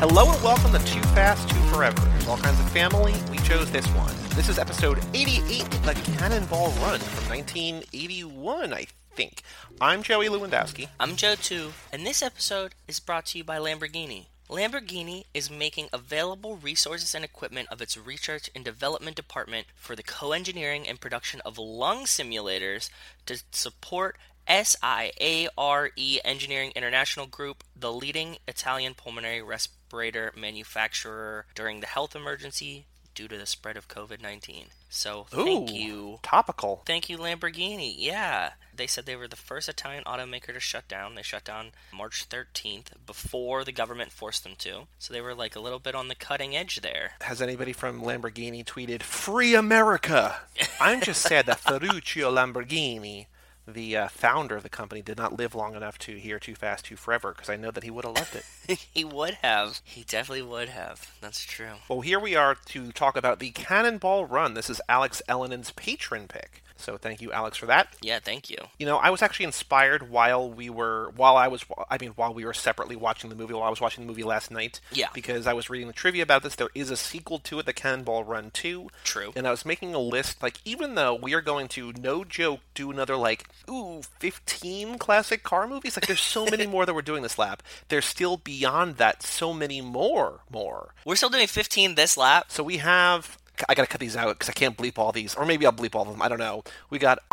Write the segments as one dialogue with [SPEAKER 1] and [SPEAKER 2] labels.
[SPEAKER 1] Hello and welcome to Too Fast, Too Forever. There's all kinds of family. We chose this one. This is episode 88, The Cannonball Run from 1981, I think. I'm Joey Lewandowski.
[SPEAKER 2] I'm Joe too, and this episode is brought to you by Lamborghini. Lamborghini is making available resources and equipment of its research and development department for the co-engineering and production of lung simulators to support SIARE Engineering International Group, the leading Italian pulmonary respirator manufacturer during the health emergency due to the spread of COVID 19. So thank
[SPEAKER 1] Ooh,
[SPEAKER 2] you.
[SPEAKER 1] Topical.
[SPEAKER 2] Thank you, Lamborghini. Yeah. They said they were the first Italian automaker to shut down. They shut down March 13th before the government forced them to. So they were like a little bit on the cutting edge there.
[SPEAKER 1] Has anybody from Lamborghini tweeted, Free America? I'm just sad that Ferruccio Lamborghini, the uh, founder of the company, did not live long enough to hear Too Fast, Too Forever, because I know that he would have loved it.
[SPEAKER 2] he would have. He definitely would have. That's true.
[SPEAKER 1] Well, here we are to talk about the Cannonball Run. This is Alex Ellenen's patron pick. So thank you, Alex, for that.
[SPEAKER 2] Yeah, thank you.
[SPEAKER 1] You know, I was actually inspired while we were, while I was, I mean, while we were separately watching the movie, while I was watching the movie last night.
[SPEAKER 2] Yeah.
[SPEAKER 1] Because I was reading the trivia about this. There is a sequel to it, The Cannonball Run 2.
[SPEAKER 2] True.
[SPEAKER 1] And I was making a list, like, even though we are going to, no joke, do another, like, ooh, 15 classic car movies, like, there's so many more that we're doing this lap. There's still beyond that so many more, more.
[SPEAKER 2] We're still doing 15 this lap.
[SPEAKER 1] So we have. I gotta cut these out because I can't bleep all these, or maybe I'll bleep all of them. I don't know. We got.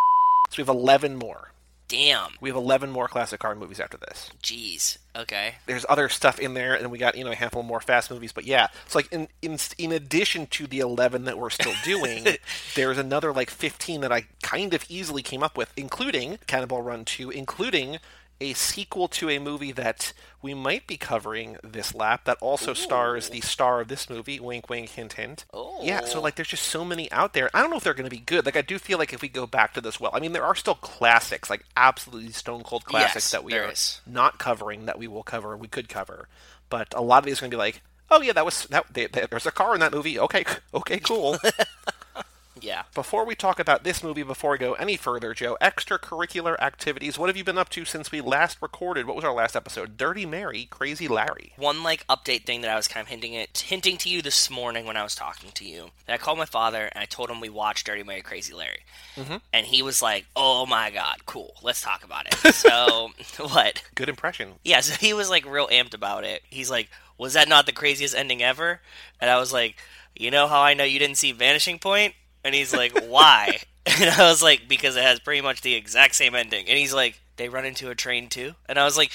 [SPEAKER 1] So we have eleven more.
[SPEAKER 2] Damn.
[SPEAKER 1] We have eleven more classic car movies after this.
[SPEAKER 2] Jeez. Okay.
[SPEAKER 1] There's other stuff in there, and we got you know a handful more fast movies. But yeah, it's like in in in addition to the eleven that we're still doing, there's another like fifteen that I kind of easily came up with, including Cannonball Run Two, including a sequel to a movie that we might be covering this lap that also stars the star of this movie, wink wink hint hint.
[SPEAKER 2] Oh.
[SPEAKER 1] Yeah, so oh. like there's just so many out there. I don't know if they're going to be good. Like I do feel like if we go back to this well, I mean there are still classics, like absolutely stone cold classics
[SPEAKER 2] Yes,
[SPEAKER 1] that we are
[SPEAKER 2] is.
[SPEAKER 1] not covering that we will cover, we could cover. But a lot of these are going to be like, "Oh yeah, that was that they, they- there's a car in that movie." Okay, okay, cool.
[SPEAKER 2] Yeah.
[SPEAKER 1] Before we talk about this movie, before we go any further, Joe, extracurricular activities. What have you been up to since we last recorded? What was our last episode? Dirty Mary, Crazy Larry.
[SPEAKER 2] One like update thing that I was kind of hinting at, hinting to you this morning when I was talking to you. And I called my father and I told him we watched Dirty Mary, Crazy Larry, mm-hmm. and he was like, "Oh my god, cool, let's talk about it." So what?
[SPEAKER 1] Good impression.
[SPEAKER 2] Yeah, so he was like real amped about it. He's like, "Was that not the craziest ending ever?" And I was like, "You know how I know you didn't see Vanishing Point?" And he's like, "Why?" And I was like, "Because it has pretty much the exact same ending." And he's like, "They run into a train too?" And I was like,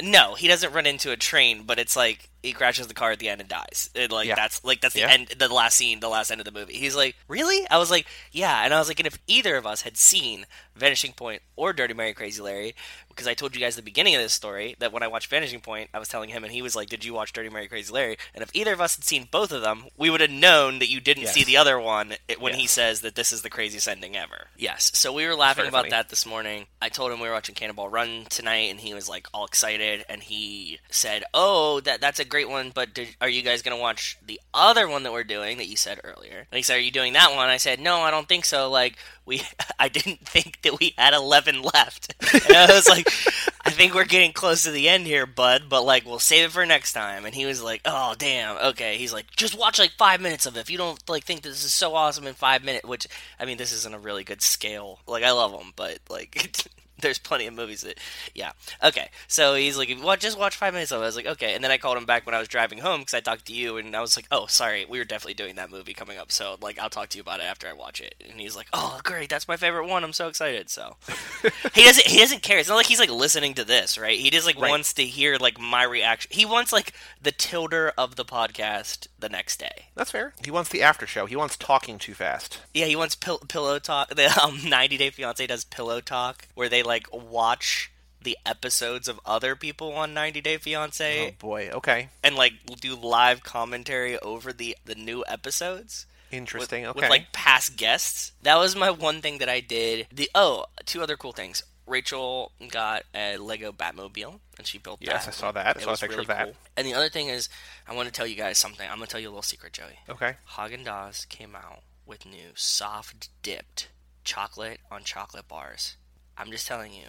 [SPEAKER 2] "No, he doesn't run into a train, but it's like he crashes the car at the end and dies. And like
[SPEAKER 1] Yeah.
[SPEAKER 2] that's like that's the
[SPEAKER 1] Yeah.
[SPEAKER 2] end, the last scene, the last end of the movie." He's like, "Really?" I was like, "Yeah." And I was like, "And if either of us had seen Vanishing Point or Dirty Mary Crazy Larry, because I told you guys at the beginning of this story that when I watched Vanishing Point, I was telling him, and he was like, "Did you watch Dirty Mary Crazy Larry?" And if either of us had seen both of them, we would have known that you didn't
[SPEAKER 1] Yes.
[SPEAKER 2] see the other one when he says that this is the craziest ending ever. Yes. So we were laughing about
[SPEAKER 1] funny.
[SPEAKER 2] that this morning. I told him we were watching Cannonball Run tonight, and he was like all excited, and he said, "Oh, that that's a great one, but did, are you guys gonna watch the other one that we're doing that you said earlier?" And he said, "Are you doing that one?" I said, "No, I don't think so. Like we, I didn't think that we had eleven left." And I was like, "I think we're getting close to the end here, bud, but like we'll save it for next time." And he was like, "Oh, damn. Okay." He's like, "Just watch like five minutes of it. If you don't like think this is so awesome in five minutes, which I mean, this isn't a really good scale. Like I love them, but like." There's plenty of movies that, yeah. Okay, so he's like, "What? Just watch five minutes of it." I was like, "Okay," and then I called him back when I was driving home because I talked to you, and I was like, "Oh, sorry, we were definitely doing that movie coming up, so like I'll talk to you about it after I watch it." And he's like, "Oh, great, that's my favorite one. I'm so excited." So he doesn't he doesn't care. It's not like he's like listening to this, right? He just like
[SPEAKER 1] Right.
[SPEAKER 2] wants to hear like my reaction. He wants like the tilder of the podcast the next day.
[SPEAKER 1] That's fair. He wants the after show. He wants talking too fast.
[SPEAKER 2] Yeah, he wants pill- pillow talk. The um, 90 Day Fiance does pillow talk, where they like watch the episodes of other people on 90 Day Fiance.
[SPEAKER 1] Oh boy. Okay.
[SPEAKER 2] and like do live commentary over the the new episodes. With,
[SPEAKER 1] Interesting. okay.
[SPEAKER 2] with like past guests. That was my one thing that I did. The oh, two other cool things. Rachel got a Lego Batmobile, and she built
[SPEAKER 1] Yes,
[SPEAKER 2] that.
[SPEAKER 1] Yes, I saw that. I
[SPEAKER 2] It
[SPEAKER 1] saw a picture
[SPEAKER 2] really
[SPEAKER 1] of that.
[SPEAKER 2] cool. And the other thing is, I want to tell you guys something. I'm gonna tell you a little secret, Joey.
[SPEAKER 1] Okay.
[SPEAKER 2] Haagen Dazs came out with new soft dipped chocolate on chocolate bars. I'm just telling you,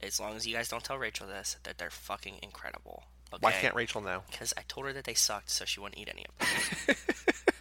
[SPEAKER 2] as long as you guys don't tell Rachel this, that they're fucking incredible. Okay?
[SPEAKER 1] Why can't Rachel know?
[SPEAKER 2] Because I told her that they sucked, so she wouldn't eat any of them.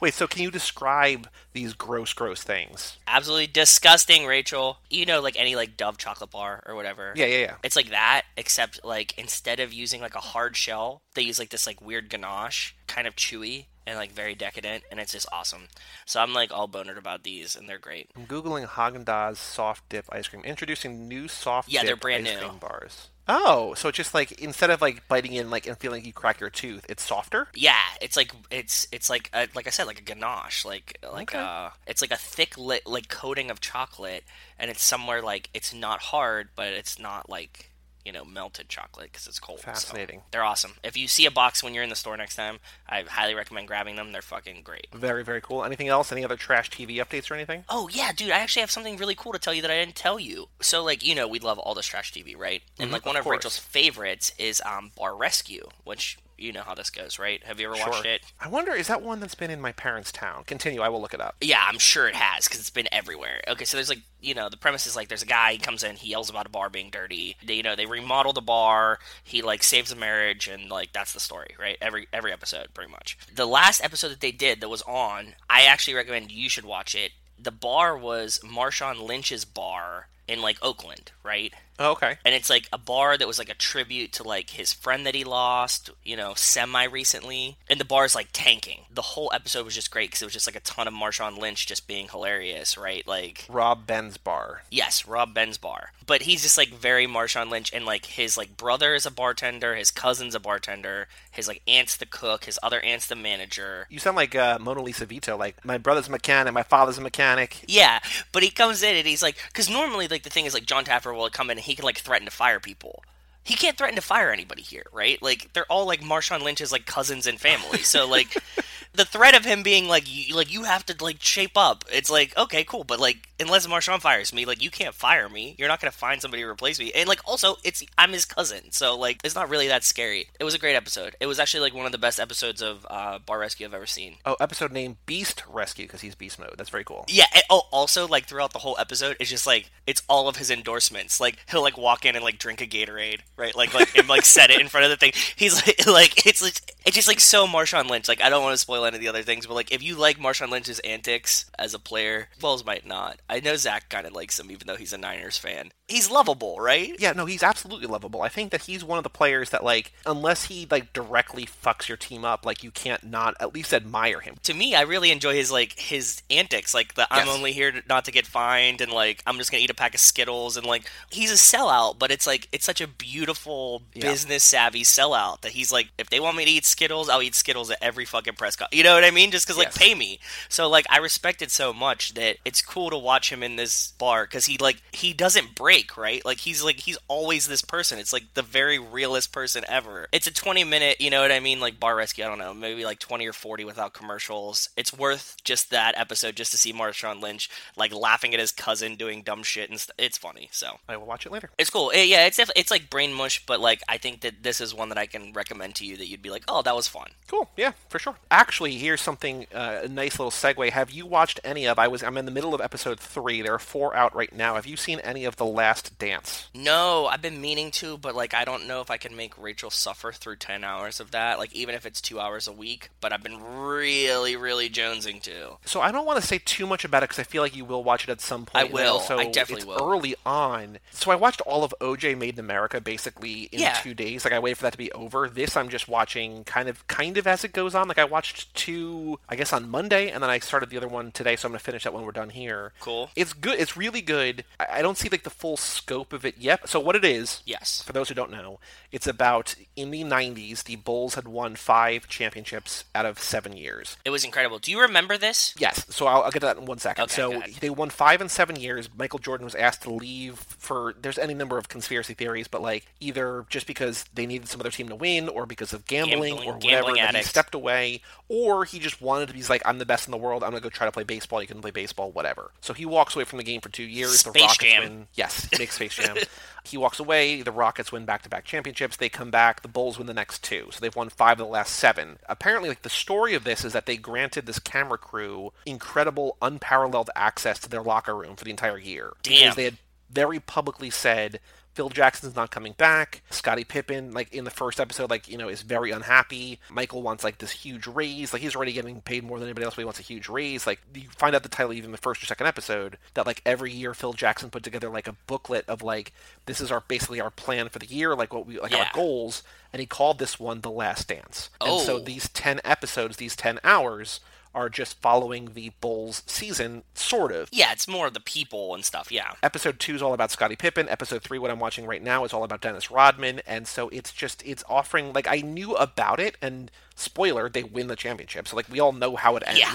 [SPEAKER 1] Wait, so can you describe these gross, gross things?
[SPEAKER 2] Absolutely disgusting, Rachel. You know, like any like Dove chocolate bar or whatever.
[SPEAKER 1] Yeah, yeah, yeah.
[SPEAKER 2] It's like that, except like instead of using like a hard shell, they use like this like weird ganache, kind of chewy and like very decadent, and it's just awesome. So I'm like all bonered about these, and they're great.
[SPEAKER 1] I'm googling Haagen Dazs soft dip ice cream, introducing new soft
[SPEAKER 2] Yeah,
[SPEAKER 1] dip
[SPEAKER 2] they're brand
[SPEAKER 1] ice
[SPEAKER 2] new.
[SPEAKER 1] cream bars. Oh, so it's just like instead of like biting in like and feeling like you crack your tooth, it's softer.
[SPEAKER 2] Yeah, it's like it's it's like a, like I said, like a ganache, like like
[SPEAKER 1] Okay.
[SPEAKER 2] uh, it's like a thick lit like coating of chocolate, and it's somewhere like it's not hard, but it's not like you know melted chocolate because it's cold. so
[SPEAKER 1] Fascinating.
[SPEAKER 2] they're awesome. If you see a box when you're in the store next time, I highly recommend grabbing them. They're fucking great.
[SPEAKER 1] Very, very cool. Anything else? Any other trash TV updates or anything?
[SPEAKER 2] Oh yeah, dude! I actually have something really cool to tell you that I didn't tell you. So like you know we love all this trash TV, right? And
[SPEAKER 1] Mhm,
[SPEAKER 2] like one
[SPEAKER 1] of
[SPEAKER 2] of. Rachel's favorites is um, Bar Rescue, which you know how this goes, right? Have you ever watched
[SPEAKER 1] Sure.
[SPEAKER 2] it?
[SPEAKER 1] I wonder, is that one that's been in my parents' town? Continue. I will look it up.
[SPEAKER 2] Yeah, I'm sure it has because it's been everywhere. Okay, so there's like you know the premise is like there's a guy he comes in he yells about a bar being dirty. They, you know they remodel the bar. He like saves a marriage and like that's the story, right? Every every episode pretty much. The last episode that they did that was on, I actually recommend you should watch it. The bar was Marshawn Lynch's bar in like Oakland, right?
[SPEAKER 1] Oh, okay.
[SPEAKER 2] and it's like a bar that was like a tribute to like his friend that he lost, you know, semi recently. And the bar is like tanking. The whole episode was just great because it was just like a ton of Marshawn Lynch just being hilarious, right? Like,
[SPEAKER 1] Rob Ben's bar.
[SPEAKER 2] yes, Rob Ben's bar, but he's just like very Marshawn Lynch, and like his like brother is a bartender, his cousin's a bartender, his like aunt's the cook, his other aunt's the manager.
[SPEAKER 1] You sound like uh, Mona Lisa Vito. Like my brother's a mechanic, my father's a mechanic.
[SPEAKER 2] Yeah, but he comes in and he's like, because normally like the thing is like Jon Taffer will come in and he can like threaten to fire people. He can't threaten to fire anybody here, right? Like they're all like Marshawn Lynch's like cousins and family. So like the threat of him being like you, like you have to like shape up. It's like okay, cool, but like unless Marshawn fires me, like you can't fire me. You're not gonna find somebody to replace me. And like also, it's I'm his cousin, so like it's not really that scary. It was a great episode. It was actually like one of the best episodes of uh, Bar Rescue I've ever seen.
[SPEAKER 1] Oh, episode name Beast Rescue because he's beast mode. That's very cool.
[SPEAKER 2] Yeah. And, oh, also, like throughout the whole episode, it's just like it's all of his endorsements. Like he'll like walk in and like drink a Gatorade, right? Like like and like set it in front of the thing. He's like like it's like, it's just like so Marshawn Lynch. Like I don't want to spoil any of the other things, but like if you like Marshawn Lynch's antics as a player, Wells might not. I know Zach kind of likes him, even though he's a Niners fan. He's lovable, right?
[SPEAKER 1] Yeah, no, he's absolutely lovable. I think that he's one of the players that like unless he like directly fucks your team up, like you can't not at least admire him.
[SPEAKER 2] to me, I really enjoy his like his antics, like the I'm only here to, not to get fined, and like I'm just gonna eat a pack of Skittles, and like he's a sellout, but it's like it's such a beautiful
[SPEAKER 1] Yeah.
[SPEAKER 2] business savvy sellout that he's like, if they want me to eat Skittles, I'll eat Skittles at every fucking press. You know what I mean? Just because like
[SPEAKER 1] Yes.
[SPEAKER 2] pay me. So like I respect it so much that it's cool to watch him in this bar because he like he doesn't break right. Like he's like he's always this person. It's like the very realest person ever. It's a 20 minute, you know what I mean? Like bar rescue. I don't know, maybe like 20 or 40 without commercials. It's worth just that episode just to see Marshawn Lynch like laughing at his cousin doing dumb shit and st- it's funny. So
[SPEAKER 1] I will watch it later.
[SPEAKER 2] it's cool. Eh, yeah, it's def- it's like brain mush, but like I think that this is one that I can recommend to you that you'd be like, oh, that was fun.
[SPEAKER 1] Cool. Yeah, for sure. Actually, here's something uh, a nice little segue. Have you watched any of? I was I'm in the middle of episode three. There are four out right now. Have you seen any of The Last Dance?
[SPEAKER 2] No, I've been meaning to, but like I don't know if I can make Rachel suffer through ten hours of that. Like even if it's two hours a week, but I've been really, really jonesing to.
[SPEAKER 1] So I don't want to say too much about it because I feel like you will watch it at some point.
[SPEAKER 2] I will.
[SPEAKER 1] So
[SPEAKER 2] I definitely will.
[SPEAKER 1] Early on, so I watched all of OJ Made in America basically in
[SPEAKER 2] Yeah.
[SPEAKER 1] two days. Like I waited for that to be over. This I'm just watching kind of kind of as it goes on. Like I watched two, I guess on Monday, and then I started the other one today. So I'm gonna finish that when we're done here.
[SPEAKER 2] Cool.
[SPEAKER 1] It's good. It's really good. I, I don't see like the full scope of it yet. So what it is,
[SPEAKER 2] Yes.
[SPEAKER 1] for those who don't know, it's about in the 90s, the Bulls had won five championships out of seven years.
[SPEAKER 2] It was incredible. Do you remember this?
[SPEAKER 1] Yes, so I'll, I'll get to that in one second.
[SPEAKER 2] Okay,
[SPEAKER 1] so they won five and seven years. Michael Jordan was asked to leave for there's any number of conspiracy theories, but like either just because they needed some other team to win, or because of gambling,
[SPEAKER 2] Gambling-
[SPEAKER 1] or whatever,
[SPEAKER 2] gambling
[SPEAKER 1] he stepped away, or he just wanted to be he's like, I'm the best in the world. I'm gonna go try to play baseball. You can play baseball, whatever. So he walks away from the game for two years.
[SPEAKER 2] Space
[SPEAKER 1] the Rockets
[SPEAKER 2] Jam.
[SPEAKER 1] win. Yes, big Space Jam. he walks away. The Rockets win back-to-back championships. They come back. The Bulls win the next two. So they've won five of the last seven. Apparently, like the story of this is that they granted this camera crew incredible, unparalleled access to their locker room for the entire year
[SPEAKER 2] Damn.
[SPEAKER 1] because they had very publicly said Phil Jackson's not coming back. Scottie Pippen, like in the first episode, like you know, is very unhappy. Michael wants like this huge raise. Like he's already getting paid more than anybody else, but he wants a huge raise. Like you find out the title even the first or second episode that like every year Phil Jackson put together like a booklet of like this is our basically our plan for the year, like what we like our goals, and he called this one the Last Dance. And so
[SPEAKER 2] Oh.
[SPEAKER 1] these ten episodes, these ten hours. Are just following the Bulls season, sort of.
[SPEAKER 2] Yeah, it's more of the people and stuff. Yeah.
[SPEAKER 1] Episode two is all about Scottie Pippen. Episode three, what I'm watching right now, is all about Dennis Rodman. And so it's just it's offering like I knew about it, and spoiler, they win the championship. So like we all know how it ends.
[SPEAKER 2] Yeah.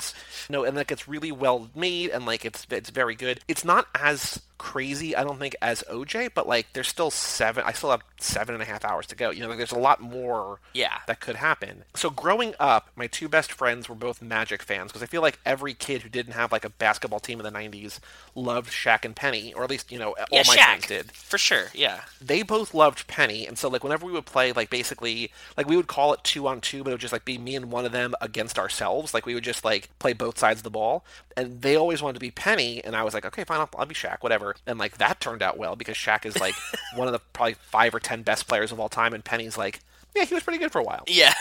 [SPEAKER 1] No, and like it's really well made, and like it's it's very good. It's not as crazy, I don't think, as OJ, but like there's still seven. I still have seven and a half hours to go. You know, like there's a lot more
[SPEAKER 2] Yeah.
[SPEAKER 1] that could happen. So growing up, my two best friends were both Magic fans because I feel like every kid who didn't have like a basketball team in the '90s loved Shaq and Penny, or at least you know all
[SPEAKER 2] Yeah,
[SPEAKER 1] my
[SPEAKER 2] Shaq.
[SPEAKER 1] friends did.
[SPEAKER 2] For sure. Yeah.
[SPEAKER 1] They both loved Penny, and so like whenever we would play, like basically, like we would call it two on two, but it would just like be me and one of them against ourselves. Like we would just like play both sides of the ball, and they always wanted to be Penny, and I was like, okay, fine, I'll, I'll be Shaq, whatever. And like that turned out well because Shaq is like one of the probably five or ten best players of all time, and Penny's like, yeah, he was pretty good for a while
[SPEAKER 2] Yeah.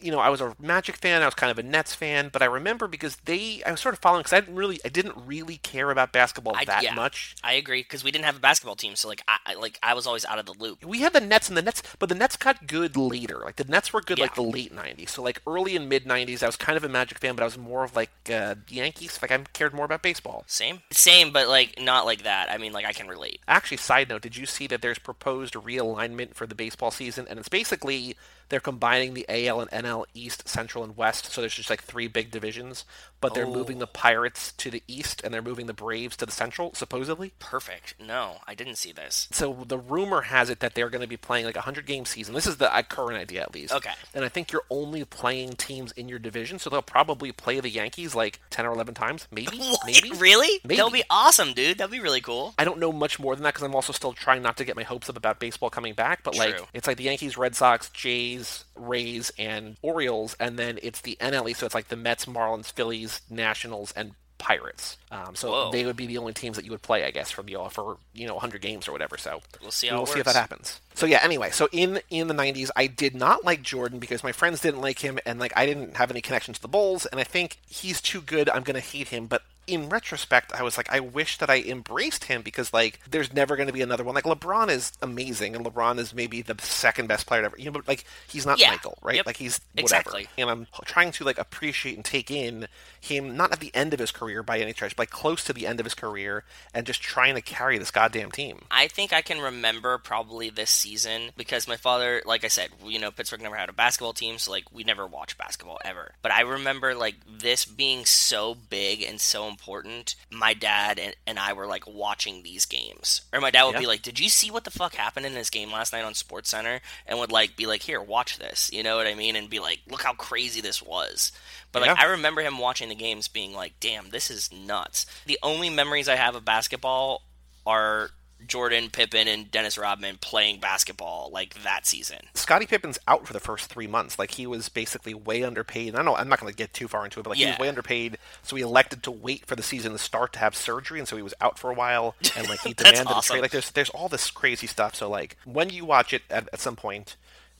[SPEAKER 1] You know, I was a Magic fan. I was kind of a Nets fan, but I remember because they, I was sort of following because I didn't really, I didn't really care about basketball
[SPEAKER 2] I-
[SPEAKER 1] that
[SPEAKER 2] yeah.
[SPEAKER 1] much.
[SPEAKER 2] I agree because we didn't have a basketball team, so like I I- like I was always out of the loop.
[SPEAKER 1] We had the Nets and the Nets, but the Nets got good later. Like the Nets were good like the late '90s. So like early and mid '90s, I was kind of a Magic fan, but I was more of like uh, Yankees. Like I cared more about baseball.
[SPEAKER 2] Same. Same, but like not like that. I mean, like I can relate.
[SPEAKER 1] Actually, side note, did you see that there's proposed realignment for the baseball season? And it's basically they're combining the AL and NL East, Central, and West. So there's just like three big divisions, but they're moving the Pirates to the East and they're moving the Braves to the Central, supposedly.
[SPEAKER 2] Perfect. No, I didn't see this.
[SPEAKER 1] So the rumor has it that they're going to be playing like a 100 game season. This is the uh, current idea, at least.
[SPEAKER 2] Okay.
[SPEAKER 1] And I think you're only playing teams in your division, so they'll probably play the Yankees like 10 or 11 times, maybe.
[SPEAKER 2] What?
[SPEAKER 1] Maybe.
[SPEAKER 2] Really?
[SPEAKER 1] Maybe.
[SPEAKER 2] That'll be awesome, dude. That'd be really cool.
[SPEAKER 1] I don't know much more than that because I'm also still trying not to get my hopes up about baseball coming back. But like, it's like the Yankees, Red Sox, Jays, Rays, and Orioles, and then it's the NL East, so it's like the Mets, Marlins, Phillies, Nationals, and Pirates. Um, so
[SPEAKER 2] Whoa.
[SPEAKER 1] they would be the only teams that you would play, I guess, for the for you know 100 games or whatever. So
[SPEAKER 2] We'll see we'll
[SPEAKER 1] see if that happens. So yeah. Anyway, so in in the 90s, I did not like Jordan because my friends didn't like him, and like I didn't have any connection to the Bulls, and I think he's too good. I'm gonna hate him, but. In retrospect, I was like, I wish that I embraced him because, like, there's never going to be another one. Like, LeBron is amazing, and LeBron is maybe the second best player ever. You know, but like, he's not
[SPEAKER 2] Yeah.
[SPEAKER 1] Michael, right?
[SPEAKER 2] Yep.
[SPEAKER 1] Like, he's whatever.
[SPEAKER 2] Exactly.
[SPEAKER 1] And I'm trying to like appreciate and take in him not at the end of his career by any stretch, but like close to the end of his career, and just trying to carry this goddamn team.
[SPEAKER 2] I think I can remember probably this season because my father, like I said, you know, Pittsburgh never had a basketball team, so like we never watched basketball ever. But I remember like this being so big and so important. Important, my dad and, and I were like watching these games, or my dad would
[SPEAKER 1] Yeah.
[SPEAKER 2] be like, "Did you see what the fuck happened in this game last night on Sports Center?" And would like be like, "Here, watch this," you know what I mean? And be like, "Look how crazy this was." But like I remember him watching the games, being like, "Damn, this is nuts." The only memories I have of basketball are Jordan, Pippen, and Dennis Rodman playing basketball like that season.
[SPEAKER 1] Scottie Pippen's out for the first three months. Like he was basically way underpaid. I don't know. I'm not going to get too far into it, but like he was way underpaid. So he elected to wait for the season to start to have surgery, and so he was out for a while. And like he demanded a
[SPEAKER 2] awesome.
[SPEAKER 1] trade. Like there's there's all this crazy stuff. So like when you watch it at, at some point.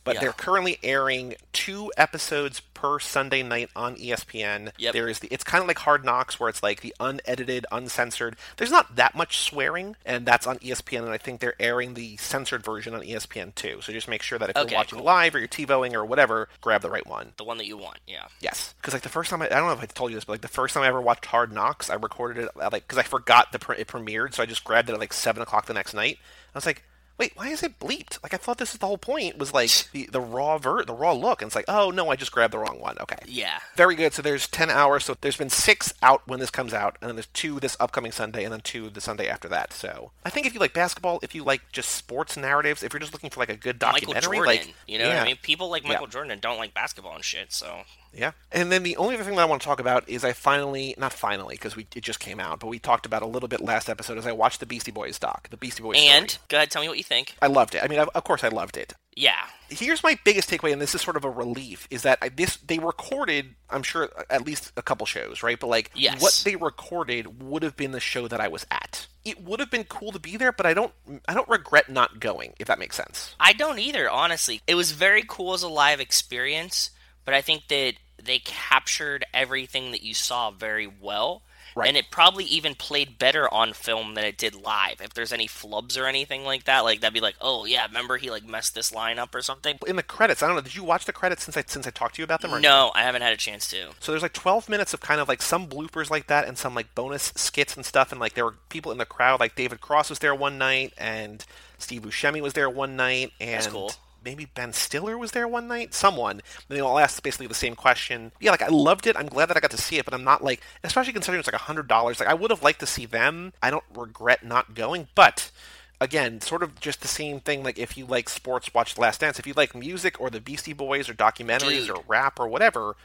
[SPEAKER 1] But
[SPEAKER 2] Yeah.
[SPEAKER 1] they're currently airing two episodes per Sunday night on ESPN.
[SPEAKER 2] Yep.
[SPEAKER 1] There is the it's kind of like Hard Knocks where it's like the unedited, uncensored. There's not that much swearing, and that's on ESPN. And I think they're airing the censored version on ESPN too. So just make sure that if
[SPEAKER 2] Okay,
[SPEAKER 1] you're watching
[SPEAKER 2] cool.
[SPEAKER 1] live or you're TiVoing or whatever, grab the right one.
[SPEAKER 2] The one that you want, yeah.
[SPEAKER 1] Yes, because like the first time I, I don't know if I told you this, but like the first time I ever watched Hard Knocks, I recorded it at, like because I forgot the it premiered, so I just grabbed it at like seven o'clock the next night. I was like, wait, why is it bleeped? Like I thought this is the whole point was like the, the raw ver the raw look, and it's like, oh no, I just grabbed the wrong one. Okay,
[SPEAKER 2] Yeah.
[SPEAKER 1] very good. So there's ten hours. So there's been six out when this comes out, and then there's two this upcoming Sunday, and then two the Sunday after that. So I think if you like basketball, if you like just sports narratives, if you're just looking for like a good
[SPEAKER 2] Michael
[SPEAKER 1] documentary,
[SPEAKER 2] Jordan,
[SPEAKER 1] like
[SPEAKER 2] you know what
[SPEAKER 1] yeah.
[SPEAKER 2] I mean? People like Michael
[SPEAKER 1] Yeah.
[SPEAKER 2] Jordan and don't like basketball and shit, so
[SPEAKER 1] Yeah. And then the only other thing that I want to talk about is I finally, not finally, because we it just came out, but we talked about a little bit last episode as I watched the Beastie Boys doc, the Beastie Boys
[SPEAKER 2] And
[SPEAKER 1] story.
[SPEAKER 2] go ahead, tell me what you think.
[SPEAKER 1] I loved it. I mean, of course I loved it.
[SPEAKER 2] Yeah.
[SPEAKER 1] Here's my biggest takeaway, and this is sort of a relief, is that I, this they recorded, I'm sure, at least a couple shows, right? But like,
[SPEAKER 2] Yes.
[SPEAKER 1] what they recorded would have been the show that I was at. It would have been cool to be there, but I don't, I don't regret not going, if that makes sense.
[SPEAKER 2] I don't either, honestly. It was very cool as a live experience, but I think that they captured everything that you saw very well.
[SPEAKER 1] Right.
[SPEAKER 2] And it probably even played better on film than it did live. If there's any flubs or anything like that, like that'd be like, oh yeah, remember he like messed this line up or something.
[SPEAKER 1] In the credits, I don't know. Did you watch the credits since I since I talked to you about them?
[SPEAKER 2] No, I haven't had a chance to.
[SPEAKER 1] So there's like 12 minutes of kind of like some bloopers like that and some like bonus skits and stuff. And like there were people in the crowd, like David Cross was there one night and Steve Buscemi was there one night and
[SPEAKER 2] cool.
[SPEAKER 1] Maybe Ben Stiller was there one night. Someone. And they all asked basically the same question. Yeah, like I loved it. I'm glad that I got to see it, but I'm not like, especially considering it's like $100. Like I would have liked to see them. I don't regret not going, but again, sort of just the same thing. Like if you like sports, watch The Last Dance. If you like music or the Beastie Boys or documentaries
[SPEAKER 2] Dude.
[SPEAKER 1] or rap or whatever,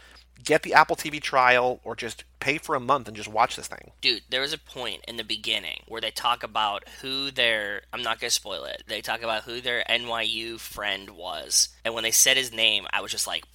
[SPEAKER 1] get the Apple TV trial or just pay for a month and just watch this thing.
[SPEAKER 2] Dude, there was a point in the beginning where they talk about who their I'm not gonna spoil it. They talk about who their NYU friend was. And when they said his name, I was just like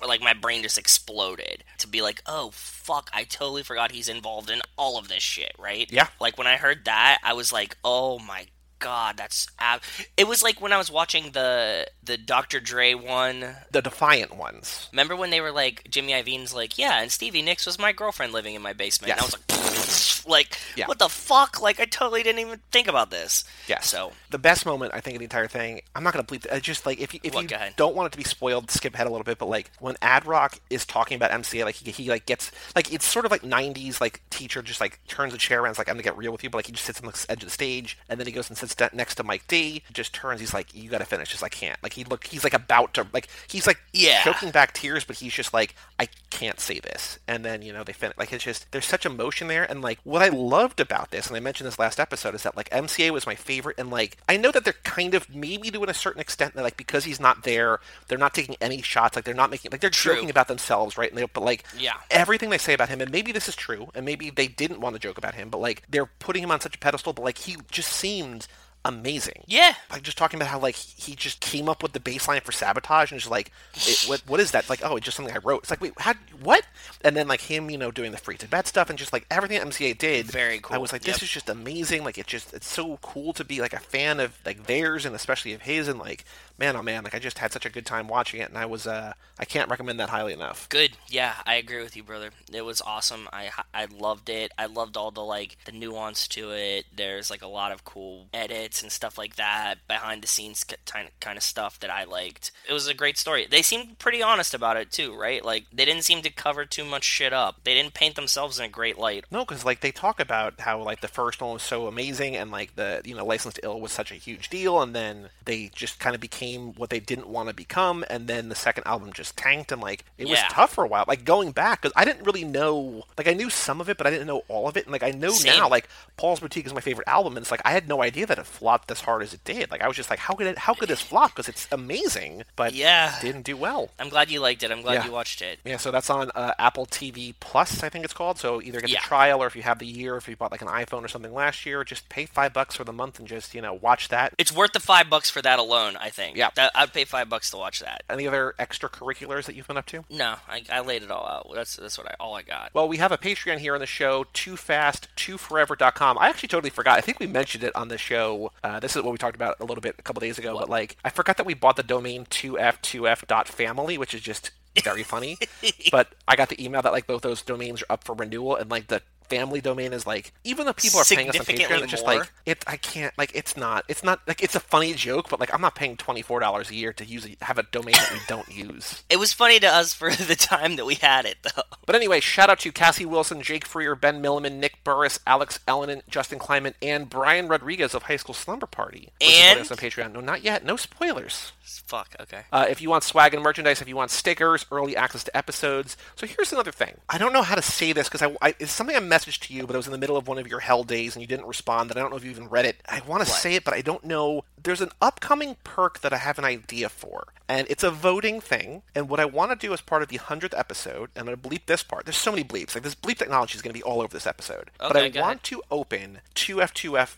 [SPEAKER 2] or like my brain just exploded to be like, oh fuck, I totally forgot he's involved in all of this shit, right?
[SPEAKER 1] Yeah.
[SPEAKER 2] Like when I heard that, I was like, oh my god, that's ab-. it was like when I was watching the the Dr. Dre one
[SPEAKER 1] The Defiant ones.
[SPEAKER 2] Remember when they were like Jimmy Iovine's like, yeah, and Stevie Nicks was my girlfriend living in my basement. And I was like, like,
[SPEAKER 1] Yeah.
[SPEAKER 2] what the fuck? Like, I totally didn't even think about this.
[SPEAKER 1] Yeah.
[SPEAKER 2] So
[SPEAKER 1] the best moment I think of the entire thing. I'm not going to bleep. It, just like if you if
[SPEAKER 2] What,
[SPEAKER 1] you don't want it to be spoiled, skip ahead a little bit. But like when Ad Rock is talking about MCA, like he, he like gets like it's sort of like '90s like teacher just like turns a chair around. It's like I'm gonna get real with you, but like he just sits on the edge of the stage, and then he goes and sits da- next to Mike D. Just turns. He's like, you got to finish. Just I can't. Like he look. He's like about to like he's like
[SPEAKER 2] Yeah.
[SPEAKER 1] choking back tears, but he's just like I can't say this. And then you know they finish. Like it's just there's such emotion there, and like what I loved about this, and I mentioned this last episode, is that like MCA was my favorite, and like I know that they're kind of maybe to a certain extent that like because he's not there, they're not taking any shots. Like they're not making like they're
[SPEAKER 2] True.
[SPEAKER 1] joking about themselves, right? And they, but like
[SPEAKER 2] Yeah.
[SPEAKER 1] everything they say about him, and maybe this is true, and maybe they didn't want to joke about him, but like they're putting him on such a pedestal, but like he just seemed amazing.
[SPEAKER 2] Yeah,
[SPEAKER 1] like just talking about how like he just came up with the bassline for sabotage and just like it, what what is that? Like oh it's just something I wrote. It's like wait how what? And then like him you know doing the Free Tibet stuff and just like everything MCA did
[SPEAKER 2] Very cool.
[SPEAKER 1] I was like this
[SPEAKER 2] Yep.
[SPEAKER 1] is just amazing. Like it just it's so cool to be like a fan of like theirs and especially of his and like man oh man like I just had such a good time watching it and I was uh I can't recommend that highly enough
[SPEAKER 2] good. Yeah, I agree with you, brother. It was awesome. I I loved it. I loved all the like the nuance to it. There's like a lot of cool edits and stuff like that, behind the scenes kind of kind of stuff that I liked. It was a great story. They seemed pretty honest about it too, right? Like they didn't seem to cover too much shit up. They didn't paint themselves in a great light.
[SPEAKER 1] No, because like they talk about how like the first one was so amazing, and like the you know Licensed Ill was such a huge deal, and then they just kind of became what they didn't want to become, and then the second album just tanked, and like it was tough for a while. Like going back, because I didn't really know, like I knew some of it, but I didn't know all of it, and like I know
[SPEAKER 2] Same.
[SPEAKER 1] now, like Paul's Boutique is my favorite album, and it's like I had no idea that it flopped as hard as it did. Like I was just like, how could it? How could this flop? Because it's amazing, but
[SPEAKER 2] Yeah.
[SPEAKER 1] didn't do well.
[SPEAKER 2] I'm glad you liked it. I'm glad
[SPEAKER 1] Yeah.
[SPEAKER 2] you watched it.
[SPEAKER 1] Yeah, so that's on uh, Apple TV Plus, I think it's called. So either get
[SPEAKER 2] Yeah.
[SPEAKER 1] the trial, or if you have the year, if you bought like an iPhone or something last year, just pay five bucks for the month and just you know watch that.
[SPEAKER 2] It's worth the five bucks for that alone. I think.
[SPEAKER 1] Yeah.
[SPEAKER 2] That, I'd pay five bucks to watch that.
[SPEAKER 1] Any other extracurriculars that you've been up to?
[SPEAKER 2] No, I, I laid it all out. That's that's what I all I got.
[SPEAKER 1] Well, we have a Patreon here on the show, too fast, too forever.com. I actually totally forgot. I think we mentioned it on the show. Uh, this is what we talked about a little bit a couple days ago, but like, I forgot that we bought the domain 2f2f.family, which is just very funny. but I got the email that like both those domains are up for renewal, and like the family domain is like even though people are paying us on Patreon, it's just
[SPEAKER 2] more?
[SPEAKER 1] like it. I can't like it's not. It's not like it's a funny joke, but like I'm not paying twenty four dollars a year to use a, have a domain that we don't use.
[SPEAKER 2] It was funny to us for the time that we had it, though.
[SPEAKER 1] But anyway, shout out to Cassie Wilson, Jake Freer, Ben Milliman, Nick Burris, Alex Ellenin, Justin Kleiman, and Brian Rodriguez of High School Slumber Party.
[SPEAKER 2] And-
[SPEAKER 1] us on Patreon. No, not yet. No spoilers.
[SPEAKER 2] Fuck. Okay.
[SPEAKER 1] Uh, if you want swag and merchandise, if you want stickers, early access to episodes. So here's another thing. I don't know how to say this because I, I, it's something I messaged to you, but it was in the middle of one of your hell days and you didn't respond. And I don't know if you even read it. I want to say it, but I don't know. There's an upcoming perk that I have an idea for, and it's a voting thing. And what I want to do as part of the hundredth episode, and I'm going to bleep this part. There's so many bleeps. Like this bleep technology is going to be all over this episode.
[SPEAKER 2] Okay,
[SPEAKER 1] but
[SPEAKER 2] I
[SPEAKER 1] want to open 2F2F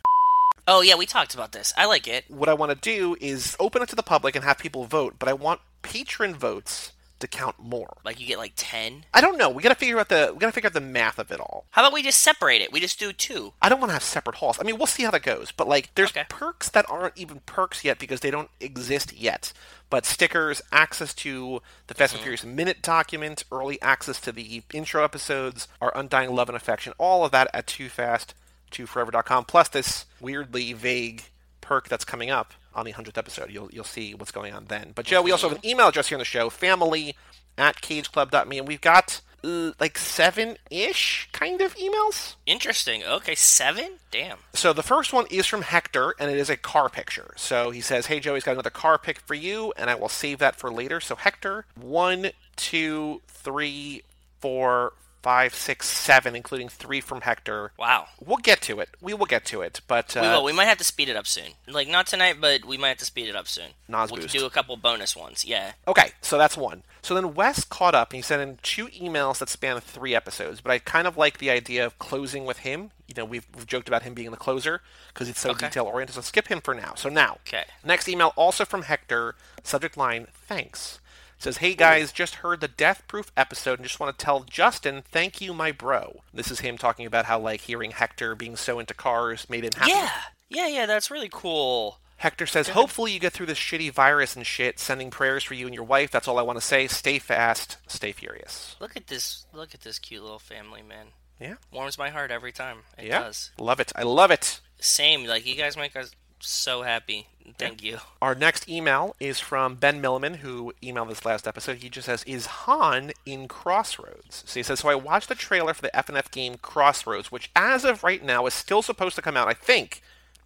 [SPEAKER 2] Oh yeah, we talked about this. I like it.
[SPEAKER 1] what I want to do is open it to the public and have people vote, but I want patron votes to count more.
[SPEAKER 2] Like you get like ten.
[SPEAKER 1] I don't know. We got to figure out the we got to figure out the math of it all.
[SPEAKER 2] How about we just separate it? We just do two.
[SPEAKER 1] I don't want to have separate halls. I mean, we'll see how that goes. But like, there's
[SPEAKER 2] Okay.
[SPEAKER 1] perks that aren't even perks yet because they don't exist yet. But stickers, access to the Fast and
[SPEAKER 2] Mm-hmm.
[SPEAKER 1] Furious minute document, early access to the intro episodes, our undying love and affection, all of that at Too Fast, TooForever.com. Plus this weirdly vague perk that's coming up on the 100th episode. You'll you'll see what's going on then. But Joe, we also have an email address here on the show, family at cageclub.me, and we've got uh, like seven-ish kind of emails.
[SPEAKER 2] Interesting. Okay, seven. Damn.
[SPEAKER 1] So the first one is from Hector, and it is a car picture. So he says, "Hey Joey's got another car pic for you, and I will save that for later." So Hector, one, two, three, four, five, six, seven, including three from Hector.
[SPEAKER 2] Wow.
[SPEAKER 1] We'll get to it. We will get to it, but uh,
[SPEAKER 2] we will. We might have to speed it up soon. Like not tonight, but we might have to speed it up soon.
[SPEAKER 1] Nos
[SPEAKER 2] we
[SPEAKER 1] boost.
[SPEAKER 2] do a couple bonus ones. Yeah.
[SPEAKER 1] Okay, so that's one. So then Wes caught up and he sent in two emails that span three episodes, but I kind of like the idea of closing with him. You know, we've, we've joked about him being the closer because it's so
[SPEAKER 2] Okay.
[SPEAKER 1] detail oriented, so skip him for now. So now,
[SPEAKER 2] Okay.
[SPEAKER 1] next email also from Hector, subject line, thanks. Says, hey guys, just heard the Death Proof episode and just want to tell Justin, thank you, my bro. This is him talking about how, like, hearing Hector being so into cars made him happy.
[SPEAKER 2] Yeah. Yeah. Yeah. That's really cool.
[SPEAKER 1] Hector says, hopefully you get through this shitty virus and shit. Sending prayers for you and your wife. That's all I want to say. Stay fast. Stay furious.
[SPEAKER 2] Look at this. Look at this cute little family, man.
[SPEAKER 1] Yeah.
[SPEAKER 2] Warms my heart every time. It
[SPEAKER 1] Yeah.
[SPEAKER 2] does.
[SPEAKER 1] Love it. I love it.
[SPEAKER 2] Same. Like you guys make us so happy. Thank you.
[SPEAKER 1] Our next email is from Ben Milliman, who emailed this last episode. He just says, "Is Han in Crossroads?" So he says, "So I watched the trailer for the FNF game Crossroads, which, as of right now, is still supposed to come out. I think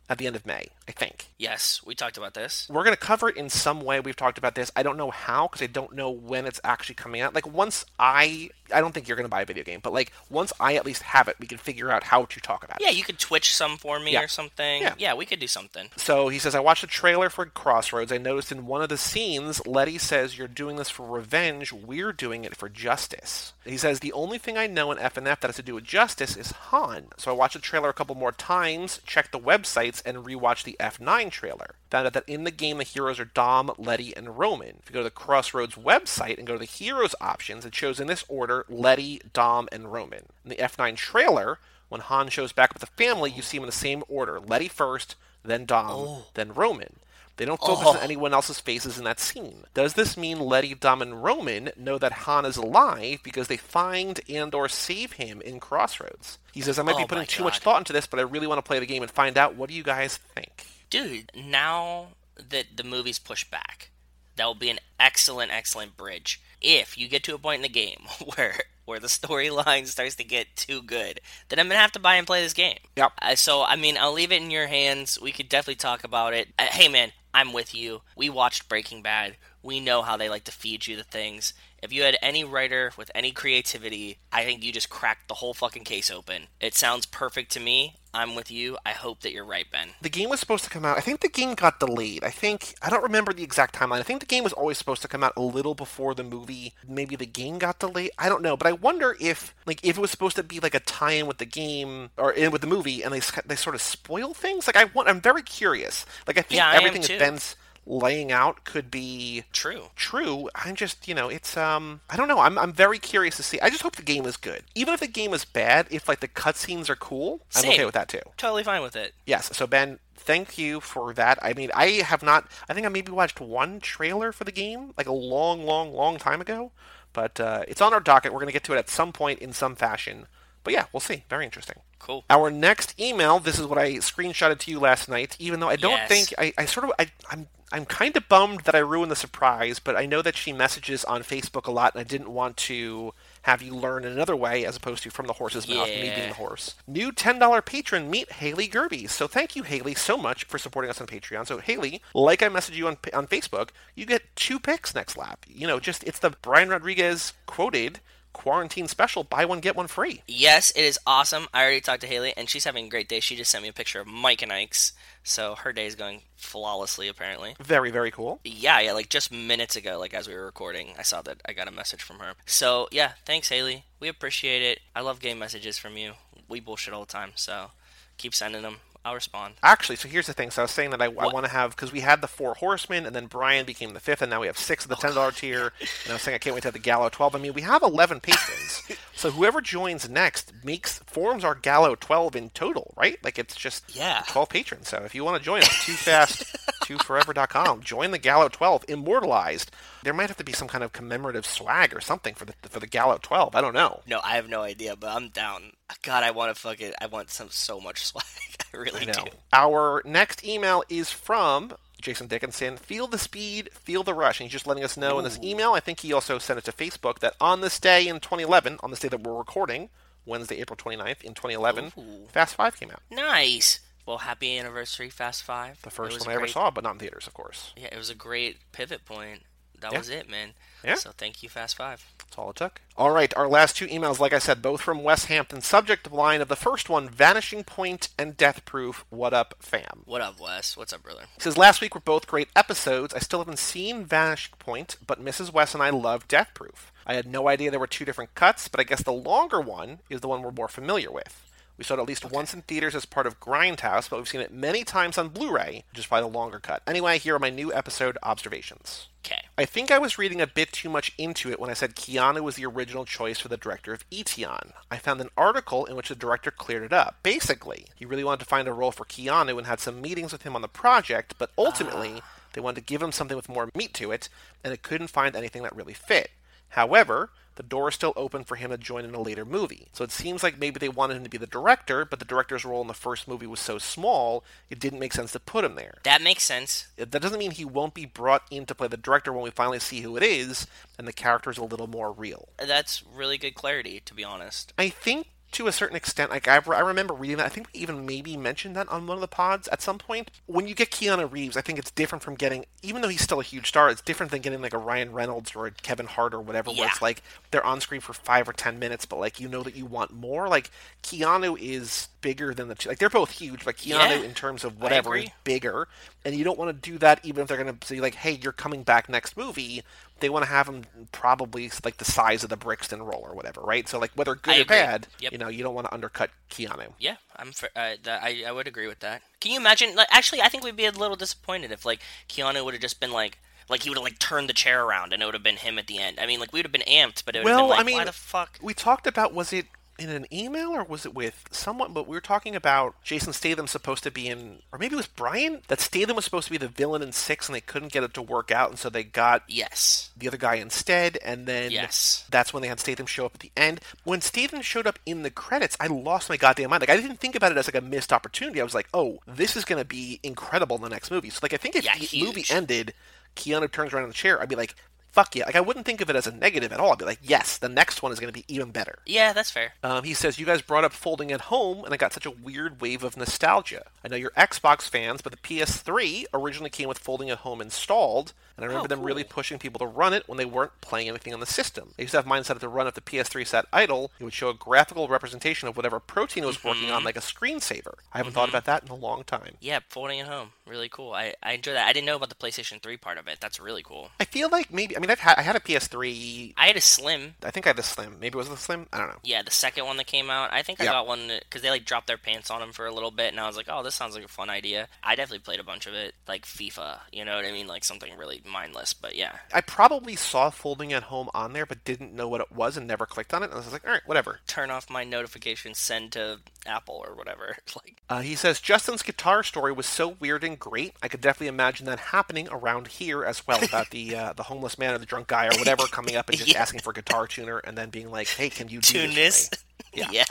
[SPEAKER 1] at the end of May. I think
[SPEAKER 2] Yes, we talked about this.
[SPEAKER 1] we're going to cover it in some way. We've talked about this. I don't know how because I don't know when it's actually coming out. Like once I, I don't think you're going to buy a video game, but like once I at least have it, we can figure out how to talk about it.
[SPEAKER 2] Yeah, you could Twitch some for me
[SPEAKER 1] Yeah.
[SPEAKER 2] or something.
[SPEAKER 1] Yeah.
[SPEAKER 2] yeah, we could do something.
[SPEAKER 1] So he says, I watched the trailer for Crossroads. I noticed in one of the scenes, Letty says, You're doing this for revenge. We're doing it for justice. He says, The only thing I know in FNF that has to do with justice is Han. So I watched the trailer a couple more times, checked the websites, and rewatched the F9 trailer. Found out that in the game, the heroes are Dom, Letty, and Roman. If you go to the Crossroads website and go to the heroes options, it shows in this order Letty, Dom, and Roman. In the F9 trailer, when Han shows back with the family, you see him in the same order Letty first, then Dom, oh. then Roman. They don't oh. focus on
[SPEAKER 2] Oh.
[SPEAKER 1] anyone else's faces in that scene. Does this mean Letty, Dom, and Roman know that Han is alive because they find and or save him in Crossroads? He says, I might be
[SPEAKER 2] Oh
[SPEAKER 1] putting too much thought into this, but I really want to play the game and find out. What do you guys think?
[SPEAKER 2] Dude, now that the movie's pushed back, that will be an excellent, excellent bridge. If you get to a point in the game where where the storyline starts to get too good, then I'm gonna have to buy and play this game.
[SPEAKER 1] Yep.
[SPEAKER 2] Uh, so I mean, I'll leave it in your hands. We could definitely talk about it. Uh, hey, man, I'm with you. We watched Breaking Bad. We know how they like to feed you the things. If you had any writer with any creativity, I think you just cracked the whole fucking case open. It sounds perfect to me. I'm with you. I hope that you're right, Ben.
[SPEAKER 1] The game was supposed to come out. I think the game got delayed. I think I don't remember the exact timeline. I think the game was always supposed to come out a little before the movie. Maybe the game got delayed. I don't know, but I wonder if like if it was supposed to be like a tie-in with the game or in with the movie, and they they sort of spoil things. Like I want, I'm very curious. Like I think
[SPEAKER 2] Yeah, I
[SPEAKER 1] everything that Ben's laying out could be
[SPEAKER 2] True.
[SPEAKER 1] true. I'm just, you know, it's um I don't know. I'm I'm very curious to see. I just hope the game is good. Even if the game is bad, if like the cutscenes are cool, I'm okay with that too.
[SPEAKER 2] Totally fine with it.
[SPEAKER 1] Yes. So Ben, thank you for that. I mean, I have not. I think I maybe watched one trailer for the game like a long, long, long time ago. But uh, it's on our docket. We're going to get to it at some point in some fashion. But yeah, we'll see. Very interesting.
[SPEAKER 2] Cool.
[SPEAKER 1] Our next email. This is what I screenshotted to you last night. Even though I don't
[SPEAKER 2] Yes.
[SPEAKER 1] think I, I sort of I, I'm I'm kind of bummed that I ruined the surprise. But I know that she messages on Facebook a lot, and I didn't want to have you learn in another way as opposed to from the horse's mouth, me being the horse. New $10 patron, meet Haley Gerby. So thank you, Haley, so much for supporting us on Patreon. So, Haley, like I messaged you on, on Facebook, you get two picks next lap. You know, just, it's the Brian Rodriguez quoted quarantine special, buy one get one free.
[SPEAKER 2] Yes, it is awesome. I already talked to Haley, and she's having a great day. She just sent me a picture of Mike and Ike's, so her day is going flawlessly, apparently.
[SPEAKER 1] Very very cool.
[SPEAKER 2] Yeah, yeah, like just minutes ago, like as we were recording, I saw that I got a message from her. So yeah, thanks, Haley. We appreciate it. I love game messages from you. We bullshit all the time, so keep sending them. I'll respond.
[SPEAKER 1] Actually, so here's the thing. So I was saying that I, I want to have because we had the four horsemen, and then Brian became the fifth, and now we have six of the oh. ten dollar tier. And I was saying I can't wait to have the Gallo twelve. I mean, we have eleven patrons, so whoever joins next makes forms our Gallo twelve in total, right? Like it's just
[SPEAKER 2] Yeah.
[SPEAKER 1] twelve patrons. So if you want to join us, too fast, too forever.com. Join the Gallo twelve, immortalized. There might have to be some kind of commemorative swag or something for the for the Gallo twelve. I don't know.
[SPEAKER 2] No, I have no idea, but I'm down. God, I want to fucking. I want some so much swag. I really
[SPEAKER 1] I know.
[SPEAKER 2] do.
[SPEAKER 1] Our next email is from Jason Dickinson. Feel the speed, feel the rush. And he's just letting us know in this email. I think he also sent it to Facebook that on this day in 2011, on this day that we're recording, Wednesday, April 29th in 2011,
[SPEAKER 2] Ooh.
[SPEAKER 1] Fast Five came out.
[SPEAKER 2] Nice. Well, happy anniversary, Fast Five.
[SPEAKER 1] The first one I ever saw, but not in theaters, of course.
[SPEAKER 2] Yeah, it was a great pivot point. That
[SPEAKER 1] Yeah.
[SPEAKER 2] was it, man.
[SPEAKER 1] Yeah.
[SPEAKER 2] So thank you, Fast Five.
[SPEAKER 1] That's all it took. All right, our last two emails, like I said, both from Wes Hampton. Subject line of the first one Vanishing Point and Death Proof. What up, fam?
[SPEAKER 2] What up, Wes? What's up, brother?
[SPEAKER 1] He says last week were both great episodes. I still haven't seen Vanishing Point, but Mrs. West and I love Death Proof. I had no idea there were two different cuts, but I guess the longer one is the one we're more familiar with. We saw it at least once in theaters as part of Grindhouse, but we've seen it many times on Blu-ray, which is probably the longer cut. Anyway, here are my new episode observations.
[SPEAKER 2] Okay.
[SPEAKER 1] I think I was reading a bit too much into it when I said Keanu was the original choice for the director of Eteon. I found an article in which the director cleared it up. Basically, he really wanted to find a role for Keanu and had some meetings with him on the project, but ultimately, ah. they wanted to give him something with more meat to it, and it couldn't find anything that really fit. However, the door is still open for him to join in a later movie. So it seems like maybe they wanted him to be the director, but the director's role in the first movie was so small, it didn't make sense to put him there
[SPEAKER 2] That makes sense.
[SPEAKER 1] that doesn't mean he won't be brought in to play the director when we finally see who it is and the character is a little more real.
[SPEAKER 2] That's really good clarity, to be honest.
[SPEAKER 1] I think to a certain extent, like I, I remember reading that. I think we even maybe mentioned that on one of the pods at some point. When you get Keanu Reeves, I think it's different from getting, even though he's still a huge star, it's different than getting like a Ryan Reynolds or a Kevin Hart or whatever, where it's like they're on screen for five or ten minutes, but like you know that you want more. Like Keanu is bigger than the two. Like they're both huge, but Keanu
[SPEAKER 2] Yeah,
[SPEAKER 1] in terms of whatever is bigger, and you don't want to do that even if they're going to say like, "Hey, you're coming back next movie." They want to have him probably like the size of the Brixton role or whatever, right? So like whether good
[SPEAKER 2] I
[SPEAKER 1] or
[SPEAKER 2] agree.
[SPEAKER 1] bad,
[SPEAKER 2] Yep.
[SPEAKER 1] you know, you don't want to undercut Keanu.
[SPEAKER 2] Yeah, I'm. For, uh, that, I I would agree with that. Can you imagine? Like, actually, I think we'd be a little disappointed if like Keanu would have just been like. Like he would have like turned the chair around and it would have been him at the end. I mean, like we would have been amped, but it would have been like,
[SPEAKER 1] I mean,
[SPEAKER 2] why the fuck?
[SPEAKER 1] We talked about was it in an email or was it with someone? But we were talking about Jason Statham supposed to be in, or maybe it was Brian that Statham was supposed to be the villain in six, and they couldn't get it to work out, and so they got
[SPEAKER 2] Yes.
[SPEAKER 1] the other guy instead, and then
[SPEAKER 2] Yes.
[SPEAKER 1] that's when they had Statham show up at the end. When Statham showed up in the credits, I lost my goddamn mind. Like I didn't think about it as like a missed opportunity. I was like, oh, this is going to be incredible in the next movie. So like I think if
[SPEAKER 2] Yeah,
[SPEAKER 1] the
[SPEAKER 2] huge.
[SPEAKER 1] movie ended, Keanu turns around in the chair, I'd be like. Fuck yeah! Like I wouldn't think of it as a negative at all. I'd be like, yes, the next one is going to be even better.
[SPEAKER 2] Yeah, that's fair.
[SPEAKER 1] Um, he says, You guys brought up folding at home, and I got such a weird wave of nostalgia. I know you're Xbox fans, but the PS3 originally came with folding at home installed, and I remember
[SPEAKER 2] Oh,
[SPEAKER 1] them really pushing people to run it when they weren't playing anything on the system. They used to have mine set up to run if the PS3 sat idle, it would show a graphical representation of whatever protein it was working
[SPEAKER 2] Mm-hmm.
[SPEAKER 1] on, like a screensaver. I haven't thought about that in a long time.
[SPEAKER 2] Yeah, folding at home, really cool. I, I enjoy that. I didn't know about the PlayStation 3 part of it. That's really cool.
[SPEAKER 1] I feel like maybe, I mean, I've had, I had a PS3,
[SPEAKER 2] I had a Slim.
[SPEAKER 1] I think I had a Slim. Maybe it was the Slim? I don't know.
[SPEAKER 2] Yeah, the second one that came out. I think I
[SPEAKER 1] Yeah.
[SPEAKER 2] got one because they like dropped their pants on them for a little bit, and I was like, "Oh, this sounds like a fun idea." I definitely played a bunch of it, like FIFA. You know what I mean? Like something really mindless. But yeah,
[SPEAKER 1] I probably saw folding at home on there, but didn't know what it was and never clicked on it. And I was like, all right, whatever.
[SPEAKER 2] turn off my notifications, send to Apple or whatever. Like,
[SPEAKER 1] Uh, he says Justin's guitar story was so weird and great. I could definitely imagine that happening around here as well. About the uh, the homeless man or the drunk guy or whatever coming up and just
[SPEAKER 2] Yeah.
[SPEAKER 1] asking for a guitar tuner and then being like, "Hey, can you do
[SPEAKER 2] tune
[SPEAKER 1] this?" for
[SPEAKER 2] yeah,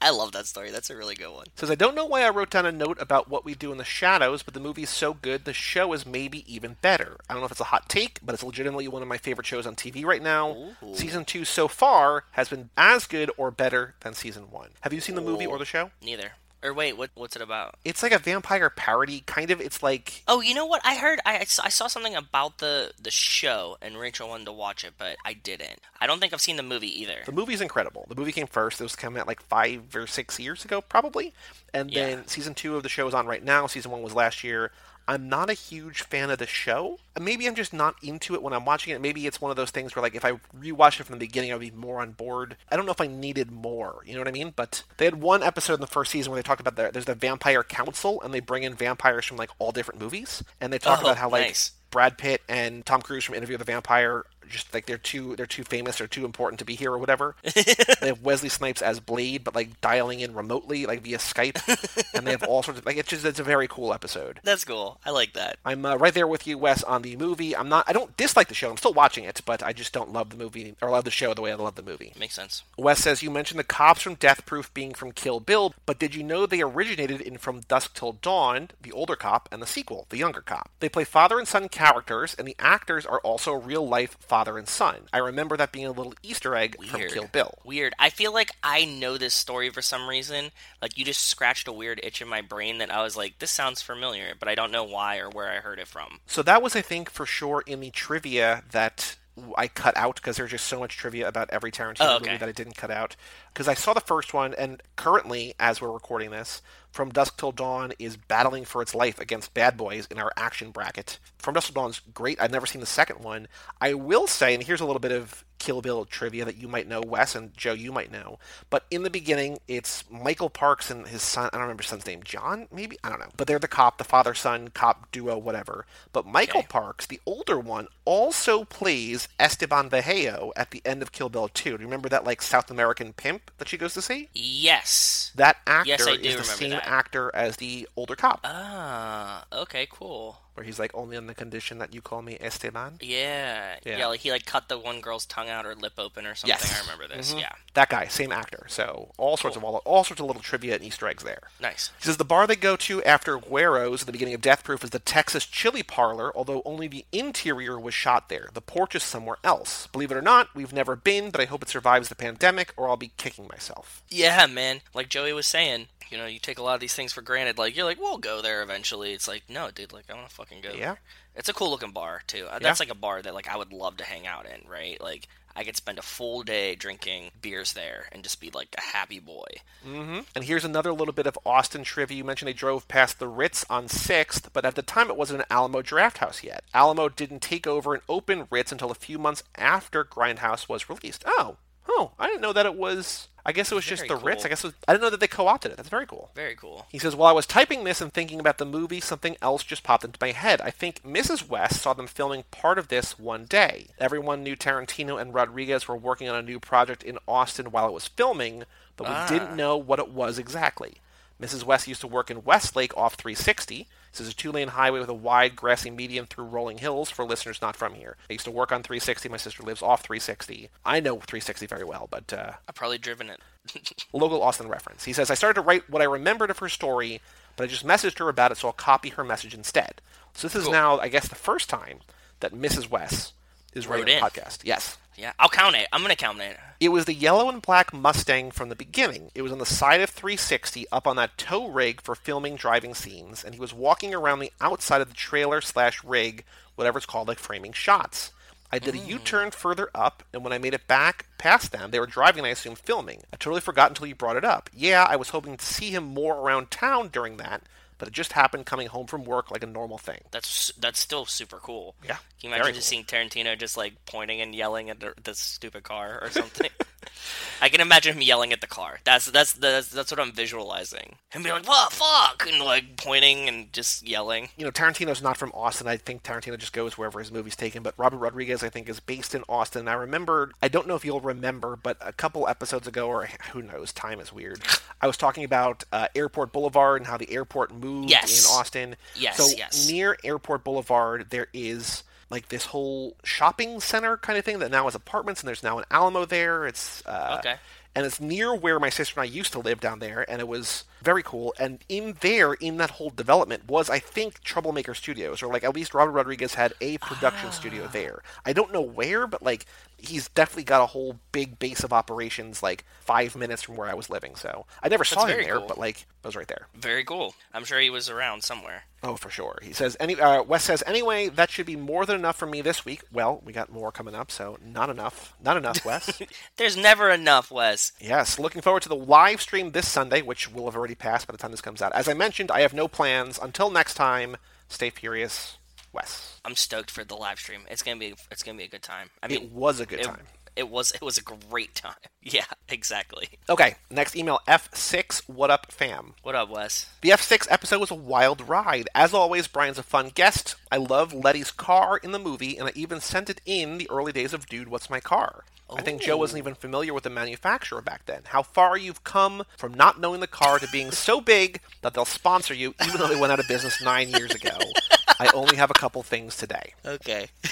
[SPEAKER 2] I love that story. That's a really good one.
[SPEAKER 1] Says I don't know why I wrote down a note about what we do in the shadows, but the movie's so good, the show is maybe even better. I don't know if it's a hot take, but it's legitimately one of my favorite shows on TV right now.
[SPEAKER 2] Ooh.
[SPEAKER 1] Season two so far has been as good or better than season one. Have you seen the movie or the show?
[SPEAKER 2] Neither. Or wait, what what's it about?
[SPEAKER 1] It's like a vampire parody, kind of. It's like
[SPEAKER 2] Oh, you know what? I heard I, I saw- something about the the show, and Rachel wanted to watch it, but I didn't. I don't think I've seen the movie either.
[SPEAKER 1] the movie's incredible. The movie came first. It was coming out like five or six years ago, probably. And
[SPEAKER 2] Yeah.
[SPEAKER 1] then season two of the show is on right now. Season one was last year. I'm not a huge fan of the show. Maybe I'm just not into it when I'm watching it. Maybe it's one of those things where, like, if I rewatch it from the beginning, I'd be more on board. I don't know if I needed more. You know what I mean? But they had one episode in the first season where they talked about the, there's the vampire council, and they bring in vampires from like all different movies, and they talk
[SPEAKER 2] Oh,
[SPEAKER 1] about how like
[SPEAKER 2] nice.
[SPEAKER 1] Brad Pitt and Tom Cruise from Interview with the Vampire just like they're too they're too famous or too important to be here or whatever. they have Wesley Snipes as Blade, but like dialing in remotely, like via Skype, and they have all sorts of like it's just it's a very cool episode.
[SPEAKER 2] That's cool. I like that.
[SPEAKER 1] I'm uh, right there with you, Wes, on the movie. I'm not. I don't dislike the show. I'm still watching it, but I just don't love the movie or love the show the way I love the movie.
[SPEAKER 2] Makes sense.
[SPEAKER 1] Wes says you mentioned the cops from Death Proof being from Kill Bill, but did you know they originated in From Dusk Till Dawn, the older cop, and the sequel, the younger cop? They play father and son characters, and the actors are also real life father and son. I remember that being a little Easter egg from
[SPEAKER 2] Weird.
[SPEAKER 1] Kill Bill.
[SPEAKER 2] Weird. I feel like I know this story for some reason. Like you just scratched a weird itch in my brain that I was like, this sounds familiar, but I don't know why or where I heard it from.
[SPEAKER 1] So that was, I think, for sure in the trivia that I cut out because there's just so much trivia about every Tarantino
[SPEAKER 2] Oh, okay.
[SPEAKER 1] movie that I didn't cut out. Because I saw the first one, and currently, as we're recording this, From Dusk Till Dawn is battling for its life against Bad Boys in our action bracket. From Dusk Till Dawn's great. I've never seen the second one. I will say, and here's a little bit of Kill Bill trivia that you might know, Wes and Joe, you might know. But in the beginning, it's Michael Parks and his son. I don't remember his son's name. John, maybe? I don't know. But they're the cop, the father son cop duo, whatever. But Michael
[SPEAKER 2] Okay.
[SPEAKER 1] Parks, the older one, also plays Esteban Vihaio at the end of Kill Bill 2. Do you remember that, like, South American pimp that she goes to see?
[SPEAKER 2] Yes.
[SPEAKER 1] That actor
[SPEAKER 2] Yes,
[SPEAKER 1] is the same
[SPEAKER 2] that.
[SPEAKER 1] actor as the older cop,
[SPEAKER 2] Ah, okay, cool.
[SPEAKER 1] Where he's like, only on the condition that you call me Esteban.
[SPEAKER 2] Yeah.
[SPEAKER 1] Yeah.
[SPEAKER 2] yeah. like he like cut the one girl's tongue out or lip open or something.
[SPEAKER 1] Yes.
[SPEAKER 2] I remember this.
[SPEAKER 1] Mhm.
[SPEAKER 2] Yeah.
[SPEAKER 1] That guy, same actor. So all sorts of all, all sorts of little trivia and Easter eggs there.
[SPEAKER 2] Nice.
[SPEAKER 1] He says the bar they go to after Guero's at the beginning of Death Proof is the Texas Chili Parlor, although only the interior was shot there. The porch is somewhere else. Believe it or not, we've never been, but I hope it survives the pandemic or I'll be kicking myself.
[SPEAKER 2] Yeah, man. Like Joey was saying, you know, you take a lot of these things for granted. Like you're like, we'll go there eventually. It's like, no, dude. Like I want to fucking go.
[SPEAKER 1] Yeah.
[SPEAKER 2] there. It's a cool looking bar too. Uh, That's like a bar that like I would love to hang out in. Right. Like I could spend a full day drinking beers there and just be like a happy boy. Mm-hmm.
[SPEAKER 1] And here's another little bit of Austin trivia. You mentioned they drove past the Ritz on 6th, but at the time it wasn't an Alamo Drafthouse yet. Alamo didn't take over and open Ritz until a few months after Grindhouse was released. Oh, oh, I didn't know that it was. I guess it was just
[SPEAKER 2] Very
[SPEAKER 1] the Ritz. I guess it was, I didn't know that they co-opted it. That's very cool.
[SPEAKER 2] Very cool.
[SPEAKER 1] He says, While I was typing this and thinking about the movie, something else just popped into my head. I think Mrs. West saw them filming part of this one day. Everyone knew Tarantino and Rodriguez were working on a new project in Austin while it was filming, but we
[SPEAKER 2] Ah.
[SPEAKER 1] didn't know what it was exactly. Mrs. West used to work in Westlake off 360. This is a two lane highway with a wide grassy median through rolling hills for listeners not from here. I used to work on 360. My sister lives off 360. I know 360 very well, but uh,
[SPEAKER 2] I've probably driven it.
[SPEAKER 1] local Austin reference. He says, I started to write what I remembered of her story, but I just messaged her about it, so I'll copy her message instead. So this is
[SPEAKER 2] Cool.
[SPEAKER 1] now, I guess, the first time that Mrs. West is writing a podcast. Yes.
[SPEAKER 2] Yeah, I'll count it. I'm gonna count it.
[SPEAKER 1] It was the yellow and black Mustang from the beginning. It was on the side of 360 up on that tow rig for filming driving scenes, and he was walking around the outside of the trailer slash rig, whatever it's called, like framing shots. I did a mm. U-turn further up, and when I made it back past them, they were driving I assume, filming. I totally forgot until you brought it up. Yeah, I was hoping to see him more around town during that, but it just happened coming home from work like a normal thing.
[SPEAKER 2] That's that's still super cool.
[SPEAKER 1] Yeah,
[SPEAKER 2] Can you imagine just seeing Tarantino just like pointing and yelling at the, the stupid car or something? I can imagine him yelling at the car. That's that's that's that's what I'm visualizing. Him being like, "What fuck?" and like pointing and just yelling.
[SPEAKER 1] you know, Tarantino's not from Austin. I think Tarantino just goes wherever his movie's taken. But Robert Rodriguez, I think, is based in Austin. I remember, I don't know if you'll remember, but a couple episodes ago, or who knows, time is weird. I was talking about uh, Airport Boulevard and how the airport moved
[SPEAKER 2] Yes.
[SPEAKER 1] in Austin.
[SPEAKER 2] Yes,
[SPEAKER 1] So
[SPEAKER 2] yes.
[SPEAKER 1] near Airport Boulevard, there is like this whole shopping center kind of thing that now has apartments, and there's now an Alamo there. It's uh,
[SPEAKER 2] Okay.
[SPEAKER 1] and it's near where my sister and I used to live down there, and it was very cool. And in there, in that whole development, was I think Troublemaker Studios, or like at least Robert Rodriguez had a production studio there. I don't know where, but like he's definitely got a whole big base of operations like five minutes from where I was living. So I never saw him there,
[SPEAKER 2] cool.
[SPEAKER 1] but like I was right there.
[SPEAKER 2] Very cool. I'm sure he was around somewhere.
[SPEAKER 1] Oh, for sure. He says, any, uh, Wes says, anyway, that should be more than enough for me this week. Well, we got more coming up, so not enough. Not enough, Wes.
[SPEAKER 2] There's never enough, Wes.
[SPEAKER 1] yes, looking forward to the live stream this Sunday, which will have already passed by the time this comes out. As I mentioned, I have no plans. Until next time, stay furious, Wes.
[SPEAKER 2] I'm stoked for the live stream. It's gonna be it's gonna be a good time. I mean,
[SPEAKER 1] It was a good
[SPEAKER 2] it,
[SPEAKER 1] time.
[SPEAKER 2] It was it was a great time. Yeah, exactly.
[SPEAKER 1] Okay, next email, F6, what up, fam?
[SPEAKER 2] What up, Wes?
[SPEAKER 1] The F6 episode was a wild ride. As always, Brian's a fun guest. I love Letty's car in the movie, and I even sent it in the early days of Dude, What's My Car? I think Joe wasn't even familiar with the manufacturer back then. How far you've come from not knowing the car to being so big that they'll sponsor you, even though they went out of business nine years ago. I only have a couple things today.
[SPEAKER 2] Okay.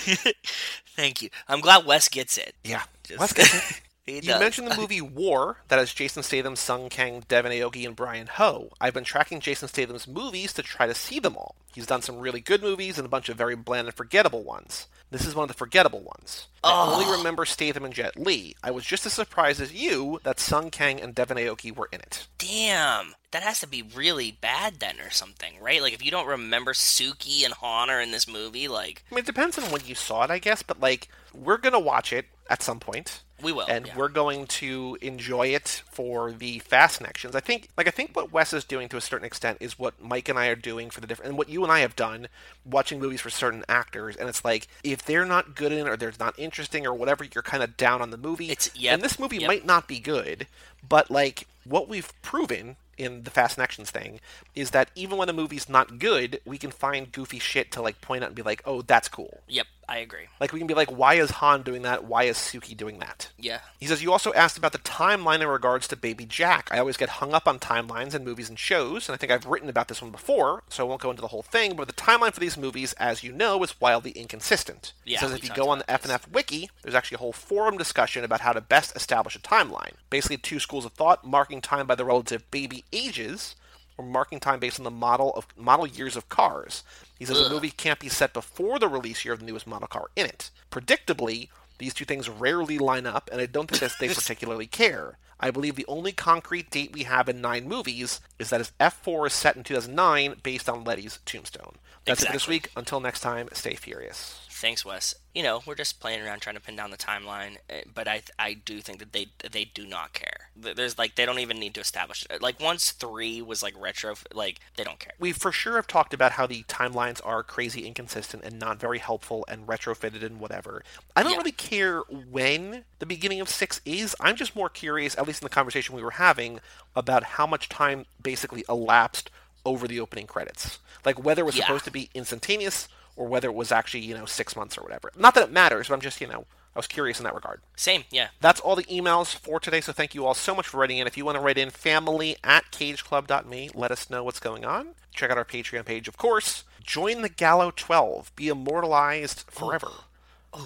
[SPEAKER 2] Thank you. I'm glad Wes gets it.
[SPEAKER 1] Yeah.
[SPEAKER 2] Just-
[SPEAKER 1] Let's get it.
[SPEAKER 2] He
[SPEAKER 1] You
[SPEAKER 2] does.
[SPEAKER 1] mentioned the movie War that has Jason Statham, Sung Kang, Devon Aoki, and Brian Ho. I've been tracking Jason Statham's movies to try to see them all. He's done some really good movies and a bunch of very bland and forgettable ones. This is one of the forgettable ones. I only remember Statham and Jet Li. I was just as surprised as you that Sung Kang and Devon Aoki were in it.
[SPEAKER 2] Damn. That has to be really bad then or something, right? Like if you don't remember Suki and Han are in this movie, like
[SPEAKER 1] I mean, it depends on when you saw it, I guess, but like, we're gonna watch it at some point.
[SPEAKER 2] We will.
[SPEAKER 1] and
[SPEAKER 2] yeah.
[SPEAKER 1] we're going to enjoy it for the fast connections. I think, like I think what Wes is doing to a certain extent is what Mike and I are doing for the different, and what you and I have done, watching movies for certain actors. And it's like if they're not good in it or they're not interesting or whatever, you're kind of down on the movie.
[SPEAKER 2] It's- yep,
[SPEAKER 1] and this movie
[SPEAKER 2] yep.
[SPEAKER 1] might not be good, but like what we've proven in the fast connections thing is that even when a movie's not good, we can find goofy shit to like point out and be like, oh, that's cool.
[SPEAKER 2] Yep, I agree.
[SPEAKER 1] Like we can be like, why is Han doing that? Why is Suki doing that?
[SPEAKER 2] Yeah.
[SPEAKER 1] He says, You also asked about the timeline in regards to Baby Jack. I always get hung up on timelines in movies and shows, and I think I've written about this one before, so I won't go into the whole thing, but the timeline for these movies, as you know, is wildly inconsistent.
[SPEAKER 2] Yeah,
[SPEAKER 1] he says if you go on the
[SPEAKER 2] about this.
[SPEAKER 1] FNF Wiki, there's actually a whole forum discussion about how to best establish a timeline. Basically, two schools of thought marking time by the relative baby ages, or marking time based on the model of model years of cars. He says a
[SPEAKER 2] Ugh.
[SPEAKER 1] movie can't be set before the release year of the newest model car in it. Predictably, these two things rarely line up, and I don't think that they particularly care. I believe the only concrete date we have in nine movies is that his F4 is set in 2009 based on Letty's Tombstone. That's it for this week. Until next time, stay furious.
[SPEAKER 2] Thanks, Wes. You know, we're just playing around trying to pin down the timeline, eh, but I I do think that they they do not care. There's like they don't even need to establish it. Like once three was like retro, like they don't care.
[SPEAKER 1] We for sure have talked about how the timelines are crazy inconsistent and not very helpful and retrofitted and whatever. I don't
[SPEAKER 2] Yeah.
[SPEAKER 1] really care when the beginning of six is. I'm just more curious, at least in the conversation we were having, about how much time basically elapsed over the opening credits. Like whether it was
[SPEAKER 2] Yeah.
[SPEAKER 1] supposed to be instantaneous or whether it was actually, you know, six months or whatever. Not that it matters, but I'm just, you know, I was curious in that regard.
[SPEAKER 2] Same, yeah.
[SPEAKER 1] That's all the emails for today, so thank you all so much for writing in. If you want to write in family at cageclub.me, let us know what's going on. Check out our Patreon page, of course. Join the Gallo 12. Be immortalized forever.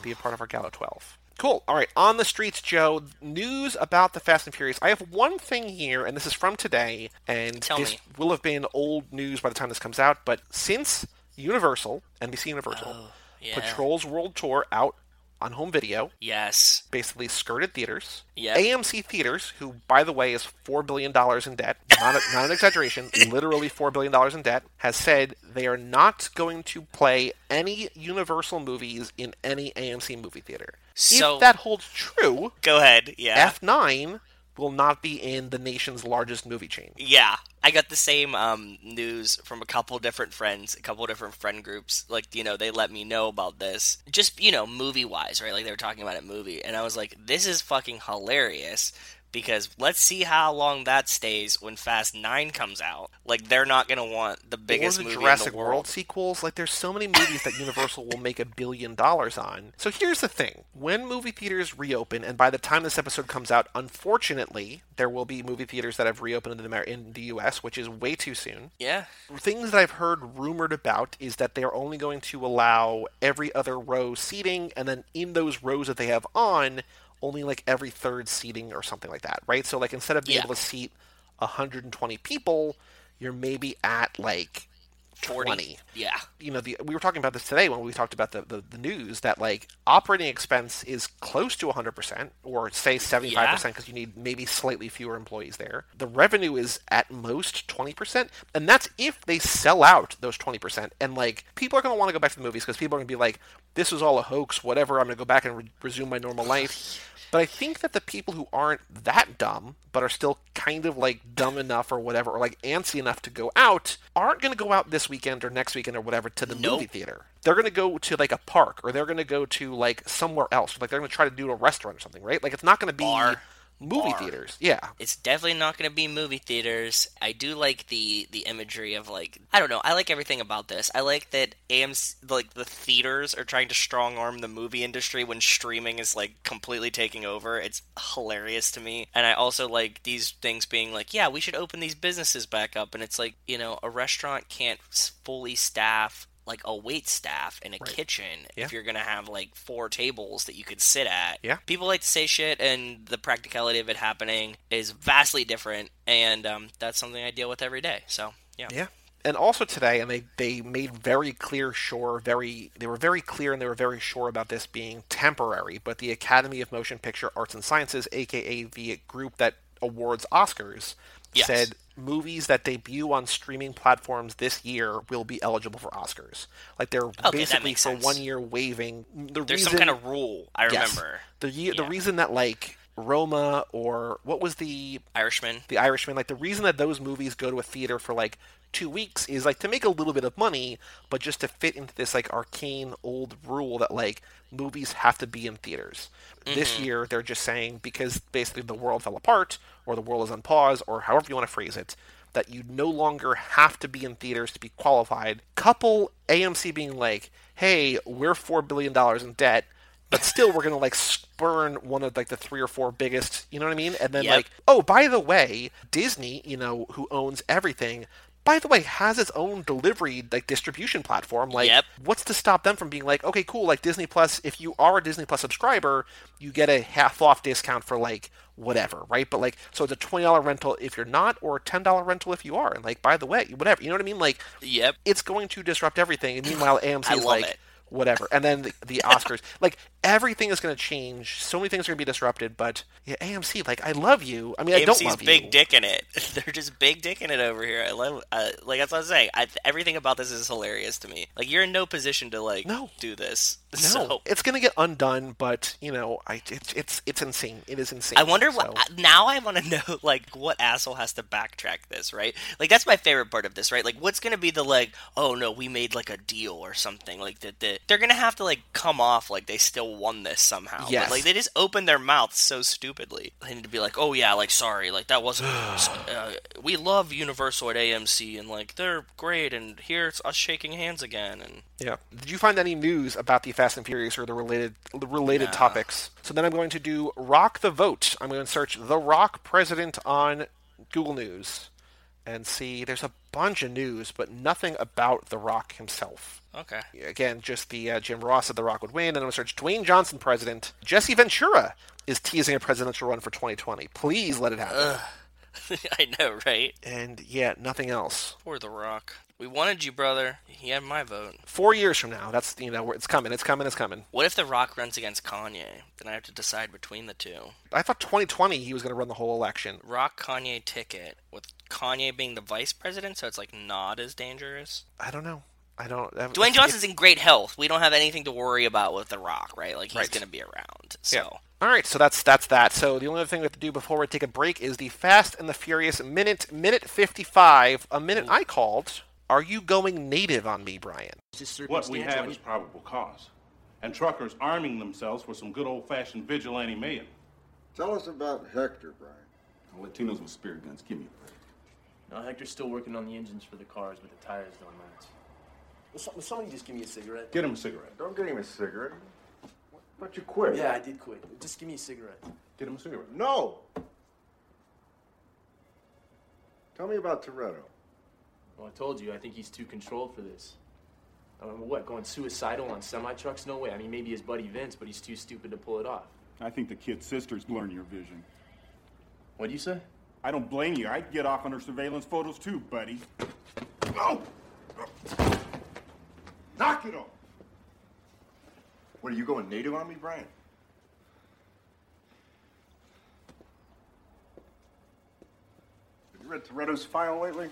[SPEAKER 1] Be a part of our Gallo 12. Cool. All right, on the streets, Joe. News about the Fast and Furious. I have one thing here, and this is from today, and
[SPEAKER 2] Tell
[SPEAKER 1] this
[SPEAKER 2] me.
[SPEAKER 1] will have been old news by the time this comes out. But since Universal, NBC Universal,
[SPEAKER 2] Oh, yeah.
[SPEAKER 1] Patrol's World Tour out on home video,
[SPEAKER 2] Yes.
[SPEAKER 1] basically skirted theaters.
[SPEAKER 2] Yep.
[SPEAKER 1] AMC Theaters, who, by the way, is $4 billion in debt, not, a, not an exaggeration, literally $4 billion in debt, has said they are not going to play any Universal movies in any AMC movie theater.
[SPEAKER 2] So-
[SPEAKER 1] if that holds true,
[SPEAKER 2] Go ahead. Yeah.
[SPEAKER 1] F9 will not be in the nation's largest movie chain.
[SPEAKER 2] Yeah, I got the same um, news from a couple different friends, a couple different friend groups. Like, you know, they let me know about this. Just, you know, movie wise, right? Like, they were talking about it movie. And I was like, this is fucking hilarious because let's see how long that stays when Fast 9 comes out. Like, they're not going to want the biggest
[SPEAKER 1] or the
[SPEAKER 2] movie
[SPEAKER 1] Jurassic
[SPEAKER 2] in the world.
[SPEAKER 1] World sequels. Like, there's so many movies that Universal will make a billion dollars on. So here's the thing: when movie theaters reopen, and by the time this episode comes out, unfortunately, there will be movie theaters that have reopened in the, in the U.S., which is way too soon.
[SPEAKER 2] Yeah.
[SPEAKER 1] Things that I've heard rumored about is that they are only going to allow every other row seating, and then in those rows that they have on. Only like every third seating or something like that, right? So like instead of being
[SPEAKER 2] Yeah.
[SPEAKER 1] able to seat 120 people, you're maybe at like
[SPEAKER 2] 40.
[SPEAKER 1] 20
[SPEAKER 2] Yeah.
[SPEAKER 1] you know, the, we were talking about this today when we talked about the, the, the news that like operating expense is close to 100% or say 75% because you need maybe slightly fewer employees there. The revenue is at most 20%, and that's if they sell out those 20%. And like people are going to want to go back to the movies because people are going to be like, this was all a hoax, whatever, I'm going to go back and re- resume my normal life. But I think that the people who aren't that dumb, but are still kind of like dumb enough or whatever, or like antsy enough to go out, aren't going to go out this weekend or next weekend or whatever to the
[SPEAKER 2] Nope.
[SPEAKER 1] movie theater. They're going to go to like a park or they're going to go to like somewhere else. Like they're going to try to do a restaurant or something, right? Like it's not going to be
[SPEAKER 2] Bar.
[SPEAKER 1] Movie
[SPEAKER 2] Bar.
[SPEAKER 1] theaters. Yeah.
[SPEAKER 2] It's definitely not going to be movie theaters. I do like the the imagery of like I don't know. I like everything about this. I like that AMC like the theaters are trying to strong arm the movie industry when streaming is like completely taking over. It's hilarious to me. And I also like these things being like, yeah, we should open these businesses back up and it's like, you know, a restaurant can't fully staff like a wait staff in a kitchen
[SPEAKER 1] Yeah.
[SPEAKER 2] if you're gonna have like four tables that you could sit at.
[SPEAKER 1] Yeah.
[SPEAKER 2] People like to say shit, and the practicality of it happening is vastly different, and um, that's something I deal with every day. So yeah,
[SPEAKER 1] Yeah. And also today, and they, they made very clear, sure, very they were very clear and they were very sure about this being temporary. But the Academy of Motion Picture Arts and Sciences, aka the group that awards Oscars,
[SPEAKER 2] Yes.
[SPEAKER 1] said movies that debut on streaming platforms this year will be eligible for Oscars. Like they're
[SPEAKER 2] that
[SPEAKER 1] basically for one year waiving the
[SPEAKER 2] there's
[SPEAKER 1] reason,
[SPEAKER 2] some kind of rule. I
[SPEAKER 1] yes.
[SPEAKER 2] remember
[SPEAKER 1] the ye- the reason that like Roma or what was the
[SPEAKER 2] Irishman.
[SPEAKER 1] the Irishman, like the reason that those movies go to a theater for like two weeks is like to make a little bit of money, but just to fit into this like arcane old rule that like movies have to be in theaters. This mm-hmm. year they're just saying because basically the world fell apart or the world is on pause or however you want to phrase it, that you no longer have to be in theaters to be qualified. Couple AMC being like, "Hey, we're four billion dollars in debt." But still, we're gonna like spurn one of like the three or four biggest, you know what I mean? And then
[SPEAKER 2] Yep.
[SPEAKER 1] like, oh, by the way, Disney, you know, who owns everything, by the way, has its own delivery like distribution platform. Like,
[SPEAKER 2] Yep.
[SPEAKER 1] what's to stop them from being like, okay, cool, like Disney Plus, if you are a Disney Plus subscriber, you get a half off discount for like whatever, right? But like, so it's a twenty dollar rental if you're not, or a ten dollar rental if you are. And like, by the way, whatever, you know what I mean? Like,
[SPEAKER 2] Yep.
[SPEAKER 1] it's going to disrupt everything. And meanwhile, AMC is like,
[SPEAKER 2] it.
[SPEAKER 1] whatever. And then the, the Oscars, like everything is going to change. So many things are going to be disrupted. But yeah, AMC, like I love you. I mean, I don't love
[SPEAKER 2] big
[SPEAKER 1] you.
[SPEAKER 2] Big dick in it. They're just big dick in it over here. I love, uh, like that's what I'm saying. I, everything about this is hilarious to me. Like you're in no position to like
[SPEAKER 1] No.
[SPEAKER 2] do this.
[SPEAKER 1] No,
[SPEAKER 2] So
[SPEAKER 1] it's going to get undone. But you know, I it's it's it's insane. It is insane.
[SPEAKER 2] I wonder
[SPEAKER 1] So-
[SPEAKER 2] what now. I want to know like what asshole has to backtrack this, right? Like that's my favorite part of this, right? Like what's gonna be the like, oh no, we made like a deal or something like that. that they're gonna have to like come off like they still won this somehow.
[SPEAKER 1] Yes.
[SPEAKER 2] But, like they just open their mouths so stupidly. They need to be like, oh yeah, like sorry, like that wasn't. uh, we love Universal at AMC and like they're great, and here's us shaking hands again, and
[SPEAKER 1] Yeah. Did you find any news about the Fast and Furious or the related the related topics? So then I'm going to do Rock the Vote. I'm going to search The Rock President on Google News and see there's a bunch of news, but nothing about The Rock himself.
[SPEAKER 2] okay.
[SPEAKER 1] Again, just the uh, Jim Ross said The Rock would win. And I'm going to search Dwayne Johnson President. Jesse Ventura is teasing a presidential run for 2020. Please let it happen.
[SPEAKER 2] I know, right?
[SPEAKER 1] And yeah, nothing else.
[SPEAKER 2] Poor The Rock. We wanted you, brother. He had my vote.
[SPEAKER 1] Four years from now, that's you know, it's coming, it's coming, it's coming.
[SPEAKER 2] What if The Rock runs against Kanye? Then I have to decide between the two.
[SPEAKER 1] I thought 2020 he was going to run the whole election.
[SPEAKER 2] Rock Kanye ticket with Kanye being the vice president, so it's like not as dangerous.
[SPEAKER 1] I don't know. I don't. I-
[SPEAKER 2] Dwayne Johnson's in great health. We don't have anything to worry about with The Rock, right? Like he's
[SPEAKER 1] Right.
[SPEAKER 2] gonna be around. So
[SPEAKER 1] Yeah. All right, so that's that's that. So the only other thing we have to do before we take a break is the Fast and the Furious minute minute 55, a minute I called. Are you going native on me, Brian?
[SPEAKER 3] What we have is probable cause. And truckers arming themselves for some good old fashioned vigilante mayhem.
[SPEAKER 4] Tell us about Hector, Brian.
[SPEAKER 5] Latinos with spear guns, give me a break.
[SPEAKER 6] No, Hector's still working on the engines for the cars, but the tires don't match. Will, some, will somebody just give me a cigarette?
[SPEAKER 3] Get him a cigarette.
[SPEAKER 4] Don't get him a cigarette. But you quit.
[SPEAKER 6] Yeah, I did quit. Just give me a cigarette.
[SPEAKER 3] Get him a cigarette.
[SPEAKER 4] No. Tell me about Toretto.
[SPEAKER 6] Well, I told you, I think he's too controlled for this. I mean, what, going suicidal on semi trucks? No way. I mean, maybe his buddy Vince, but he's too stupid to pull it off.
[SPEAKER 5] I think the kid's sister's blurring your vision.
[SPEAKER 6] What'd you say?
[SPEAKER 5] I don't blame you. I'd get off on her surveillance photos too, buddy. Oh!
[SPEAKER 4] Knock it off! What, are you going native on me, Brian? Have you read Toretto's file lately?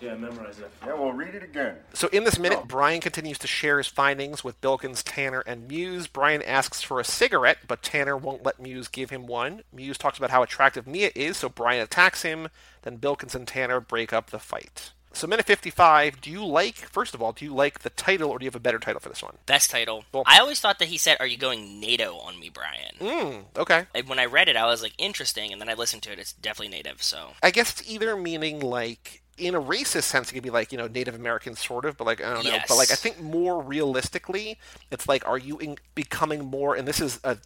[SPEAKER 6] Yeah, I memorized that.
[SPEAKER 4] Yeah, well, read it again.
[SPEAKER 1] So in this minute,
[SPEAKER 4] Oh.
[SPEAKER 1] Brian continues to share his findings with Bilkins, Tanner, and Muse. Brian asks for a cigarette, but Tanner won't let Muse give him one. Muse talks about how attractive Mia is, so Brian attacks him. Then Bilkins and Tanner break up the fight. So minute 55, do you like, first of all, do you like the title or do you have a better title for this one?
[SPEAKER 2] Best title.
[SPEAKER 1] Well-
[SPEAKER 2] I always thought that he said, "Are you going NATO on me, Brian?"
[SPEAKER 1] Hmm, okay.
[SPEAKER 2] And when I read it, I was like, "Interesting," and then I listened to it. It's definitely native. So
[SPEAKER 1] I guess it's either meaning like in a racist sense, it could be like you know Native American sort of, but like I don't know. But like I think more realistically, it's like are you in, becoming more? And this is a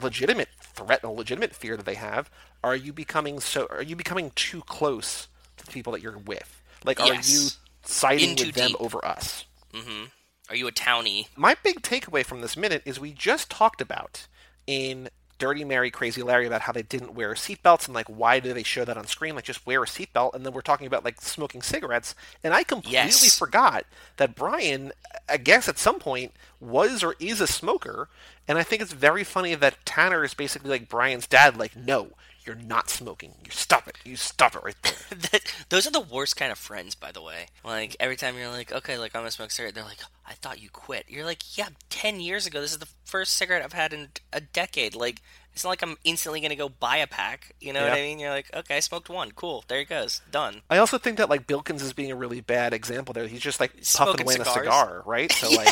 [SPEAKER 1] legitimate threat, a legitimate fear that they have. Are you becoming so? Are you becoming too close to the people that you're with? Like are
[SPEAKER 2] Yes.
[SPEAKER 1] you siding with them over us? Mm-hmm.
[SPEAKER 2] are you a townie?
[SPEAKER 1] My big takeaway from this minute is we just talked about in Dirty Mary, Crazy Larry about how they didn't wear seatbelts and like why do they show that on screen? Like just wear a seatbelt, and then we're talking about like smoking cigarettes, and I completely
[SPEAKER 2] Yes.
[SPEAKER 1] forgot that Brian, I guess at some point was or is a smoker, and I think it's very funny that Tanner is basically like Brian's dad, like no. You're not smoking. You stop it. You stop it right there.
[SPEAKER 2] That- Those are the worst kind of friends, by the way. Like every time you're like, "Okay, like I'm gonna smoke a cigarette," they're like, "I thought you quit." You're like, "Yeah, ten years ago. This is the first cigarette I've had in a decade." Like. It's not like I'm instantly gonna go buy a pack. You know what I mean? You're like, okay, I smoked one. Cool. There it goes. Done.
[SPEAKER 1] I also think that like Bilkins is being a really bad example there. He's just like puffing away on a cigar, right? So like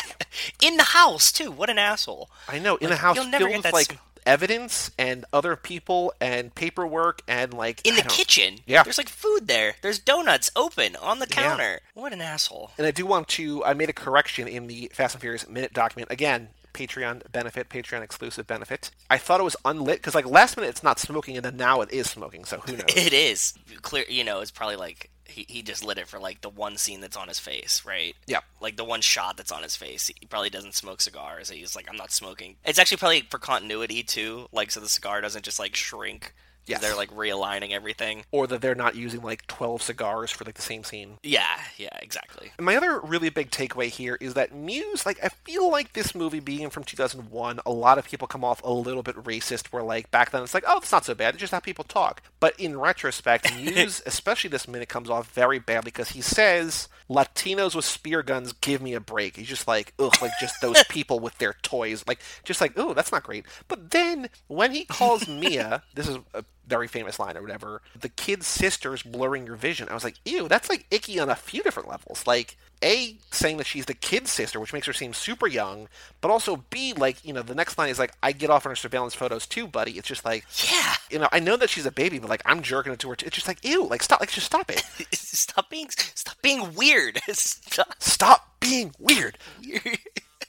[SPEAKER 2] In the house too. What an asshole.
[SPEAKER 1] I know in
[SPEAKER 2] Like,
[SPEAKER 1] a house
[SPEAKER 2] you'll never get that
[SPEAKER 1] like
[SPEAKER 2] sm-
[SPEAKER 1] evidence and other people and paperwork and like
[SPEAKER 2] In the kitchen.
[SPEAKER 1] Yeah.
[SPEAKER 2] There's like food there. There's donuts open on the
[SPEAKER 1] Yeah.
[SPEAKER 2] counter. What an asshole.
[SPEAKER 1] And I do want to. I made a correction in the Fast and Furious minute document again. Patreon benefit, Patreon exclusive benefit. I thought it was unlit because like last minute it's not smoking and then now it is smoking. So who knows?
[SPEAKER 2] It is clear. You know, it's probably like he, he just lit it for like the one scene that's on his face, right?
[SPEAKER 1] Yeah.
[SPEAKER 2] Like the one shot that's on his face. He probably doesn't smoke cigars. He's like, I'm not smoking. It's actually probably for continuity too, like so the cigar doesn't just like shrink.
[SPEAKER 1] Yes.
[SPEAKER 2] They're like realigning everything.
[SPEAKER 1] or that they're not using like twelve cigars for like the same scene.
[SPEAKER 2] Yeah, yeah, exactly.
[SPEAKER 1] My other really big takeaway here is that Muse, like, I feel like this movie being from 2001, a lot of people come off a little bit racist, where, like, back then it's like, oh, it's not so bad, it's just how people talk. But in retrospect, Muse, especially this minute, comes off very badly because he says, Latinos with spear guns, give me a break. He's just like, ugh, like, just those people with their toys. Like, just like, oh, that's not great. But then, when he calls Mia, this is a very famous line or whatever, the kid's sister's blurring your vision. I was like, ew, that's like icky on a few different levels. Like, A, saying that she's the kid's sister, which makes her seem super young, but also B, like, you know, the next line is like, I get off on her surveillance photos too, buddy. It's just like,
[SPEAKER 2] Yeah.
[SPEAKER 1] you know, I know that she's a baby, but like, I'm jerking it to her. Too. It's just like, ew, like, stop, like, just stop it.
[SPEAKER 2] stop being stop being weird. stop.
[SPEAKER 1] Stop being weird.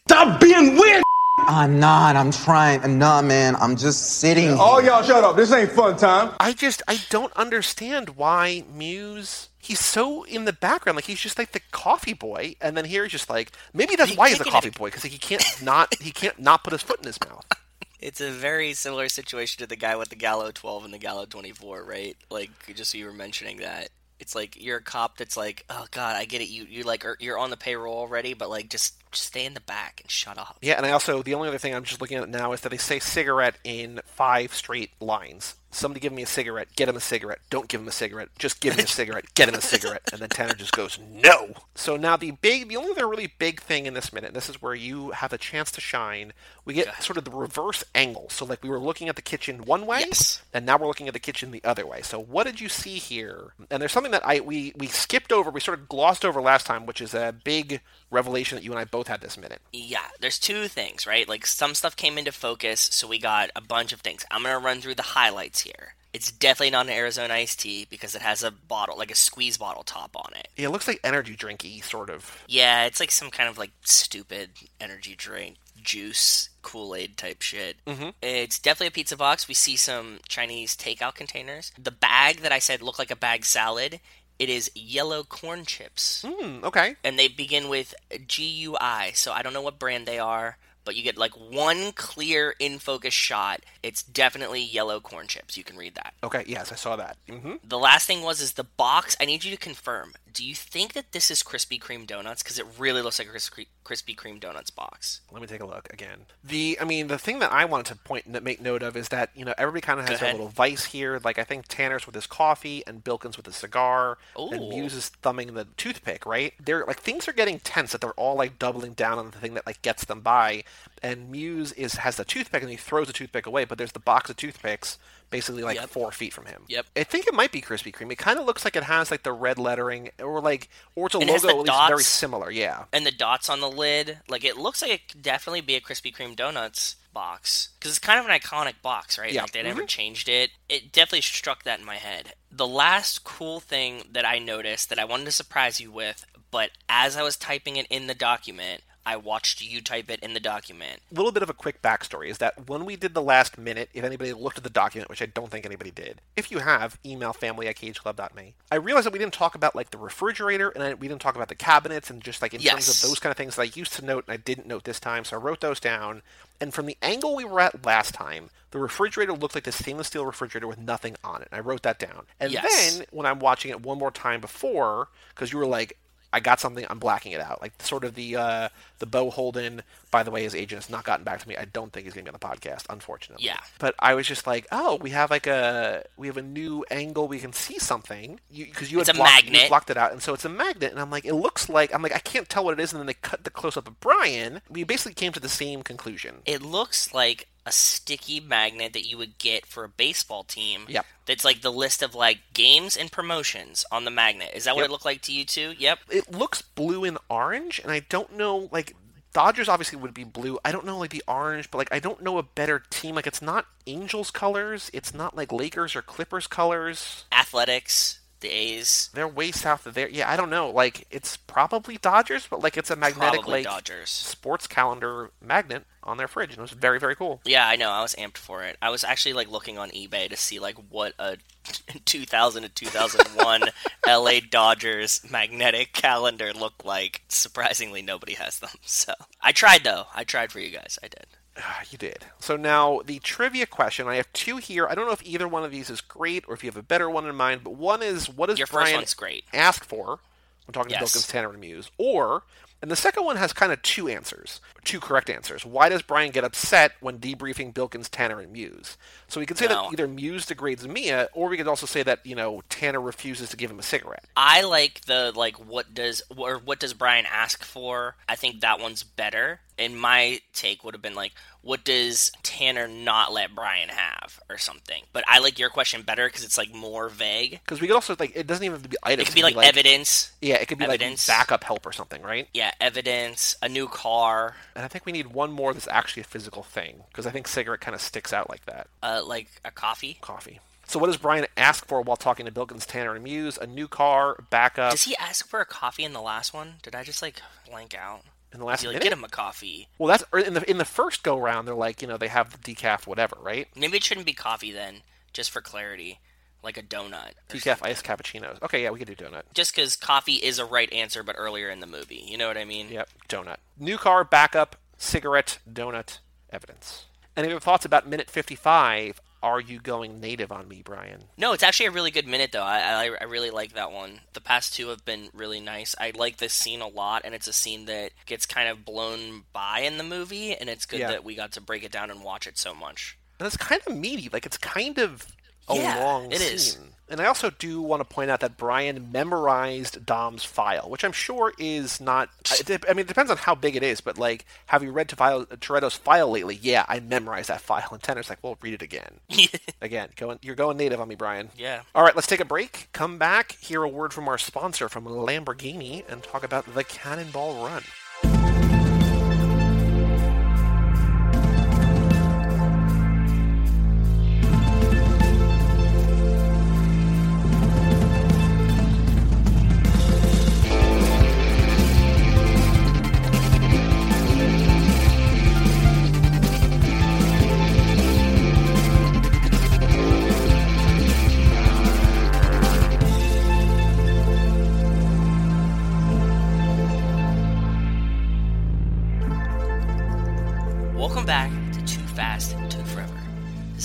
[SPEAKER 7] Stop being weird.
[SPEAKER 8] I'm not. I'm trying. Nah, man. I'm just sitting.
[SPEAKER 7] All
[SPEAKER 8] here.
[SPEAKER 7] y'all shut up. This ain't fun time.
[SPEAKER 1] I just, I don't understand why Muse. He's so in the background, like he's just like the coffee boy, and then here he's just like maybe that's
[SPEAKER 2] He
[SPEAKER 1] why he's a coffee
[SPEAKER 2] get
[SPEAKER 1] boy because he can't not he can't not put his foot in his mouth.
[SPEAKER 2] It's a very similar situation to the guy with the Gallo 12 and the Gallo 24, right? Like, just so you were mentioning that. It's like you're a cop that's like, oh god, I get it. You you like are, you're on the payroll already, but like just, just stay in the back and shut up.
[SPEAKER 1] Yeah, and I also the only other thing I'm just looking at now is that they say cigarette in five straight lines. Somebody give me a cigarette, get him a cigarette. Don't give him a cigarette, just give me a cigarette, get him a cigarette. And then Tanner just goes, no. So now the big, the only other really big thing in this minute, and this is where you have a chance to shine. We get sort of the reverse angle. So like we were looking at the kitchen one way,
[SPEAKER 2] Yes.
[SPEAKER 1] and now we're looking at the kitchen the other way. So what did you see here? And there's something that I we we skipped over, we sort of glossed over last time, which is a big revelation that you and I both had this minute.
[SPEAKER 2] Yeah, there's two things, right? Like some stuff came into focus, so we got a bunch of things. I'm gonna run through the highlights here. It's definitely not an Arizona iced tea because it has a bottle, like a squeeze bottle top on it.
[SPEAKER 1] Yeah, it looks like energy drinky, sort of.
[SPEAKER 2] Yeah, it's like some kind of like stupid energy drink, juice, Kool Aid type shit. Mm-hmm. It's definitely a pizza box. We see some Chinese takeout containers. The bag that I said looked like a bag salad. It is yellow corn chips,
[SPEAKER 1] Hmm, okay.
[SPEAKER 2] and they begin with GUI. So I don't know what brand they are, but you get like one clear in focus shot. It's definitely yellow corn chips. You can read that.
[SPEAKER 1] Okay, yes, I saw that. hmm
[SPEAKER 2] The last thing was is the box. I need you to confirm. Do you think that this is Krispy Kreme donuts? Because it really looks like a Krispy Kreme donuts box.
[SPEAKER 1] Let me take a look again. The, I mean, the thing that I wanted to point and make note of is that you know everybody kind of has their little vice here. Like I think Tanner's with his coffee and Bilkins with his cigar,
[SPEAKER 2] Ooh. and.
[SPEAKER 1] Muse is thumbing the toothpick. Right? They're like things are getting tense that they're all like doubling down on the thing that like gets them by. And Muse is has the toothpick and he throws the toothpick away, but there's the box of toothpicks basically like
[SPEAKER 2] Yep.
[SPEAKER 1] four feet from him.
[SPEAKER 2] Yep.
[SPEAKER 1] I think it might be Krispy Kreme. It kind of looks like it has like the red lettering, or like, or it's a
[SPEAKER 2] And
[SPEAKER 1] logo at least very similar. Yeah.
[SPEAKER 2] And the dots on the lid, like it looks like it could definitely be a Krispy Kreme donuts box because it's kind of an iconic box, right?
[SPEAKER 1] Yeah.
[SPEAKER 2] Like they never
[SPEAKER 1] Mhm.
[SPEAKER 2] changed it. It definitely struck that in my head. The last cool thing that I noticed that I wanted to surprise you with, but as I was typing it in the document, I watched you type it in the document.
[SPEAKER 1] A little bit of a quick backstory is that when we did the last minute, if anybody looked at the document, which I don't think anybody did, if you have, email family at cageclub.me. I realized that we didn't talk about like the refrigerator and I, we didn't talk about the cabinets and just like in terms of those kind of things that I used to note and I didn't note this time, so I wrote those down. And from the angle we were at last time, the refrigerator looked like the stainless steel refrigerator with nothing on it. And I wrote that down. And
[SPEAKER 2] Yes.
[SPEAKER 1] then when I'm watching it one more time before, because you were like, I got something. I'm blacking it out. Like sort of the uh, the Bo Holden. By the way, his agent has not gotten back to me. I don't think he's going to be on the podcast, unfortunately.
[SPEAKER 2] Yeah.
[SPEAKER 1] But I was just like, oh, we have like a we have a new angle. We can see something because you,
[SPEAKER 2] It's
[SPEAKER 1] had
[SPEAKER 2] a
[SPEAKER 1] blocked, you
[SPEAKER 2] magnet.
[SPEAKER 1] blocked it out, and so it's a magnet. And I'm like, it looks like I'm like I can't tell what it is. And then they cut the close up of Brian. We basically came to the same conclusion.
[SPEAKER 2] It looks like a sticky magnet that you would get for a baseball team.
[SPEAKER 1] Yep.
[SPEAKER 2] That's like the list of like games and promotions on the magnet. Is that what
[SPEAKER 1] Yep.
[SPEAKER 2] it looked like to you too? Yep.
[SPEAKER 1] it looks blue and orange, and I don't know like Dodgers obviously would be blue. I don't know like the orange, but like I don't know a better team. Like it's not Angels colors. It's not like Lakers or Clippers colors.
[SPEAKER 2] Athletics, the A's,
[SPEAKER 1] They're way south of there. Yeah, I don't know. Like it's probably Dodgers, but like it's a magnetic
[SPEAKER 2] probably
[SPEAKER 1] like
[SPEAKER 2] Dodgers.
[SPEAKER 1] sports calendar magnet on their fridge, and it was very very cool.
[SPEAKER 2] Yeah, I know. I was amped for it. I was actually like looking on eBay to see like what a 2000 to 2001 LA Dodgers magnetic calendar looked like. Surprisingly, nobody has them. So I tried though. I tried for you guys. I did.
[SPEAKER 1] Ah, You did. So now the trivia question. I have two here. I don't know if either one of these is great or if you have a better one in mind. But one is what does
[SPEAKER 2] Your
[SPEAKER 1] Brian ask for? I'm talking
[SPEAKER 2] Yes.
[SPEAKER 1] to Bilkins, Tanner, and Muse. Or, and the second one has kind of two answers, two correct answers. Why does Brian get upset when debriefing Bilkins, Tanner, and Muse? So we could say
[SPEAKER 2] No.
[SPEAKER 1] that either Muse degrades Mia, or we could also say that you know Tanner refuses to give him a cigarette.
[SPEAKER 2] I like the like what does or what does Brian ask for? I think that one's better. And my take would have been like, what does Tanner not let Brian have or something? But I like your question better because it's like more vague.
[SPEAKER 1] Because we could also like it doesn't even have to be items.
[SPEAKER 2] It could be like, evidence.
[SPEAKER 1] Yeah, it could be
[SPEAKER 2] evidence.
[SPEAKER 1] like backup help or something, right?
[SPEAKER 2] Yeah, evidence, a new car,
[SPEAKER 1] And I think we need one more that's actually a physical thing because I think cigarette kind of sticks out like that.
[SPEAKER 2] uh, like a coffee.
[SPEAKER 1] Coffee. So what does Brian ask for while talking to Bilkins, Tanner, and Muse? A new car, backup.
[SPEAKER 2] Does he ask for a coffee in the last one? Did I just like blank out?
[SPEAKER 1] In the last
[SPEAKER 2] like,
[SPEAKER 1] minute?
[SPEAKER 2] get him a coffee.
[SPEAKER 1] Well, that's in the in the first go round. They're like, you know, they have the decaf, whatever, right?
[SPEAKER 2] Maybe it shouldn't be coffee then, just for clarity, like a donut.
[SPEAKER 1] Decaf iced cappuccinos. Okay, yeah, we could do donut.
[SPEAKER 2] just because coffee is a right answer, but earlier in the movie. You know what I mean?
[SPEAKER 1] Yep, donut. New car, backup, cigarette, donut, evidence. Any other thoughts about minute fifty-five? Are you going native on me, Brian?
[SPEAKER 2] No, it's actually a really good minute though. I, I I really like that one. The past two have been really nice. I like this scene a lot, and it's a scene that gets kind of blown by in the movie, and it's good
[SPEAKER 1] Yeah.
[SPEAKER 2] that we got to break it down and watch it so much.
[SPEAKER 1] And it's kind of meaty. Like it's kind of a
[SPEAKER 2] Yeah,
[SPEAKER 1] long
[SPEAKER 2] it
[SPEAKER 1] scene.
[SPEAKER 2] is.
[SPEAKER 1] And I also do want to point out that Brian memorized Dom's file, which I'm sure is not. I mean, it depends on how big it is, but like, have you read to file, Toretto's file lately? Yeah, I memorized that file. And Tanner's like, well, read it again. again, going, you're going native on me, Brian.
[SPEAKER 2] Yeah.
[SPEAKER 1] All right, let's take a break. Come back, hear a word from our sponsor from Lamborghini, and talk about the Cannonball Run.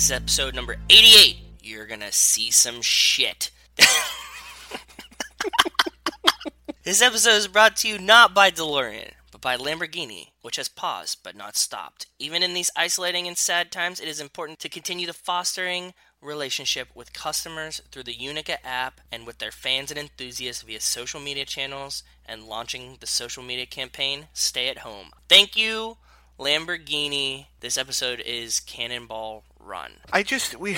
[SPEAKER 2] Is episode number 88. You're gonna see some shit. this episode is brought to you not by DeLorean, but by Lamborghini, which has paused but not stopped. Even in these isolating and sad times, it is important to continue the fostering relationship with customers through the Unica app and with their fans and enthusiasts via social media channels and launching the social media campaign Stay at Home. Thank you, Lamborghini. This episode is Cannonball Run.
[SPEAKER 1] I just we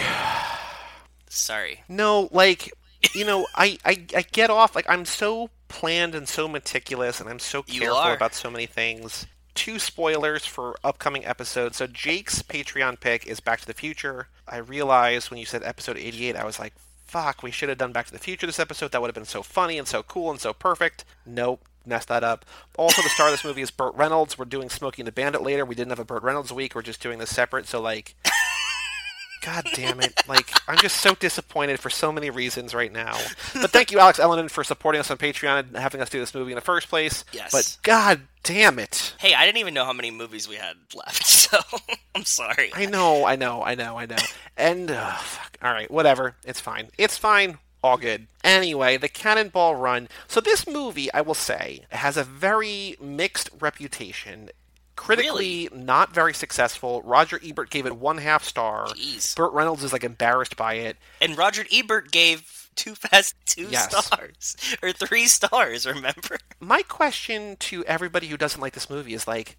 [SPEAKER 2] Sorry.
[SPEAKER 1] no like you know I, I I get off like I'm so planned and so meticulous and I'm so careful about so many things. Two spoilers for upcoming episodes. So Jake's Patreon pick is Back to the Future. I realized when you said episode 88, I was like, fuck, we should have done Back to the Future this episode. That would have been so funny and so cool and so perfect. Nope. Messed that up. Also, the star of this movie is Burt Reynolds. We're doing Smokey and the Bandit later. We didn't have a Burt Reynolds week. We're just doing this separate. So, like, God damn it. Like, I'm just so disappointed for so many reasons right now. But thank you, Alex Ellenin, for supporting us on Patreon and having us do this movie in the first place.
[SPEAKER 2] Yes.
[SPEAKER 1] But God damn it.
[SPEAKER 2] Hey, I didn't even know how many movies we had left, so I'm sorry.
[SPEAKER 1] I know, I know, I know, I know. And, uh, fuck. All right, whatever. It's fine. It's fine. All good. Anyway, the Cannonball Run. So, this movie, I will say, has a very mixed reputation. Critically, not very successful. Roger Ebert gave it one half star.
[SPEAKER 2] Jeez.
[SPEAKER 1] Burt Reynolds is like embarrassed by it.
[SPEAKER 2] And Roger Ebert gave Too Fast two
[SPEAKER 1] Yes.
[SPEAKER 2] stars. Or three stars, remember?
[SPEAKER 1] My question to everybody who doesn't like this movie is like,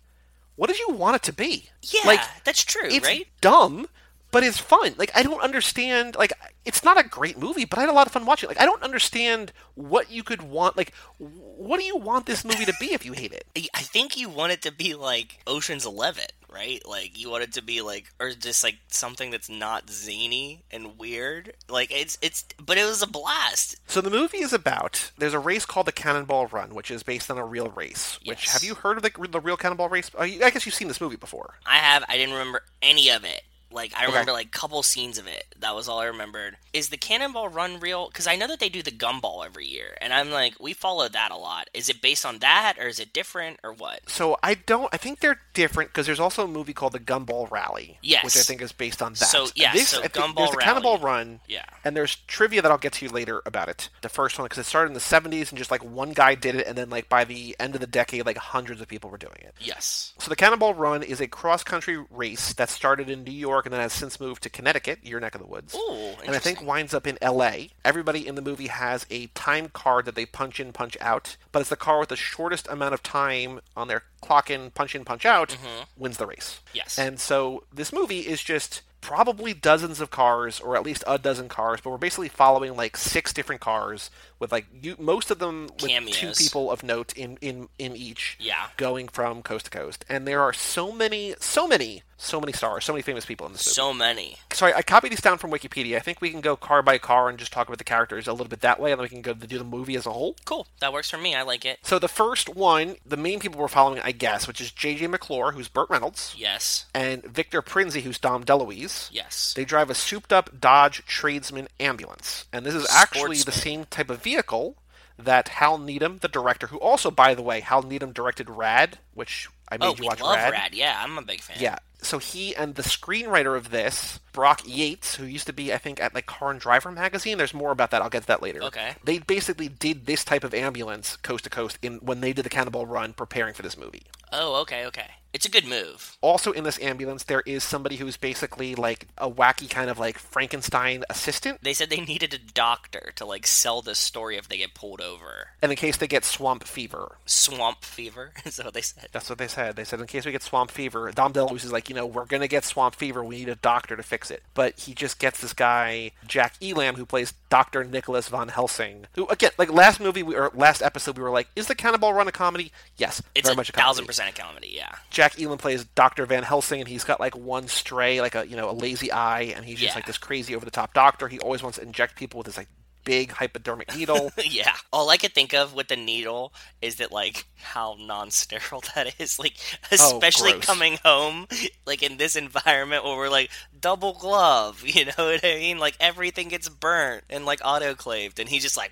[SPEAKER 1] what did you want it to be?
[SPEAKER 2] Yeah,
[SPEAKER 1] like
[SPEAKER 2] that's true,
[SPEAKER 1] it's
[SPEAKER 2] right?
[SPEAKER 1] dumb, but it's fun. Like I don't understand. Like it's not a great movie, but I had a lot of fun watching. it. Like I don't understand what you could want. Like what do you want this movie to be if you hate it?
[SPEAKER 2] I think you want it to be like Ocean's Eleven, right? Like you want it to be like, or just like something that's not zany and weird. Like it's it's, but it was a blast.
[SPEAKER 1] So the movie is about there's a race called the Cannonball Run, which is based on a real race. Which have you heard of the, the real Cannonball race? I guess you've seen this movie before.
[SPEAKER 2] I have. I didn't remember any of it. Like I remember like a couple scenes of it. That was all I remembered. Is the Cannonball Run real? Because I know that they do the Gumball every year, and I'm like, we follow that a lot. Is it based on that, or is it different, or what?
[SPEAKER 1] So I don't. I think they're different because there's also a movie called the Gumball Rally,
[SPEAKER 2] Yes.
[SPEAKER 1] which I think is based on that.
[SPEAKER 2] So, yeah,
[SPEAKER 1] this,
[SPEAKER 2] so Gumball
[SPEAKER 1] there's the Cannonball
[SPEAKER 2] Rally.
[SPEAKER 1] Run,
[SPEAKER 2] Yeah.
[SPEAKER 1] and there's trivia that I'll get to you later about it. The first one because it started in the 70s and just like one guy did it, and then like by the end of the decade, like hundreds of people were doing it.
[SPEAKER 2] Yes.
[SPEAKER 1] So the Cannonball Run is a cross-country race that started in New York and then has since moved to Connecticut, your neck of the woods.
[SPEAKER 2] Ooh,
[SPEAKER 1] and I think winds up in L.A. Everybody in the movie has a time card that they punch in, punch out, but it's the car with the shortest amount of time on their clock in, punch in, punch out wins the race.
[SPEAKER 2] Mm-hmm. Yes.
[SPEAKER 1] And so this movie is just probably dozens of cars, or at least a dozen cars, but we're basically following like six different cars with like you, most of them with two people of note in in in each
[SPEAKER 2] Yeah.
[SPEAKER 1] going from coast to coast. And there are so many, so many, so many stars, so many famous people in this movie.
[SPEAKER 2] So many.
[SPEAKER 1] Sorry, I copied these down from Wikipedia. I think we can go car by car and just talk about the characters a little bit that way, and then we can go do the movie as a whole.
[SPEAKER 2] Cool. That works for me. I like it.
[SPEAKER 1] So the first one, the main people we're following, I guess, which is J.J. McClure, who's Burt Reynolds,
[SPEAKER 2] Yes.
[SPEAKER 1] and Victor Prinzi, who's Dom DeLuise.
[SPEAKER 2] Yes.
[SPEAKER 1] They drive a souped-up Dodge Tradesman ambulance, and this is actually the same type of vehicle that Hal Needham, the director, who also, by the way, Hal Needham directed Rad, which I oh, made
[SPEAKER 2] oh,
[SPEAKER 1] you watch
[SPEAKER 2] love
[SPEAKER 1] Rad.
[SPEAKER 2] Rad. Yeah, I'm a big fan.
[SPEAKER 1] Yeah. So he and the screenwriter of this, Brock Yates, who used to be, I think, at like Car and Driver magazine. There's more about that. I'll get to that later.
[SPEAKER 2] Okay.
[SPEAKER 1] They basically did this type of ambulance coast to coast in when they did the Cannonball Run, preparing for this movie.
[SPEAKER 2] Oh, okay, okay. It's a good move.
[SPEAKER 1] Also in this ambulance, there is somebody who's basically like a wacky kind of like Frankenstein assistant.
[SPEAKER 2] They said they needed a doctor to like sell this story if they get pulled over.
[SPEAKER 1] And in case they get swamp fever,
[SPEAKER 2] Swamp fever. Is that what they said?
[SPEAKER 1] that's what they said. They said in case we get swamp fever, Dom DeLuise is like, you know, we're gonna get swamp fever. We need a doctor to fix it. But he just gets this guy Jack Elam who plays Doctor Nicholas von Helsing. Who again, like last movie we, or last episode, we were like, is the Cannonball Run a comedy? Yes,
[SPEAKER 2] It's
[SPEAKER 1] very
[SPEAKER 2] a
[SPEAKER 1] much a comedy.
[SPEAKER 2] thousand percent a comedy. Yeah.
[SPEAKER 1] Jack Elam plays Dr. Van Helsing, and he's got like one stray, like a you know a lazy eye, and he's just
[SPEAKER 2] Yeah.
[SPEAKER 1] like this crazy over the top doctor. He always wants to inject people with his like big hypodermic needle.
[SPEAKER 2] yeah. All I could think of with the needle is that like how non-sterile that is. Like oh, especially
[SPEAKER 1] Oh,
[SPEAKER 2] coming home like in this environment where we're like double glove, you know what I mean? Like everything gets burnt and like autoclaved and he's just like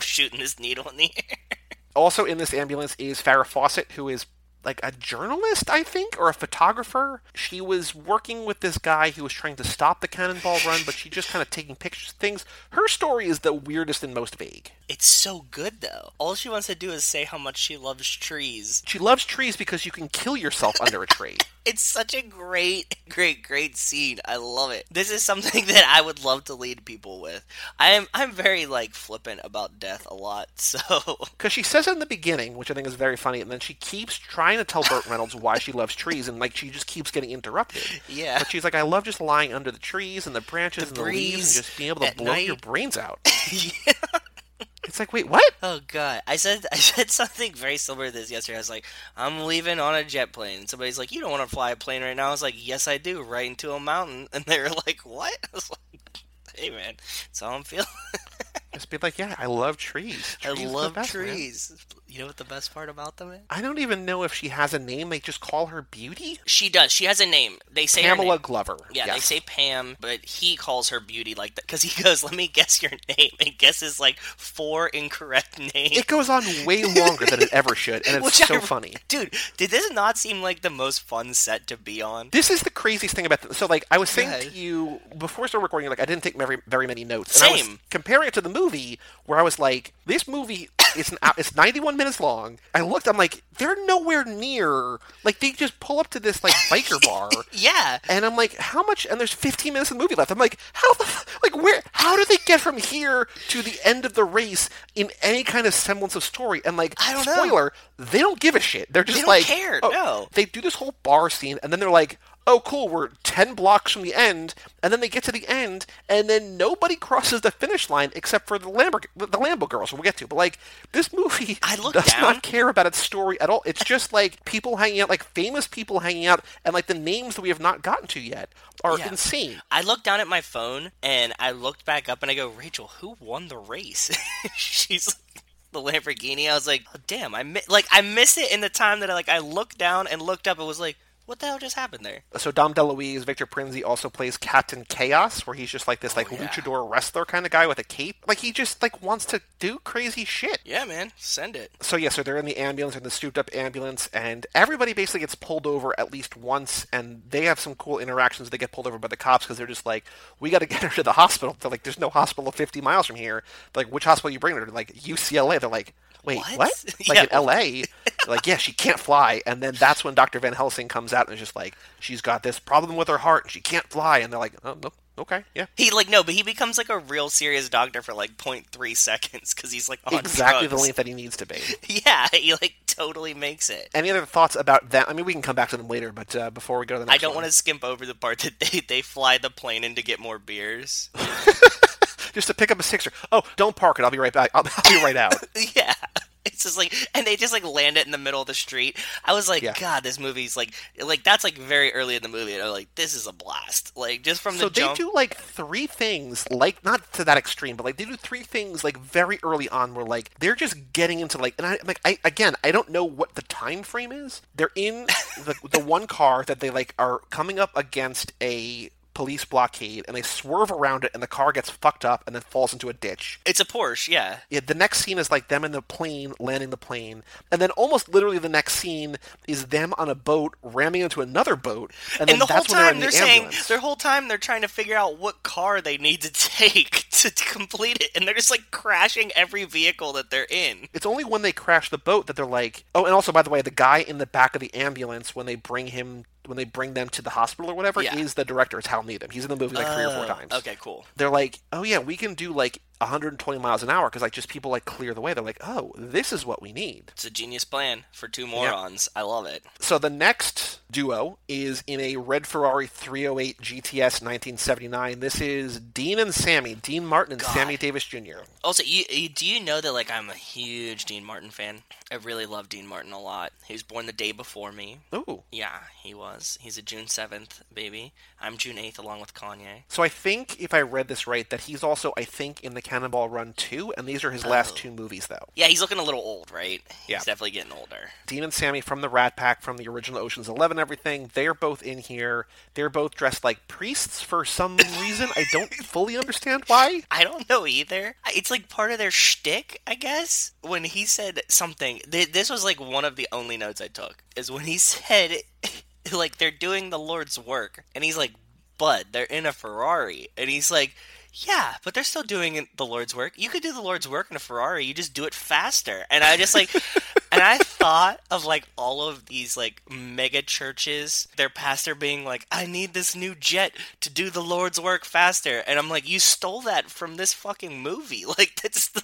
[SPEAKER 2] shooting this needle in the air.
[SPEAKER 1] also in this ambulance is Farrah Fawcett, who is like a journalist, I think, or a photographer. She was working with this guy who was trying to stop the cannonball run, but she just kind of taking pictures of things. Her story is the weirdest and most vague.
[SPEAKER 2] It's so good though. All she wants to do is say how much she loves trees.
[SPEAKER 1] She loves trees because you can kill yourself under a tree.
[SPEAKER 2] It's such a great, great, great scene. I love it. This is something that I would love to lead people with. I am I'm very like flippant about death a lot, so
[SPEAKER 1] Because she says it in the beginning, which I think is very funny, and then she keeps trying to tell Burt Reynolds why she loves trees, and like she just keeps getting interrupted.
[SPEAKER 2] Yeah.
[SPEAKER 1] But she's like, I love just lying under the trees and the branches
[SPEAKER 2] The
[SPEAKER 1] and the leaves and just being able to blow
[SPEAKER 2] night."
[SPEAKER 1] your brains out. It's like, wait, what?
[SPEAKER 2] Oh god, I said I said something very similar to this yesterday. I was like, I'm leaving on a jet plane. And somebody's like, you don't want to fly a plane right now. I was like, yes, I do, right into a mountain. And they were like, what? I was like, hey man, that's how I'm feeling.
[SPEAKER 1] Just be like, yeah, I love trees.
[SPEAKER 2] I
[SPEAKER 1] Trees the
[SPEAKER 2] love
[SPEAKER 1] best, man."
[SPEAKER 2] You know what the best part about them is?
[SPEAKER 1] I don't even know if she has a name. They just call her Beauty.
[SPEAKER 2] She does. She has a name. They say her
[SPEAKER 1] Pamela
[SPEAKER 2] name.
[SPEAKER 1] Glover.
[SPEAKER 2] Yeah, they
[SPEAKER 1] Yes.
[SPEAKER 2] say Pam, but he calls her Beauty like that because he goes, "Let me guess your name," and guesses like four incorrect names.
[SPEAKER 1] It goes on way longer than it ever should, and it's
[SPEAKER 2] Which
[SPEAKER 1] so
[SPEAKER 2] I-
[SPEAKER 1] funny.
[SPEAKER 2] dude. Did this not seem like the most fun set to be on?
[SPEAKER 1] This is the craziest thing about this. So, like, I was saying to
[SPEAKER 2] ahead.
[SPEAKER 1] you before we started recording, like, I didn't take very, very many notes. And I was
[SPEAKER 2] Same.
[SPEAKER 1] comparing it to the movie, where I was like, this movie is an, it's 91 minutes long. I looked, I'm like, they're nowhere near. Like, they just pull up to this, like, biker bar.
[SPEAKER 2] Yeah,
[SPEAKER 1] And I'm like, how much? And there's 15 minutes of the movie left. I'm like, how like, where? How do they get from here to the end of the race in any kind of semblance of story? And like,
[SPEAKER 2] I don't know.
[SPEAKER 1] spoiler, they don't give a shit. They're just
[SPEAKER 2] don't
[SPEAKER 1] like,
[SPEAKER 2] care,
[SPEAKER 1] oh,
[SPEAKER 2] no.
[SPEAKER 1] They do this whole bar scene, and then they're like, oh, cool, we're 10 blocks from the end, and then they get to the end, and then nobody crosses the finish line except for the Lambo, the Lambo girls. We'll get to, but like, this movie
[SPEAKER 2] I looked
[SPEAKER 1] does
[SPEAKER 2] down.
[SPEAKER 1] not care about its story at all. It's just like people hanging out, like famous people hanging out, and like the names that we have not gotten to yet are
[SPEAKER 2] Yeah.
[SPEAKER 1] insane.
[SPEAKER 2] I looked down at my phone and I looked back up and I go, Rachel, who won the race? She's the Lamborghini. I was like, oh, damn, I mi-, like I missed it in the time that I like I looked down and looked up It was like, what the hell just happened there?
[SPEAKER 1] So Dom DeLuise, Victor Prinzi also plays Captain Chaos, where he's just like this like
[SPEAKER 2] Oh, yeah.
[SPEAKER 1] luchador wrestler kind of guy with a cape. Like he just like wants to do crazy shit.
[SPEAKER 2] Yeah, man, send it.
[SPEAKER 1] So yeah, so they're in the ambulance, in the souped up ambulance, and everybody basically gets pulled over at least once, and they have some cool interactions. They get pulled over by the cops because they're just like, "We got to get her to the hospital." They're like, "There's no hospital 50 miles from here." They're like, "Which hospital you bring her?" to? like UCLA. They're like, "Wait,
[SPEAKER 2] What?
[SPEAKER 1] what?" Like
[SPEAKER 2] Yeah.
[SPEAKER 1] in LA. Like, yeah, she can't fly, and then that's when Dr. Van Helsing comes out and is just like, "She's got this problem with her heart, and she can't fly," and they're like, "Oh, no, okay, yeah."
[SPEAKER 2] He like no, but he becomes like a real serious doctor for like 0.3 seconds because he's like on
[SPEAKER 1] Exactly the length that he needs to be.
[SPEAKER 2] Yeah, he like totally makes it.
[SPEAKER 1] Any other thoughts about that? I mean, we can come back to them later, but uh, before we go to the next one.
[SPEAKER 2] I don't want to skimp over the part that they, they fly the plane in to get more beers.
[SPEAKER 1] just to pick up a sixer. Oh, don't park it. I'll be right back. I'll, I'll be right out.
[SPEAKER 2] yeah. It's just like, and they just like land it in the middle of the street. I was like,
[SPEAKER 1] Yeah.
[SPEAKER 2] God, this movie's like, like that's like very early in the movie. And I'm like, this is a blast. Like just from
[SPEAKER 1] so
[SPEAKER 2] the
[SPEAKER 1] they
[SPEAKER 2] jump.
[SPEAKER 1] do like three things, like not to that extreme, but like they do three things like very early on, where like they're just getting into like, and I, I'm like, I again, I don't know what the time frame is. They're in the the one car that they like are coming up against a police blockade, and they swerve around it, and the car gets fucked up and then falls into a ditch.
[SPEAKER 2] It's a Porsche, yeah.
[SPEAKER 1] Yeah, the next scene is like them in the plane landing the plane, and then almost literally the next scene is them on a boat ramming into another boat, and then
[SPEAKER 2] And the whole
[SPEAKER 1] when they're in
[SPEAKER 2] time
[SPEAKER 1] the
[SPEAKER 2] they're saying, their whole time they're trying to figure out what car they need to take to complete it, and they're just like crashing every vehicle that they're in.
[SPEAKER 1] It's only when they crash the boat that they're like, oh, and also by the way, the guy in the back of the ambulance when they bring him, when they bring them to the hospital or whatever,
[SPEAKER 2] Yeah.
[SPEAKER 1] is the director. It's Hal Needham. He's in the movie like three or four
[SPEAKER 2] uh,
[SPEAKER 1] times.
[SPEAKER 2] Okay, cool.
[SPEAKER 1] They're like, oh yeah, we can do like 120 miles an hour because like just people like clear the way. They're like, oh, this is what we need.
[SPEAKER 2] It's a genius plan for two morons. I love it.
[SPEAKER 1] So the next duo is in a red Ferrari 308 GTS 1979. This is Dean and Sammy, Dean Martin and
[SPEAKER 2] God.
[SPEAKER 1] Sammy Davis Jr.
[SPEAKER 2] Also, you, you, do you know that like I'm a huge Dean Martin fan? I really love Dean Martin a lot. He was born the day before me.
[SPEAKER 1] Ooh.
[SPEAKER 2] Yeah, he was. He's a June seventh baby. I'm June eighth, along with Kanye.
[SPEAKER 1] So I think if I read this right, that he's also I think in the Cannonball Run 2, and these are his last
[SPEAKER 2] Oh.
[SPEAKER 1] two movies, though.
[SPEAKER 2] Yeah, he's looking a little old, right?
[SPEAKER 1] Yeah.
[SPEAKER 2] He's definitely getting older.
[SPEAKER 1] Dean and Sammy from the Rat Pack from the original Ocean's Eleven, everything. They're both in here. They're both dressed like priests for some reason. I don't fully understand why.
[SPEAKER 2] I don't know either. It's like part of their shtick, I guess. When he said something, th- this was like one of the only notes I took, is when he said, like, they're doing the Lord's work. And he's like, Bud, they're in a Ferrari. And he's like, yeah, but they're still doing the Lord's work. You could do the Lord's work in a Ferrari. You just do it faster. And I just like, and I thought of like all of these like mega churches, their pastor being like, I need this new jet to do the Lord's work faster. And I'm like, you stole that from this fucking movie. Like, that's the.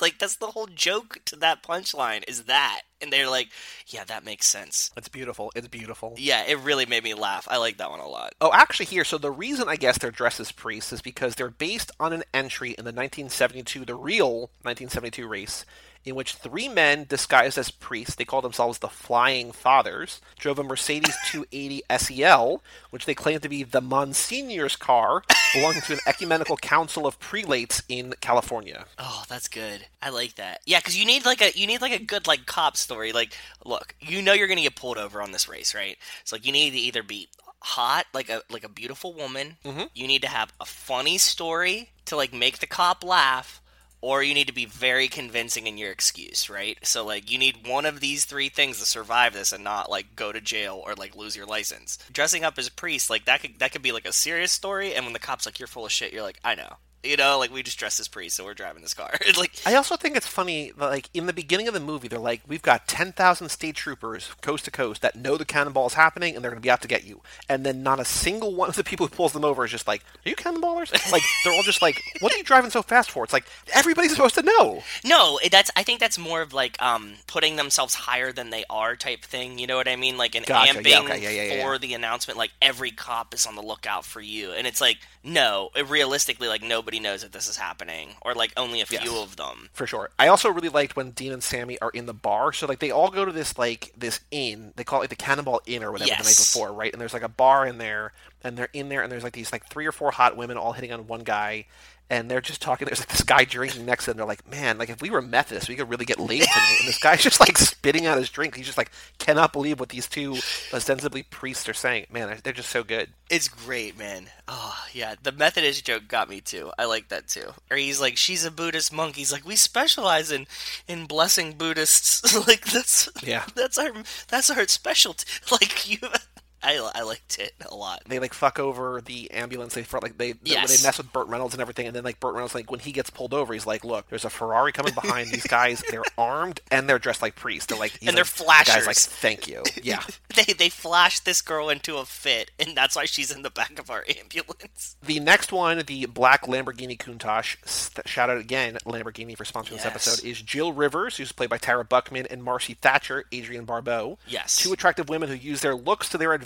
[SPEAKER 2] Like that's the whole joke to that punchline is that, and they're like, "Yeah, that makes sense."
[SPEAKER 1] It's beautiful. It's beautiful.
[SPEAKER 2] Yeah, it really made me laugh. I like that one a lot.
[SPEAKER 1] Oh, actually, here. So the reason I guess they're dressed as priests is because they're based on an entry in the 1972, the real 1972 race, in which three men disguised as priests, they called themselves the Flying Fathers, drove a Mercedes 280 SEL, which they claimed to be the Monsignor's car, belonging to an ecumenical council of prelates in California.
[SPEAKER 2] Oh, that's good. I like that. Yeah, because you need like a you need like a good like cop story. Like, look, you know you're gonna get pulled over on this race, right? So like you need to either be hot, like a like a beautiful woman. Mm-hmm. You need to have a funny story to like make the cop laugh. Or you need to be very convincing in your excuse, right? So like you need one of these three things to survive this and not like go to jail or like lose your license. Dressing up as a priest, like that could that could be like a serious story and when the cop's like you're full of shit, you're like, I know. You know, like we just dressed as priests, so we're driving this car. like,
[SPEAKER 1] I also think it's funny, that, like in the beginning of the movie, they're like, "We've got ten thousand state troopers coast to coast that know the cannonball is happening, and they're going to be out to get you." And then not a single one of the people who pulls them over is just like, "Are you cannonballers?" like they're all just like, "What are you driving so fast for?" It's like everybody's supposed to know.
[SPEAKER 2] no, that's I think that's more of like um putting themselves higher than they are type thing. You know what I mean? Like an
[SPEAKER 1] Gotcha.
[SPEAKER 2] amping
[SPEAKER 1] Yeah, okay. Yeah, yeah,
[SPEAKER 2] for the announcement. Like every cop is on the lookout for you, and it's like no, it, realistically, like nobody knows that this is happening, or like only a few
[SPEAKER 1] Yes.
[SPEAKER 2] of them.
[SPEAKER 1] For sure. I also really liked when Dean and Sammy are in the bar. So like they all go to this like this inn. They call it like the Cannonball Inn or whatever the night before, right? And there's like a bar in there, and they're in there, and there's like these like three or four hot women all hitting on one guy. And they're just talking. There's like this guy drinking next to them. They're like, "Man, like if we were Methodists, we could really get laid tonight." And this guy's just like spitting out his drink. He's just like, cannot believe what these two ostensibly priests are saying. Man, they're- they're just so good.
[SPEAKER 2] It's great, man. Oh yeah, the Methodist joke got me too. I like that too. Or he's like, she's a Buddhist monk. He's like, we specialize in in blessing Buddhists. like that's
[SPEAKER 1] Yeah.
[SPEAKER 2] that's our that's our specialty. Like you, I I liked it a lot.
[SPEAKER 1] they like fuck over the ambulance. They like they
[SPEAKER 2] Yes.
[SPEAKER 1] they mess with Burt Reynolds and everything, and then like Burt Reynolds like when he gets pulled over, he's like, "Look, there's a Ferrari coming behind these guys. They're armed and they're dressed like priests. They're like
[SPEAKER 2] And they're
[SPEAKER 1] like- the Guy's like, "Thank you." Yeah.
[SPEAKER 2] They they flashed this girl into a fit, and that's why she's in the back of our ambulance.
[SPEAKER 1] The next one, the black Lamborghini Countach, st- shout out again Lamborghini for sponsoring this episode, is Jill Rivers, who's played by Tara Buckman, and Marcy Thatcher, Adrienne Barbeau.
[SPEAKER 2] Yes.
[SPEAKER 1] Two attractive women who use their looks to their advantage.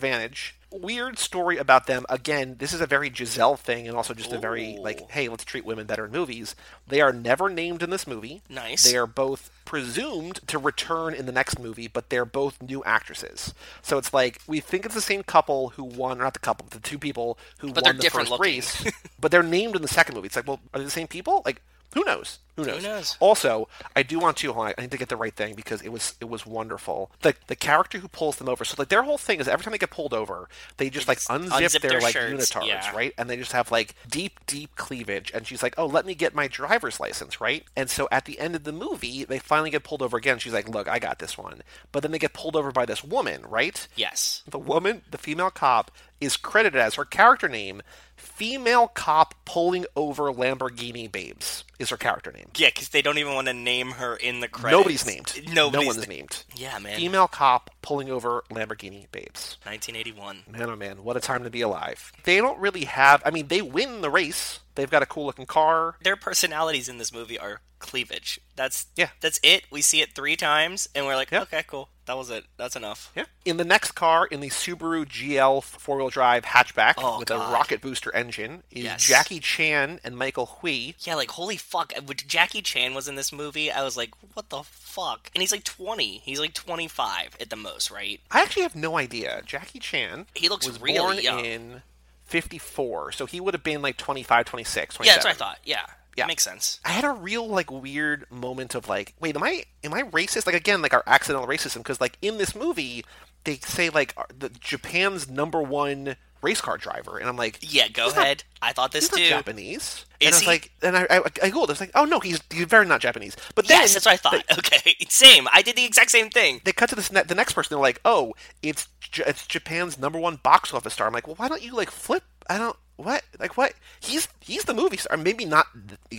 [SPEAKER 1] Weird story about them. Again, this is a very Giselle thing, and also just a very,
[SPEAKER 2] Ooh.
[SPEAKER 1] like, hey, let's treat women better in movies. They are never named in this movie.
[SPEAKER 2] Nice.
[SPEAKER 1] They are both presumed to return in the next movie, but they're both new actresses. So it's like, we think it's the same couple who won, not the couple, the two people who
[SPEAKER 2] But
[SPEAKER 1] won
[SPEAKER 2] they're
[SPEAKER 1] the
[SPEAKER 2] different
[SPEAKER 1] first
[SPEAKER 2] looking.
[SPEAKER 1] race, but they're named in the second movie. It's like, well, are they the same people? Like, who knows? Who knows?
[SPEAKER 2] knows?
[SPEAKER 1] Also, I do want to. Hold on, I need to get the right thing because it was it was wonderful. The the character who pulls them over. So like their whole thing is every time they get pulled over, they just like unzip,
[SPEAKER 2] unzip
[SPEAKER 1] their,
[SPEAKER 2] their
[SPEAKER 1] like
[SPEAKER 2] shirts,
[SPEAKER 1] unitards,
[SPEAKER 2] yeah.
[SPEAKER 1] right? And they just have like deep deep cleavage. And she's like, oh, let me get my driver's license, right? And so at the end of the movie, they finally get pulled over again. She's like, look, I got this one. But then they get pulled over by this woman, right?
[SPEAKER 2] Yes.
[SPEAKER 1] The woman, the female cop, is credited as her character name. Female cop pulling over Lamborghini babes is her character name.
[SPEAKER 2] Yeah, because they don't even want to name her in the credits.
[SPEAKER 1] Nobody's named.
[SPEAKER 2] Nobody's
[SPEAKER 1] no one's
[SPEAKER 2] na-
[SPEAKER 1] named.
[SPEAKER 2] Yeah, man.
[SPEAKER 1] Female cop pulling over Lamborghini babes.
[SPEAKER 2] 1981.
[SPEAKER 1] Man, oh man, what a time to be alive. They don't really have. I mean, they win the race. They've got a cool looking car.
[SPEAKER 2] Their personalities in this movie are cleavage. That's
[SPEAKER 1] Yeah.
[SPEAKER 2] That's it. We see it three times, and we're like,
[SPEAKER 1] Yeah.
[SPEAKER 2] okay, cool. That was it. That's enough.
[SPEAKER 1] Yeah. In the next car, in the Subaru GL four wheel drive hatchback
[SPEAKER 2] Oh,
[SPEAKER 1] with
[SPEAKER 2] God.
[SPEAKER 1] a rocket booster engine, is
[SPEAKER 2] Yes.
[SPEAKER 1] Jackie Chan and Michael Hui.
[SPEAKER 2] Yeah, like holy fuck. When Jackie Chan was in this movie, I was like, what the fuck? And he's like 20. He's like 25 at the most, right?
[SPEAKER 1] I actually have no idea. Jackie Chan
[SPEAKER 2] He looks
[SPEAKER 1] was
[SPEAKER 2] really
[SPEAKER 1] born
[SPEAKER 2] young.
[SPEAKER 1] in 54, so he would have been like 25, 26, 27.
[SPEAKER 2] Yeah, that's what I thought. Yeah.
[SPEAKER 1] Yeah.
[SPEAKER 2] makes sense.
[SPEAKER 1] I had a real like weird moment of like, wait, am I am I racist? Like again, like our accidental racism because like in this movie they say like uh, the Japan's number one race car driver, and I'm like,
[SPEAKER 2] Yeah, go
[SPEAKER 1] He's not-
[SPEAKER 2] ahead. I thought this
[SPEAKER 1] he's not
[SPEAKER 2] too.
[SPEAKER 1] Japanese. and
[SPEAKER 2] Is
[SPEAKER 1] I was
[SPEAKER 2] he?
[SPEAKER 1] like, and I I, I googled, I was like, oh no, he's he's very not Japanese. But then
[SPEAKER 2] Yes, that's what I thought. okay, same. I did the exact same thing.
[SPEAKER 1] they cut to this ne- the next person. They're like, "Oh, it's J- it's Japan's number one box office star." I'm like, "Well, why don't you like flip?" I don't what like what he's he's the movie star. Maybe not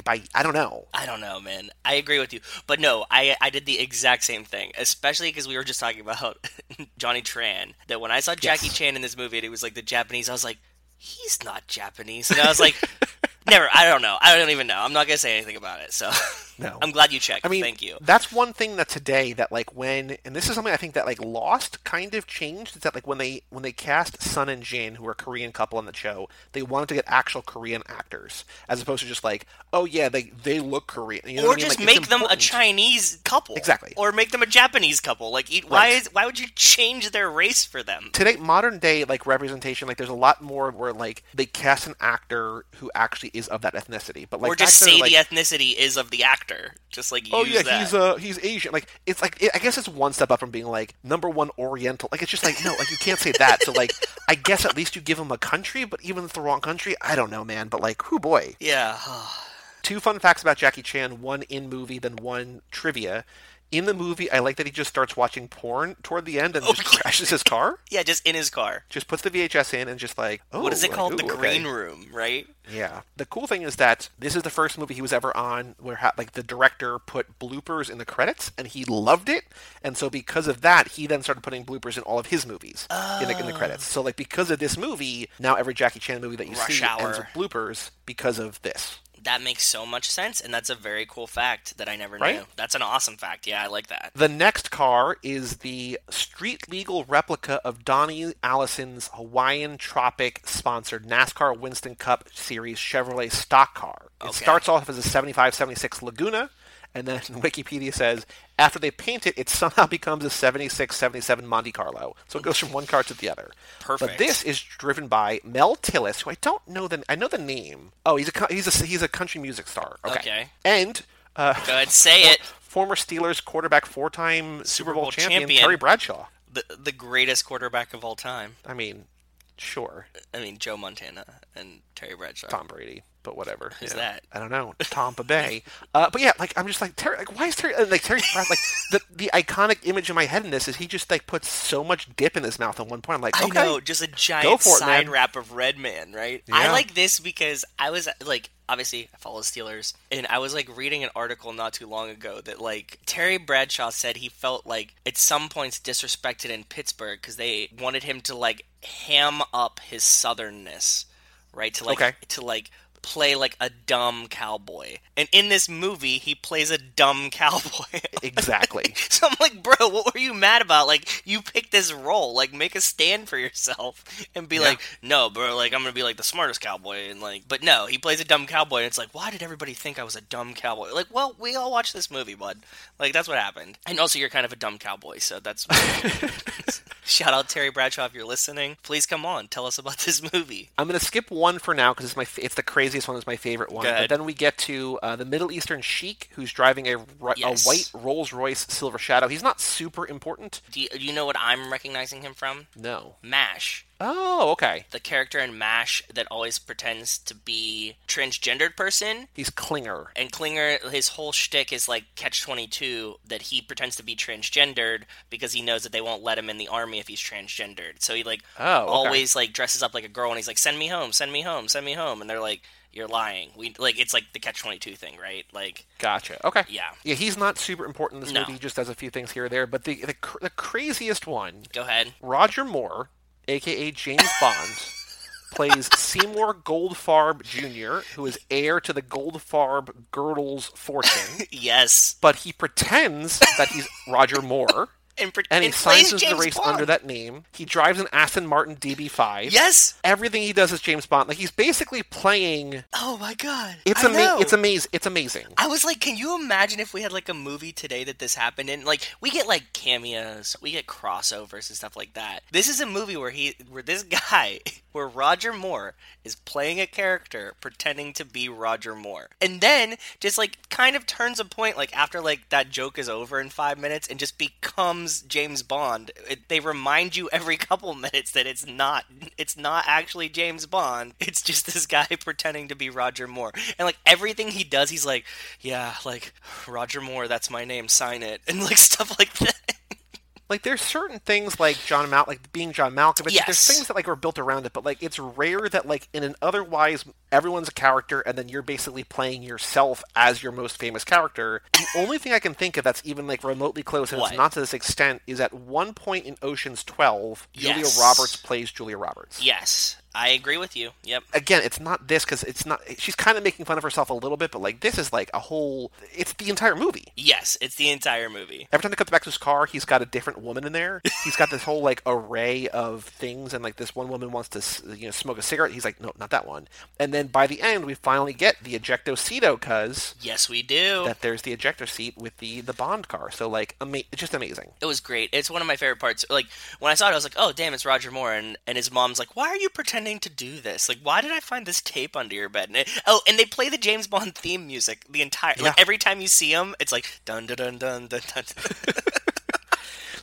[SPEAKER 1] by I don't know.
[SPEAKER 2] I don't know, man. I agree with you, but no, I I did the exact same thing, especially because we were just talking about Johnny Tran. That when I saw Jackie
[SPEAKER 1] Yes.
[SPEAKER 2] Chan in this movie, and it was like the Japanese. I was like, he's not Japanese, and I was like, never. I don't know. I don't even know. I'm not gonna say anything about it. So
[SPEAKER 1] No.
[SPEAKER 2] I'm glad you checked.
[SPEAKER 1] I mean,
[SPEAKER 2] thank you.
[SPEAKER 1] That's one thing that today that like when and this is something I think that like Lost kind of changed is that like when they when they cast Sun and Jin, who are a Korean couple on the show, they wanted to get actual Korean actors as opposed to just like, oh yeah, they they look Korean. You know
[SPEAKER 2] or
[SPEAKER 1] what I mean?
[SPEAKER 2] just
[SPEAKER 1] Like,
[SPEAKER 2] make them a. Chinese couple,
[SPEAKER 1] Exactly.
[SPEAKER 2] Or make them a Japanese couple. Like, eat, why
[SPEAKER 1] Right.
[SPEAKER 2] is why would you change their race for them?
[SPEAKER 1] today modern day like representation like there's a lot more where like they cast an actor who actually is of that ethnicity but like
[SPEAKER 2] or just say
[SPEAKER 1] like,
[SPEAKER 2] the ethnicity is of the actor. Just like
[SPEAKER 1] oh yeah
[SPEAKER 2] that.
[SPEAKER 1] he's uh he's asian. Like it's like i guess it's one step up from being like number one oriental. Like it's just like no like you can't say that so like i guess at least you give him a country but even if it's the wrong country i don't know man but like who boy.
[SPEAKER 2] Yeah.
[SPEAKER 1] two fun facts about jackie chan one in movie then one trivia in the movie i like that he just starts watching porn toward the end and oh just crashes his car
[SPEAKER 2] Yeah, just in his car.
[SPEAKER 1] just puts the vhs in and just like oh
[SPEAKER 2] what is it called? the
[SPEAKER 1] ooh, okay.
[SPEAKER 2] green room, right?
[SPEAKER 1] Yeah. The cool thing is that this is the first movie he was ever on where ha- like the director put bloopers in the credits and he loved it. And so because of that, he then started putting bloopers in all of his movies in, the, in the credits. So like because of this movie, now every Jackie Chan movie that you
[SPEAKER 2] Rush
[SPEAKER 1] see ends with bloopers because of this.
[SPEAKER 2] That makes so much sense, and that's a very cool fact that I never
[SPEAKER 1] Right?
[SPEAKER 2] knew. That's an awesome fact. Yeah, I like that.
[SPEAKER 1] The next car is the street legal replica of Donnie Allison's Hawaiian Tropic sponsored NASCAR Winston Cup Series Chevrolet stock car. It
[SPEAKER 2] Okay.
[SPEAKER 1] starts off as a 75 76 Laguna, and then Wikipedia says after they paint it, it somehow becomes a 76 77 Monte Carlo. So it goes from one car to the other.
[SPEAKER 2] Perfect.
[SPEAKER 1] But this is driven by Mel Tillis, who I don't know the I know the name. Oh, he's a he's a he's a country music star. Okay.
[SPEAKER 2] Okay.
[SPEAKER 1] And uh,
[SPEAKER 2] Go ahead, say it.
[SPEAKER 1] former Steelers quarterback, four-time Super Bowl,
[SPEAKER 2] Bowl
[SPEAKER 1] champion,
[SPEAKER 2] champion.
[SPEAKER 1] Terry Bradshaw.
[SPEAKER 2] The the greatest quarterback of all time.
[SPEAKER 1] I mean, sure,
[SPEAKER 2] I mean, Joe Montana and Terry Bradshaw.
[SPEAKER 1] Tom Brady, but whatever.
[SPEAKER 2] Who's
[SPEAKER 1] know.
[SPEAKER 2] that?
[SPEAKER 1] I don't know. Tampa Bay. Uh, but yeah, like I'm just like Terry. Like, why is Terry? uh, Like Terry Brad. Like the the iconic image in my head in this is he just like puts so much dip in his mouth at one point. I'm like,
[SPEAKER 2] I
[SPEAKER 1] okay,
[SPEAKER 2] know, just a giant
[SPEAKER 1] it,
[SPEAKER 2] side
[SPEAKER 1] man.
[SPEAKER 2] wrap of Red Man, right? I like this because I was like, obviously, I follow Steelers, and I was like reading an article not too long ago that like Terry Bradshaw said he felt like at some points disrespected in Pittsburgh because they wanted him to like ham up his southernness, right? To like
[SPEAKER 1] Okay.
[SPEAKER 2] to like play like a dumb cowboy. And in this movie, he plays a dumb cowboy.
[SPEAKER 1] exactly.
[SPEAKER 2] So I'm like, bro, what were you mad about? Like, you picked this role. Like, make a stand for yourself and be
[SPEAKER 1] Yeah.
[SPEAKER 2] like, no, bro, like, I'm gonna be like the smartest cowboy. And like, but no, he plays a dumb cowboy. And it's like, why did everybody think I was a dumb cowboy? Like, well, we all watched this movie, bud. Like, that's what happened. And also, you're kind of a dumb cowboy, so that's. Shout out Terry Bradshaw if you're listening. Please come on, tell us about this movie.
[SPEAKER 1] I'm gonna skip one for now because it's my it's the craziest one. It's my favorite one. But then we get to uh, the Middle Eastern sheik who's driving a,
[SPEAKER 2] Yes.
[SPEAKER 1] a white Rolls Royce Silver Shadow. He's not super important.
[SPEAKER 2] Do you, do you know what I'm recognizing him from?
[SPEAKER 1] No.
[SPEAKER 2] MASH.
[SPEAKER 1] Oh, okay.
[SPEAKER 2] The character in MASH that always pretends to be transgendered person
[SPEAKER 1] He's Klinger.
[SPEAKER 2] And Klinger, his whole shtick is like Catch 22, that he pretends to be transgendered because he knows that they won't let him in the army if he's transgendered. So he like
[SPEAKER 1] Oh, okay.
[SPEAKER 2] always like dresses up like a girl and he's like, "Send me home, send me home, send me home," and they're like, "You're lying." We like it's like the Catch 22 thing, right? Like,
[SPEAKER 1] Gotcha. Okay.
[SPEAKER 2] yeah.
[SPEAKER 1] Yeah, he's not super important in this
[SPEAKER 2] No.
[SPEAKER 1] movie. He just does a few things here or there. But the the, cr- the craziest one,
[SPEAKER 2] Go ahead.
[SPEAKER 1] Roger Moore, aka James Bond, plays Seymour Goldfarb Jr., who is heir to the Goldfarb Girdles fortune.
[SPEAKER 2] Yes.
[SPEAKER 1] but he pretends that he's Roger Moore.
[SPEAKER 2] And,
[SPEAKER 1] and he
[SPEAKER 2] and
[SPEAKER 1] signs the race
[SPEAKER 2] Bond.
[SPEAKER 1] under that name. He drives an Aston Martin DB5.
[SPEAKER 2] Yes.
[SPEAKER 1] Everything he does is James Bond. Like he's basically playing.
[SPEAKER 2] Oh my god.
[SPEAKER 1] It's
[SPEAKER 2] I
[SPEAKER 1] ama-
[SPEAKER 2] know.
[SPEAKER 1] It's amazing. It's amazing.
[SPEAKER 2] I was like, can you imagine if we had like a movie today that this happened in? Like, we get like cameos, we get crossovers and stuff like that. This is a movie where he, where this guy, where Roger Moore is playing a character pretending to be Roger Moore, and then just like kind of turns a point like after like that joke is over in five minutes and just becomes James Bond. It, they remind you every couple minutes that it's not, it's not actually James Bond. It's just this guy pretending to be Roger Moore, and like everything he does, he's like, yeah, like Roger Moore, that's my name, sign it, and like stuff like that.
[SPEAKER 1] Like there's certain things like John Mal, like being John Malkovich.
[SPEAKER 2] Yes.
[SPEAKER 1] There's things that like are built around it, but like it's rare that like in an otherwise everyone's a character and then you're basically playing yourself as your most famous character. The only thing I can think of that's even like remotely close, and
[SPEAKER 2] What?
[SPEAKER 1] it's not to this extent, is at one point in Ocean's Twelve, Julia Roberts plays Julia Roberts.
[SPEAKER 2] Yes, I agree with you. Yep.
[SPEAKER 1] Again, it's not this because it's not. She's kind of making fun of herself a little bit, but like this is like a whole. It's the entire movie.
[SPEAKER 2] Yes, it's the entire movie.
[SPEAKER 1] Every time he comes back to his car, he's got a different woman in there. He's got this whole like array of things, and like this one woman wants to you know smoke a cigarette. He's like, no, not that one. And then by the end, we finally get the ejecto seato, cuz
[SPEAKER 2] Yes, we do.
[SPEAKER 1] that there's the ejector seat with the the Bond car. So like, ama- it's just amazing.
[SPEAKER 2] It was great. It's one of my favorite parts. Like when I saw it, I was like, "Oh, damn, it's Roger Moore." And and his mom's like, "Why are you pretending to do this? Like, why did I find this tape under your bed?" And it, oh, and they play the James Bond theme music the entire. Like every time you see him, it's like dun dun dun dun dun. dun.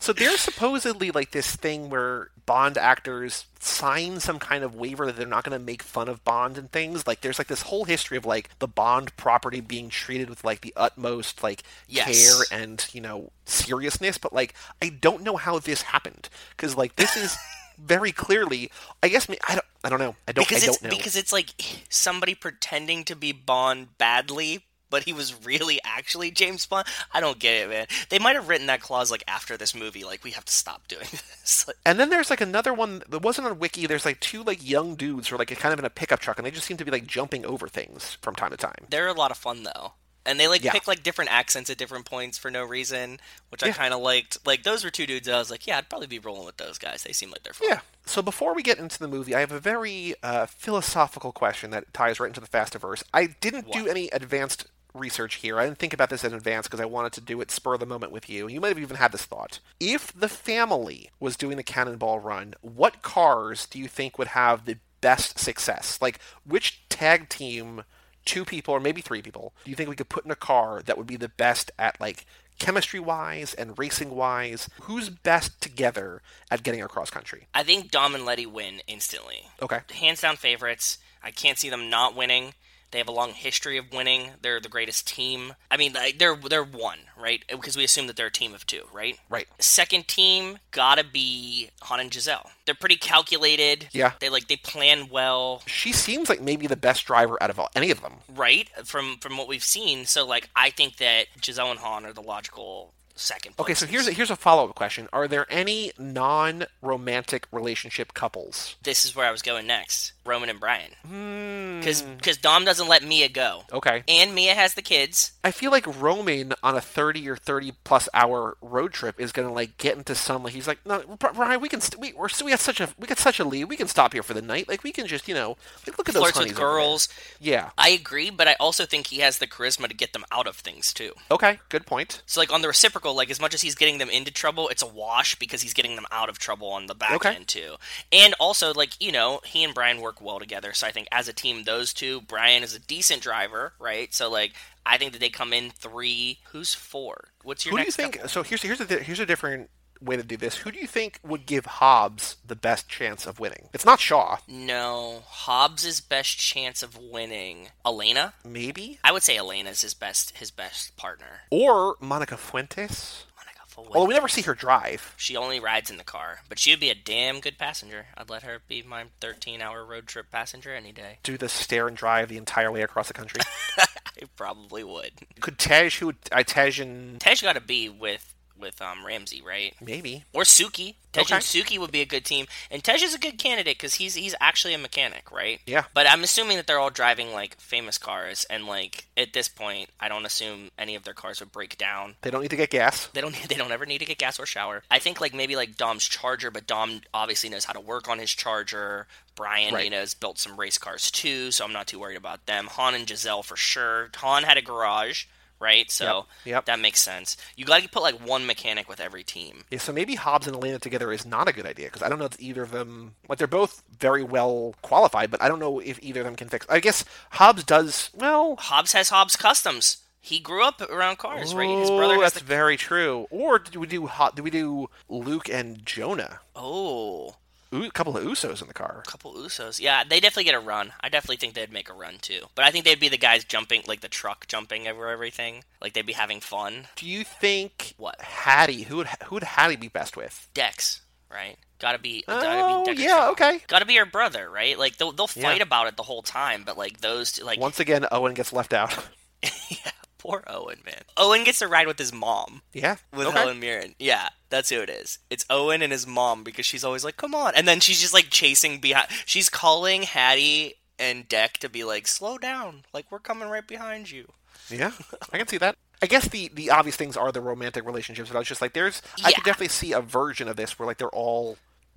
[SPEAKER 1] So there's supposedly like this thing where Bond actors sign some kind of waiver that they're not going to make fun of Bond and things. Like there's like this whole history of like the Bond property being treated with like the utmost like
[SPEAKER 2] Yes.
[SPEAKER 1] care and you know seriousness. But like I don't know how this happened because like this is very clearly. I guess me- I don't. I don't know. I don't.
[SPEAKER 2] because
[SPEAKER 1] I
[SPEAKER 2] it's
[SPEAKER 1] don't know.
[SPEAKER 2] because it's like somebody pretending to be Bond badly, but he was really actually James Bond. I don't get it, man. They might have written that clause like after this movie, like we have to stop doing this. Like,
[SPEAKER 1] And then there's like another one that wasn't on Wiki. There's like two like young dudes who are like kind of in a pickup truck, and they just seem to be like jumping over things from time to time.
[SPEAKER 2] they're a lot of fun though. And they like
[SPEAKER 1] Yeah.
[SPEAKER 2] pick like different accents at different points for no reason, which I kind of liked. Like those were two dudes that I was like, yeah, I'd probably be rolling with those guys. They seem like they're fun.
[SPEAKER 1] Yeah. So before we get into the movie, I have a very uh, philosophical question that ties right into the Fastiverse. I didn't do any advanced research here. I didn't think about this in advance because I wanted to do it spur of the moment with you. You might have even had this thought. If the family was doing the Cannonball Run, what cars do you think would have the best success? Like, which tag team, two people or maybe three people, do you think we could put in a car that would be the best at like chemistry wise and racing wise? Who's best together at getting across country?
[SPEAKER 2] I think Dom and Letty win instantly.
[SPEAKER 1] Okay.
[SPEAKER 2] hands down favorites. I can't see them not winning. They have a long history of winning. They're the greatest team. I mean, they're they're one, right? Because we assume that they're a team of two, right?
[SPEAKER 1] Right.
[SPEAKER 2] Second team gotta be Han and Giselle. They're pretty calculated.
[SPEAKER 1] Yeah.
[SPEAKER 2] They like they plan well,
[SPEAKER 1] She seems like maybe the best driver out of all, any of them.
[SPEAKER 2] right? From from what we've seen. So like, I think that Giselle and Han are the logical second.
[SPEAKER 1] Okay, so here's a, here's a follow up question: Are there any non romantic relationship couples?
[SPEAKER 2] this is where I was going next. Roman and Brian,
[SPEAKER 1] Hmm.
[SPEAKER 2] because Dom doesn't let Mia go,
[SPEAKER 1] Okay,
[SPEAKER 2] and Mia has the kids.
[SPEAKER 1] I feel like Roman on a thirty or thirty plus hour road trip is gonna like get into some like he's like, no, Brian, we can st- we we're, we got such a we got such a lead, we can stop here for the night, like we can just you know like look at those
[SPEAKER 2] with
[SPEAKER 1] honeys over there."
[SPEAKER 2] girls.
[SPEAKER 1] Yeah.
[SPEAKER 2] I agree, but I also think he has the charisma to get them out of things too.
[SPEAKER 1] Okay, good point.
[SPEAKER 2] So like on the reciprocal, like as much as he's getting them into trouble, it's a wash because he's getting them out of trouble on the back
[SPEAKER 1] Okay.
[SPEAKER 2] end too. And also like, you know, he and Brian work well together. So I think as a team those two, Brian is a decent driver, right? So like I think that they come in three. Who's four? What's your
[SPEAKER 1] Who do you think?
[SPEAKER 2] couple?
[SPEAKER 1] So here's here's a here's a different way to do this. Who do you think would give Hobbs the best chance of winning? It's not Shaw,
[SPEAKER 2] No, Hobbs's best chance of winning. Elena?
[SPEAKER 1] maybe,
[SPEAKER 2] I would say Elena's his best his best partner.
[SPEAKER 1] or Monica Fuentes.
[SPEAKER 2] Monica Fuentes.
[SPEAKER 1] Although we never see her drive.
[SPEAKER 2] She only rides in the car, but she would be a damn good passenger. I'd let her be my 13 hour road trip passenger any day.
[SPEAKER 1] do the stare and drive the entire way across the country.
[SPEAKER 2] I probably would.
[SPEAKER 1] Could Tej, who would I Tej and
[SPEAKER 2] Tej got to be with with um, Ramsey, right?
[SPEAKER 1] Maybe.
[SPEAKER 2] Or Suki. Tej and Suki would be a good team, and Tej is a good candidate because he's he's actually a mechanic, right?
[SPEAKER 1] Yeah.
[SPEAKER 2] But I'm assuming that they're all driving like famous cars, and like at this point, I don't assume any of their cars would break down.
[SPEAKER 1] They don't need to get gas.
[SPEAKER 2] They don't. They don't ever need to get gas or shower. I think like maybe like Dom's Charger, but Dom obviously knows how to work on his Charger. Brian,
[SPEAKER 1] Right.
[SPEAKER 2] you know, has built some race cars too, so I'm not too worried about them. Han and Giselle for sure. Han had a garage, right? So
[SPEAKER 1] Yep, yep.
[SPEAKER 2] that makes sense. You got to put like one mechanic with every team.
[SPEAKER 1] Yeah, so maybe Hobbs and Elena together is not a good idea because I don't know if either of them like they're both very well qualified, but I don't know if either of them can fix. I guess Hobbs does well.
[SPEAKER 2] Hobbs has Hobbs Customs. He grew up around cars, right? His brother
[SPEAKER 1] Oh, that's
[SPEAKER 2] the...
[SPEAKER 1] very true. Or do we do Ho- do we do Luke and Jonah?
[SPEAKER 2] Oh,
[SPEAKER 1] a couple of Usos in the car.
[SPEAKER 2] A couple Usos. Yeah, they definitely get a run. I definitely think they'd make a run too. But I think they'd be the guys jumping, like the truck jumping over everything. Like they'd be having fun.
[SPEAKER 1] Do you think
[SPEAKER 2] What?
[SPEAKER 1] Hattie? Who would who would Hattie be best with?
[SPEAKER 2] Dex, right? Gotta be.
[SPEAKER 1] Oh,
[SPEAKER 2] gotta be oh, Deckard
[SPEAKER 1] yeah, okay.
[SPEAKER 2] Gotta be her brother, right? Like they'll they'll fight
[SPEAKER 1] Yeah.
[SPEAKER 2] about it the whole time, but like those, two, like
[SPEAKER 1] Once again, Owen gets left out.
[SPEAKER 2] yeah, poor Owen, man. Owen gets to ride with his mom.
[SPEAKER 1] yeah.
[SPEAKER 2] with
[SPEAKER 1] okay.
[SPEAKER 2] Helen Mirren. Yeah, that's who it is. It's Owen and his mom because she's always like, "Come on," and then she's just like chasing behind. She's calling Hattie and Deck to be like, "Slow down! Like we're coming right behind you."
[SPEAKER 1] Yeah, I can see that. I guess the the obvious things are the romantic relationships, but I was just like, there's I could definitely see a version of this where like they're all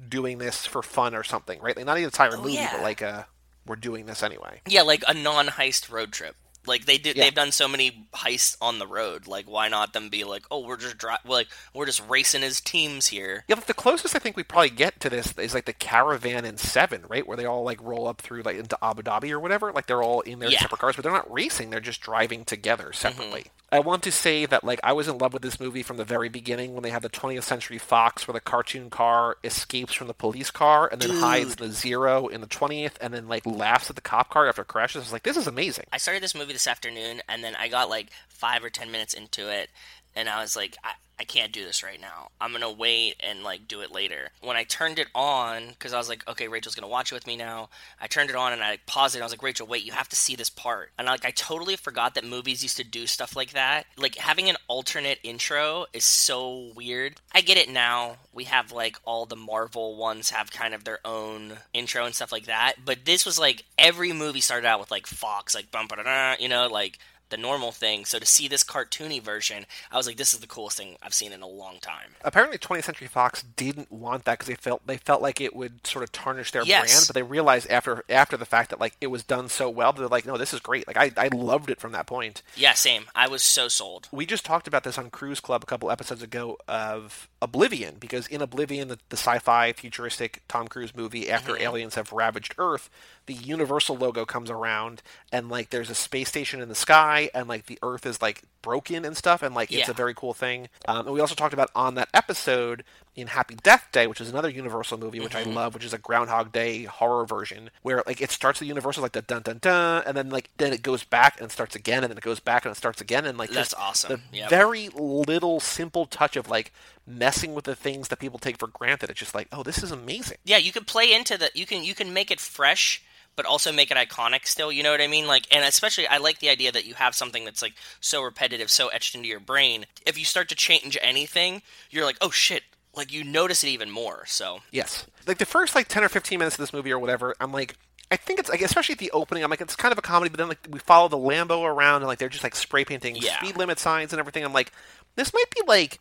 [SPEAKER 1] doing this for fun or something, right? Like not even a entire movie,
[SPEAKER 2] Oh, yeah.
[SPEAKER 1] but like uh we're doing this anyway.
[SPEAKER 2] Yeah, like a non-heist road trip. Like they did,
[SPEAKER 1] Yeah.
[SPEAKER 2] they've done so many heists on the road. Like, why not them be like, "Oh, we're just dri- like we're just racing as teams here."
[SPEAKER 1] Yeah, but the closest I think we probably get to this is like the caravan in Seven, right? Where they all like roll up through like into Abu Dhabi or whatever. Like they're all in their
[SPEAKER 2] Yeah. Mm-hmm.
[SPEAKER 1] separate cars, but they're not racing; they're just driving together separately. I want to say that like I was in love with this movie from the very beginning when they had the 20th Century Fox, where the cartoon car escapes from the police car and then hides in the zero in the 20th, and then like laughs at the cop car after it crashes. I was like, this is amazing.
[SPEAKER 2] I started this movie this afternoon, and then I got like five or ten minutes into it, and I was like, I, I can't do this right now. I'm gonna wait and like do it later. When I turned it on, because I was like, okay, Rachel's gonna watch it with me now. I turned it on and I like, paused it. And I was like, Rachel, wait, you have to see this part. And like, I totally forgot that movies used to do stuff like that. Like having an alternate intro is so weird. I get it now. We have like all the Marvel ones have kind of their own intro and stuff like that. But this was like every movie started out with like Fox, like bum you know, like the normal thing. So to see this cartoony version, I was like, this is the coolest thing I've seen in a long time.
[SPEAKER 1] Apparently, 20th Century Fox didn't want that because they felt they felt like it would sort of tarnish their
[SPEAKER 2] Yes.
[SPEAKER 1] brand. But they realized after after the fact that like it was done so well, they're like, no, this is great. Like I, I loved it from that point.
[SPEAKER 2] Yeah, same. I was so sold.
[SPEAKER 1] We just talked about this on Cruise Club a couple episodes ago of Oblivion because in Oblivion, the, the sci-fi futuristic Tom Cruise movie, after
[SPEAKER 2] Mm-hmm.
[SPEAKER 1] aliens have ravaged Earth, the Universal logo comes around and like there's a space station in the sky and like the Earth is like broken and stuff and like it's a very cool thing. Um, and we also talked about on that episode in Happy Death Day, which is another Universal movie, which
[SPEAKER 2] Mm-hmm.
[SPEAKER 1] I love, which is a Groundhog Day horror version, where like it starts the Universal like the dun dun dun, and then like then it goes back and starts again, and then it goes back and it starts again, and like
[SPEAKER 2] That's awesome.
[SPEAKER 1] The
[SPEAKER 2] Yep.
[SPEAKER 1] very little simple touch of like messing with the things that people take for granted. It's just like, oh, this is amazing.
[SPEAKER 2] Yeah, you can play into the you can you can make it fresh but also make it iconic still, you know what I mean? Like and especially I like the idea that you have something that's like so repetitive, so etched into your brain. If you start to change anything, you're like, "Oh shit." Like you notice it even more. So,
[SPEAKER 1] Yes. Like the first like 10 or 15 minutes of this movie or whatever, I'm like I think it's like especially at the opening, I'm like it's kind of a comedy, but then like we follow the Lambo around and like they're just like spray painting
[SPEAKER 2] Yeah.
[SPEAKER 1] speed limit signs and everything. I'm like this might be like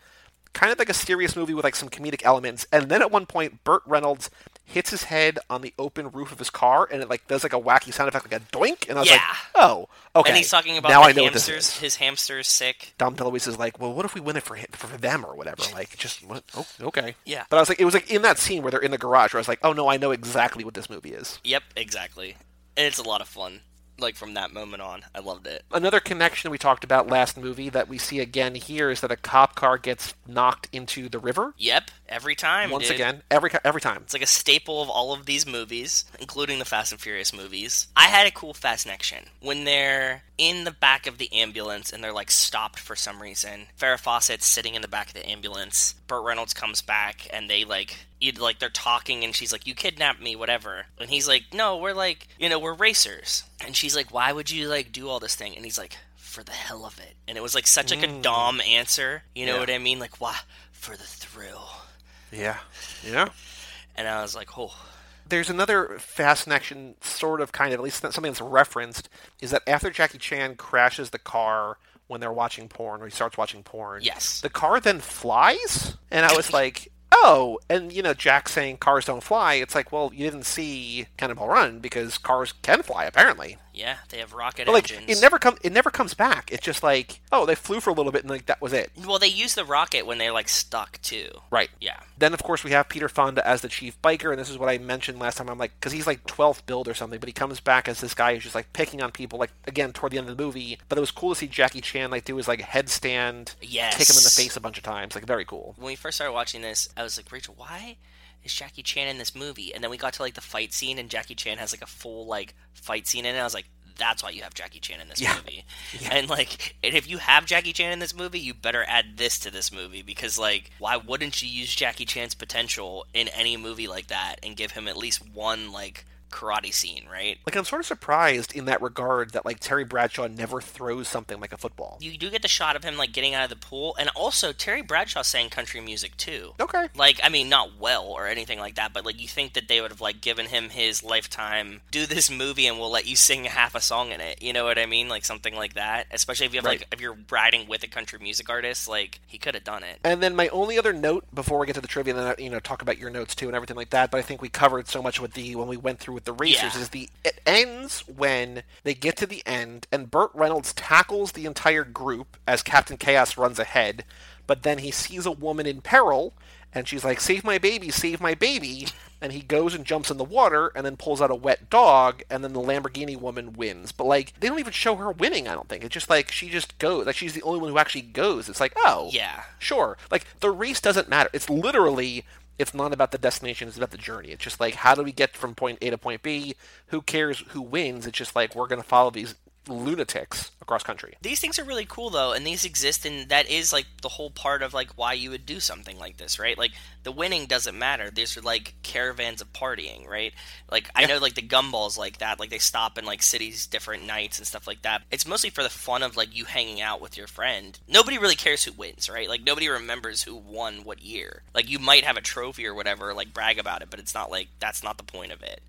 [SPEAKER 1] kind of like a serious movie with like some comedic elements. And then at one point Burt Reynolds hits his head on the open roof of his car and it like does like a wacky sound effect like a doink and I was like, "Oh, okay."
[SPEAKER 2] and he's talking about
[SPEAKER 1] now
[SPEAKER 2] the
[SPEAKER 1] I know
[SPEAKER 2] hamsters.
[SPEAKER 1] is.
[SPEAKER 2] His hamster's sick.
[SPEAKER 1] Dom DeLuise is like, well, what if we win it for him, for them or whatever? Like, just what? Oh, okay.
[SPEAKER 2] Yeah.
[SPEAKER 1] But I was like, it was like in that scene where they're in the garage, where I was like, oh no, I know exactly what this movie is.
[SPEAKER 2] Yep, exactly. And it's a lot of fun. Like from that moment on, I loved it.
[SPEAKER 1] Another connection we talked about last movie that we see again here is that a cop car gets knocked into the river
[SPEAKER 2] Yep, every time.
[SPEAKER 1] once
[SPEAKER 2] dude.
[SPEAKER 1] again, every every time.
[SPEAKER 2] It's like a staple of all of these movies, including the Fast and Furious movies. I had a cool fast connection when they're in the back of the ambulance and they're like stopped for some reason. Farrah Fawcett's sitting in the back of the ambulance. Burt Reynolds comes back and they like you like they're talking and she's like you kidnapped me whatever and he's like no we're like you know we're racers and she's like why would you like do all this thing and he's like for the hell of it. And it was like such like a mm. Dom answer. You know
[SPEAKER 1] Yeah.
[SPEAKER 2] what I mean? Like, why? For the thrill.
[SPEAKER 1] Yeah. Yeah.
[SPEAKER 2] And I was like, oh,
[SPEAKER 1] There's another fast action, sort of, kind of, at least something that's referenced, is that after Jackie Chan crashes the car when they're watching porn, or he starts watching porn,
[SPEAKER 2] Yes.
[SPEAKER 1] the car then flies, and I was like, oh, and you know, Jack saying cars don't fly. It's like, well, you didn't see Cannonball Run because cars can fly apparently.
[SPEAKER 2] Yeah, they have rocket
[SPEAKER 1] But like,
[SPEAKER 2] engines.
[SPEAKER 1] it never come, it never comes back. It's just like, oh, they flew for a little bit, and like that was it.
[SPEAKER 2] Well, they use the rocket when they're like stuck too.
[SPEAKER 1] Right.
[SPEAKER 2] Yeah.
[SPEAKER 1] Then, of course, we have Peter Fonda as the chief biker, and this is what I mentioned last time. I'm like, because he's like 12th build or something, but he comes back as this guy who's just like picking on people, like again toward the end of the movie. But it was cool to see Jackie Chan like do his like headstand,
[SPEAKER 2] Yes.
[SPEAKER 1] kick him in the face a bunch of times, like very cool.
[SPEAKER 2] When we first started watching this, I was like, Rachel, why is Jackie Chan in this movie? And then we got to like the fight scene, and Jackie Chan has like a full like fight scene in it. I was like, that's why you have Jackie Chan in this
[SPEAKER 1] Yeah.
[SPEAKER 2] movie. And like, and if you have Jackie Chan in this movie, you better add this to this movie because like, why wouldn't you use Jackie Chan's potential in any movie like that and give him at least one like karate scene, right?
[SPEAKER 1] Like I'm sort of surprised in that regard that like Terry Bradshaw never throws something like a football.
[SPEAKER 2] You do get the shot of him like getting out of the pool, and also Terry Bradshaw sang country music too.
[SPEAKER 1] Okay.
[SPEAKER 2] Like, I mean, not well or anything like that, but like you think that they would have like given him his lifetime, do this movie, and we'll let you sing half a song in it. You know what I mean? Like something like that. Especially if you have
[SPEAKER 1] Right.
[SPEAKER 2] like if you're riding with a country music artist, like he could have done it.
[SPEAKER 1] And then my only other note before we get to the trivia, and then you know talk about your notes too and everything like that. But I think we covered so much with the when we went through with the racers
[SPEAKER 2] Yeah.
[SPEAKER 1] is the it ends when they get to the end and Burt Reynolds tackles the entire group as Captain Chaos runs ahead, but then he sees a woman in peril and she's like, "Save my baby, save my baby." And he goes and jumps in the water and then pulls out a wet dog and then the Lamborghini woman wins. But like they don't even show her winning, I don't think. It's just like she just goes. Like she's the only one who actually goes. It's like, "Oh,
[SPEAKER 2] Yeah.
[SPEAKER 1] Sure. Like the race doesn't matter. It's literally it's not about the destination, it's about the journey. It's just like how do we get from point A to point B? Who cares who wins? It's just like we're going to follow these lunatics across country.
[SPEAKER 2] These things are really cool though, and these exist, and that is like the whole part of like why you would do something like this, right? Like the winning doesn't matter. These are like caravans of partying, right? Like I know like the gumballs like that, like they stop in like cities different nights and stuff like that. It's mostly for the fun of like you hanging out with your friend. Nobody really cares who wins, right? Like nobody remembers who won what year. Like you might have a trophy or whatever, like brag about it, but it's not like that's not the point of it.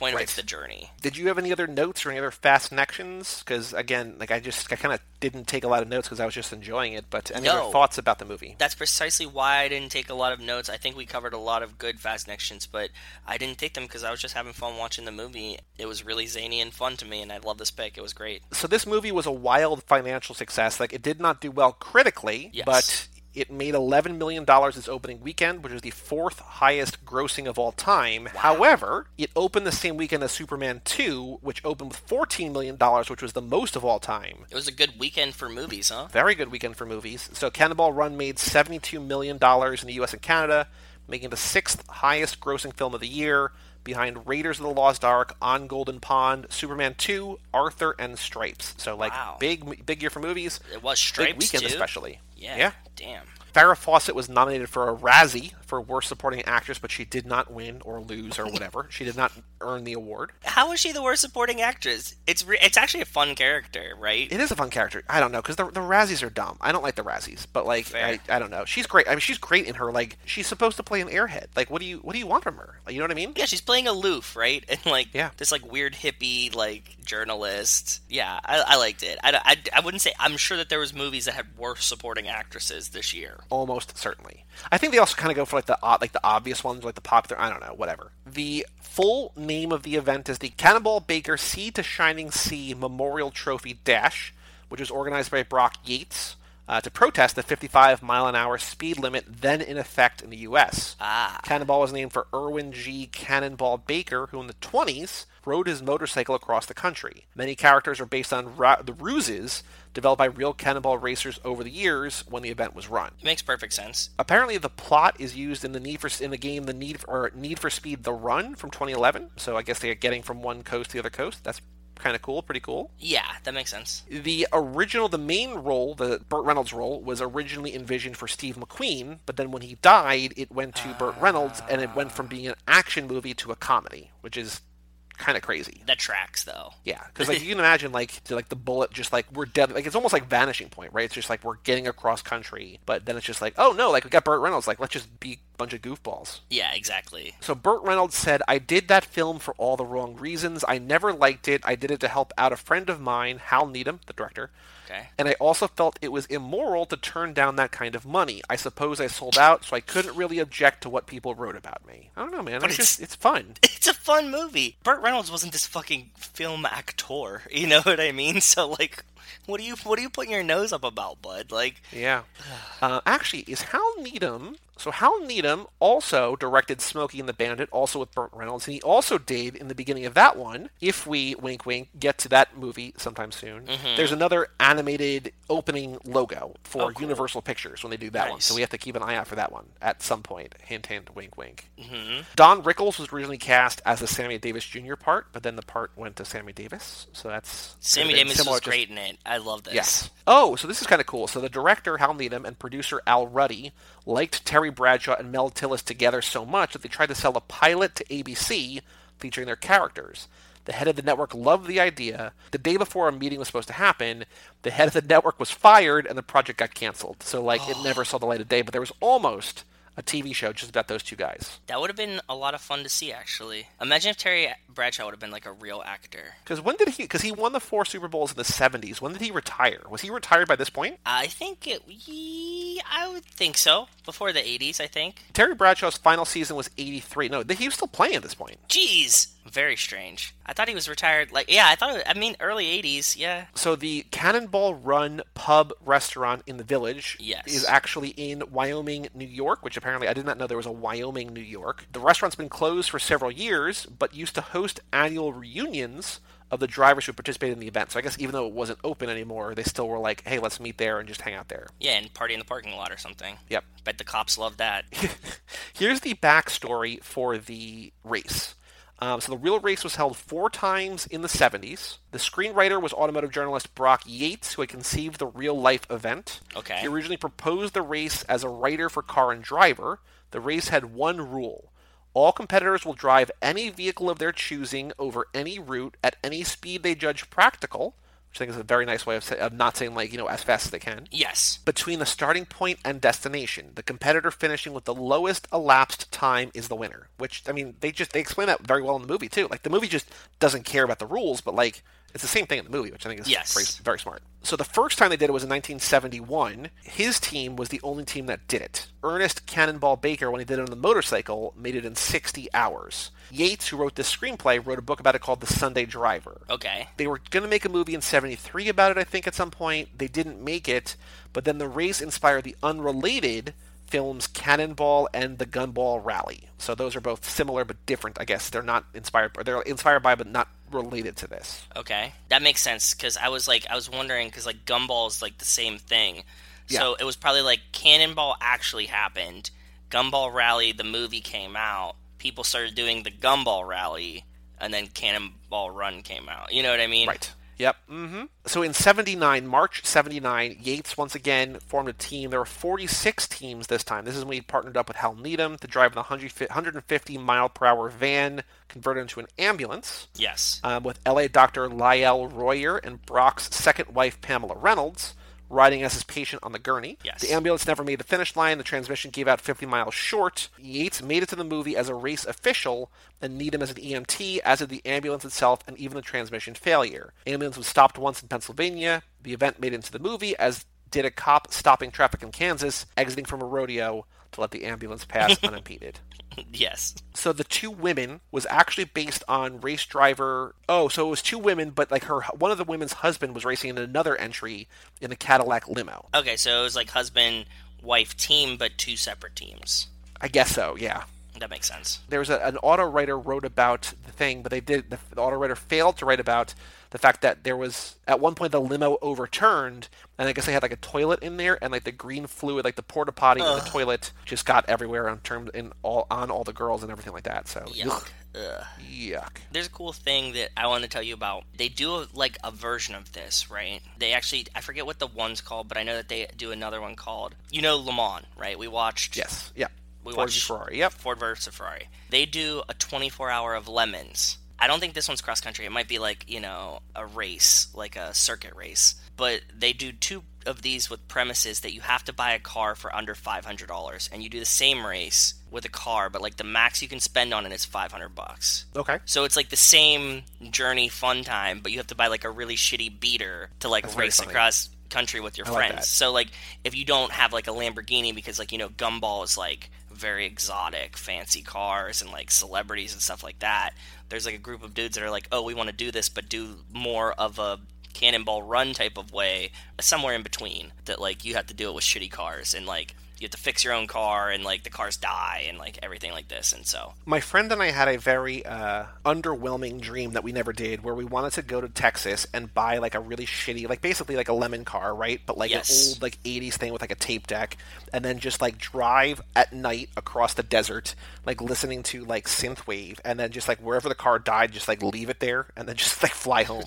[SPEAKER 2] Point of
[SPEAKER 1] Right.
[SPEAKER 2] it's the journey.
[SPEAKER 1] Did you have any other notes or any other fast connections? Because again, like I just I kind of didn't take a lot of notes because I was just enjoying it. But any
[SPEAKER 2] No.
[SPEAKER 1] other thoughts about the movie?
[SPEAKER 2] that's precisely why I didn't take a lot of notes. I think we covered a lot of good Fast Connections, but I didn't take them because I was just having fun watching the movie. It was really zany and fun to me, and I love this pick. It was great.
[SPEAKER 1] So this movie was a wild financial success. Like it did not do well critically,
[SPEAKER 2] Yes.
[SPEAKER 1] but it made eleven million dollars its opening weekend, which is the fourth highest grossing of all time. However, it opened the same weekend as Superman two, which opened with fourteen million dollars, which was the most of all time.
[SPEAKER 2] It was a good weekend for movies, huh?
[SPEAKER 1] Very good weekend for movies. So Cannonball Run made seventy-two million dollars in the U.S. and Canada, making it the sixth highest grossing film of the year, behind Raiders of the Lost Ark, On Golden Pond, Superman 2, Arthur, and Stripes. So like
[SPEAKER 2] Wow.
[SPEAKER 1] big big year for movies.
[SPEAKER 2] It was
[SPEAKER 1] Big
[SPEAKER 2] Stripes
[SPEAKER 1] weekend
[SPEAKER 2] too.
[SPEAKER 1] especially.
[SPEAKER 2] Yeah.
[SPEAKER 1] Yeah.
[SPEAKER 2] Damn.
[SPEAKER 1] Farrah Fawcett was nominated for a Razzie for Worst Supporting Actress, but she did not win or lose or whatever. she did not earn the award.
[SPEAKER 2] How is she the worst supporting actress? It's re- it's actually a fun character, right?
[SPEAKER 1] It is a fun character. I don't know because the, the Razzies are dumb. I don't like the Razzies, but like
[SPEAKER 2] Fair.
[SPEAKER 1] I, I don't know. She's great. I mean, she's great in her like she's supposed to play an airhead. Like what do you what do you want from her? Like, you know what I mean?
[SPEAKER 2] Yeah, she's playing aloof, right? And like
[SPEAKER 1] Yeah.
[SPEAKER 2] this like weird hippie like journalist. Yeah, I, I liked it. I, I, I wouldn't say I'm sure that there was movies that had worse supporting actresses this year.
[SPEAKER 1] Almost certainly. I think they also kind of go for like the like the obvious ones, like the popular. I don't know, whatever. The full name of the event is the Cannonball Baker Sea to Shining Sea Memorial Trophy Dash, which was organized by Brock Yates. Uh, to protest the 55 mile an hour speed limit then in effect in the U.S.
[SPEAKER 2] Ah.
[SPEAKER 1] Cannonball was named for Erwin G. Cannonball Baker, who in the 20s rode his motorcycle across the country. Many characters are based on ra- the ruses developed by real cannonball racers over the years when the event was run.
[SPEAKER 2] It makes perfect sense.
[SPEAKER 1] Apparently, the plot is used in the Need for in the game the Need for, or Need for Speed: The Run from 2011. So I guess they're getting from one coast to the other coast. That's kind of cool, pretty cool.
[SPEAKER 2] Yeah, that makes sense.
[SPEAKER 1] The original, the main role, the Burt Reynolds role, was originally envisioned for Steve McQueen, but then when he died, it went to ah. Burt Reynolds, and it went from being an action movie to a comedy, which is kind of crazy.
[SPEAKER 2] That tracks though.
[SPEAKER 1] Yeah, because like you can imagine like to, like the bullet just like we're dead. Like it's almost like vanishing point, right? It's just like we're getting across country, but then it's just like oh no, like we got Burt Reynolds. Like let's just be bunch of goofballs.
[SPEAKER 2] Yeah, exactly.
[SPEAKER 1] So Burt Reynolds said, I did that film for all the wrong reasons. I never liked it. I did it to help out a friend of mine, Hal Needham, the director.
[SPEAKER 2] Okay.
[SPEAKER 1] And I also felt it was immoral to turn down that kind of money. I suppose I sold out, so I couldn't really object to what people wrote about me. I don't know, man.
[SPEAKER 2] But
[SPEAKER 1] it's,
[SPEAKER 2] it's-
[SPEAKER 1] just it's fun.
[SPEAKER 2] It's a fun movie. Burt Reynolds wasn't this fucking film actor. You know what I mean? So like, what are you what are you putting your nose up about, bud? Like,
[SPEAKER 1] Yeah. Uh, actually, is Hal Needham. So Hal Needham also directed Smokey and the Bandit, also with Burt Reynolds, and he also did in the beginning of that one. If we wink wink get to that movie sometime soon, there's another animated opening logo for
[SPEAKER 2] Mm-hmm. Oh, cool.
[SPEAKER 1] Universal Pictures when they do that one. So we have to keep an eye out for that one at some point. Hint, hint, wink, wink. Mm-hmm. Don Rickles was originally cast as the Sammy Davis Jr. part, but then the part went to Sammy Davis. So that's
[SPEAKER 2] Sammy Davis
[SPEAKER 1] similar,
[SPEAKER 2] was
[SPEAKER 1] just-
[SPEAKER 2] great in it. I love this.
[SPEAKER 1] Yes. Oh, so this is kind of cool. So the director Hal Needham and producer Al Ruddy liked Terry Bradshaw and Mel Tillis together so much that they tried to sell a pilot to ABC featuring their characters. The head of the network loved the idea. The day before a meeting was supposed to happen, the head of the network was fired and the project got canceled. So like it oh. never saw the light of day, but there was almost a TV show just about those two guys.
[SPEAKER 2] That would have been a lot of fun to see, actually. Imagine if Terry Bradshaw would have been like a real actor.
[SPEAKER 1] Because when did he? Because he won the four Super Bowls in the '70s. When did he retire? Was he retired by this point?
[SPEAKER 2] I think it. I would think so. Before the '80s, I think.
[SPEAKER 1] Terry Bradshaw's final season was '83. No, he was still playing at this point.
[SPEAKER 2] Jeez, very strange. I thought he was retired. Like, yeah, I thought. It, I mean, early '80s. Yeah.
[SPEAKER 1] So the Cannonball Run pub restaurant in the village
[SPEAKER 2] Yes.
[SPEAKER 1] is actually in Wyoming, New York, which apparently I did not know there was a Wyoming, New York. The restaurant's been closed for several years, but used to host annual reunions of the drivers who participated in the event. So I guess even though it wasn't open anymore, they still were like, "Hey, let's meet there and just hang out there."
[SPEAKER 2] Yeah, and party in the parking lot or something.
[SPEAKER 1] Yep.
[SPEAKER 2] Bet the cops love that.
[SPEAKER 1] Here's the backstory for the race. Um, so the real race was held four times in the 70s. The screenwriter was automotive journalist Brock Yates, who had conceived the real life event.
[SPEAKER 2] Okay.
[SPEAKER 1] He originally proposed the race as a writer for Car and Driver. The race had one rule. All competitors will drive any vehicle of their choosing over any route at any speed they judge practical, which I think is a very nice way of, say, of not saying, like, you know, as fast as they can
[SPEAKER 2] yes.
[SPEAKER 1] between the starting point and destination. The competitor finishing with the lowest elapsed time is the winner. Which I mean, they just they explain that very well in the movie too. Like the movie just doesn't care about the rules, but like it's the same thing in the movie, which I think is
[SPEAKER 2] Yes.
[SPEAKER 1] very, very smart. So the first time they did it was in 1971. His team was the only team that did it. Ernest Cannonball Baker, when he did it on the motorcycle, made it in 60 hours. Yates, who wrote this screenplay, wrote a book about it called The Sunday Driver.
[SPEAKER 2] Okay.
[SPEAKER 1] They were going to make a movie in 73 about it, I think, at some point. They didn't make it, but then the race inspired the unrelated films Cannonball and The Gumball Rally. So those are both similar but different, I guess. They're not inspired, or they're inspired by, but not related to this.
[SPEAKER 2] Okay, that makes sense because I was like, I was wondering because like Gumball is like the same thing, so it was probably like Cannonball actually happened. Gumball Rally, the movie came out. People started doing the Gumball Rally, and then Cannonball Run came out. You know what I mean?
[SPEAKER 1] Right. Yep. Mm-hmm. So in 79, March 79, Yates once again formed a team. There were 46 teams this time. This is when he partnered up with Hal Needham to drive an 150 mile per hour van converted into an ambulance.
[SPEAKER 2] Yes.
[SPEAKER 1] um, with LA doctor Lyle Royer and Brock's second wife Pamela Reynolds riding as his patient on the gurney.
[SPEAKER 2] Yes.
[SPEAKER 1] The ambulance never made the finish line. The transmission gave out 50 miles short. Yates made it to the movie as a race official and Needham as an EMT, as did the ambulance itself and even the transmission failure. Ambulance was stopped once in Pennsylvania. The event made it into the movie, as did a cop stopping traffic in Kansas, exiting from a rodeo to let the ambulance pass unimpeded.
[SPEAKER 2] Yes.
[SPEAKER 1] So the two women was actually based on race driver. Oh, so it was two women, but like her, one of the women's husband was racing in another entry in the Cadillac limo.
[SPEAKER 2] Okay, so it was like husband wife team, but two separate teams.
[SPEAKER 1] I guess so. Yeah.
[SPEAKER 2] That makes sense.
[SPEAKER 1] There was a, an auto writer wrote about the thing, but they did the, the auto writer failed to write about the fact that there was at one point the limo overturned, and I guess they had like a toilet in there, and like the green fluid, like the porta potty and the toilet, just got everywhere on terms in all on all the girls and everything like that. So
[SPEAKER 2] Yuck. Ugh.
[SPEAKER 1] yuck.
[SPEAKER 2] There's a cool thing that I want to tell you about. They do a, like a version of this, right? They actually, I forget what the one's called, but I know that they do another one called, you know, Le Mans, right? We watched.
[SPEAKER 1] Yes. Yeah.
[SPEAKER 2] We
[SPEAKER 1] Ford
[SPEAKER 2] watched
[SPEAKER 1] Ferrari. Yep.
[SPEAKER 2] Ford versus Ferrari. They do a 24 hour of LeMons. I don't think this one's cross country. It might be like, you know, a race, like a circuit race. But they do two of these with premises that you have to buy a car for under $500 and you do the same race with a car, but like the max you can spend on it is 500 bucks.
[SPEAKER 1] Okay.
[SPEAKER 2] So it's like the same journey fun time, but you have to buy like a really shitty beater to like
[SPEAKER 1] That's
[SPEAKER 2] race across country with your
[SPEAKER 1] I
[SPEAKER 2] friends.
[SPEAKER 1] that.
[SPEAKER 2] so like if you don't have like a Lamborghini because like you know Gumball is like very exotic, fancy cars and like celebrities and stuff like that. There's like a group of dudes that are like, "Oh, we want to do this but do more of a cannonball run type of way somewhere in between that like you have to do it with shitty cars and like you have to fix your own car and like the cars die and like everything like this and so
[SPEAKER 1] My friend and I had a very uh, underwhelming dream that we never did, where we wanted to go to Texas and buy like a really shitty, like basically like a lemon car, right? But like
[SPEAKER 2] Yes.
[SPEAKER 1] an old like '80s thing with like a tape deck, and then just like drive at night across the desert, like listening to like synthwave, and then just like wherever the car died, just like leave it there, and then just like fly home.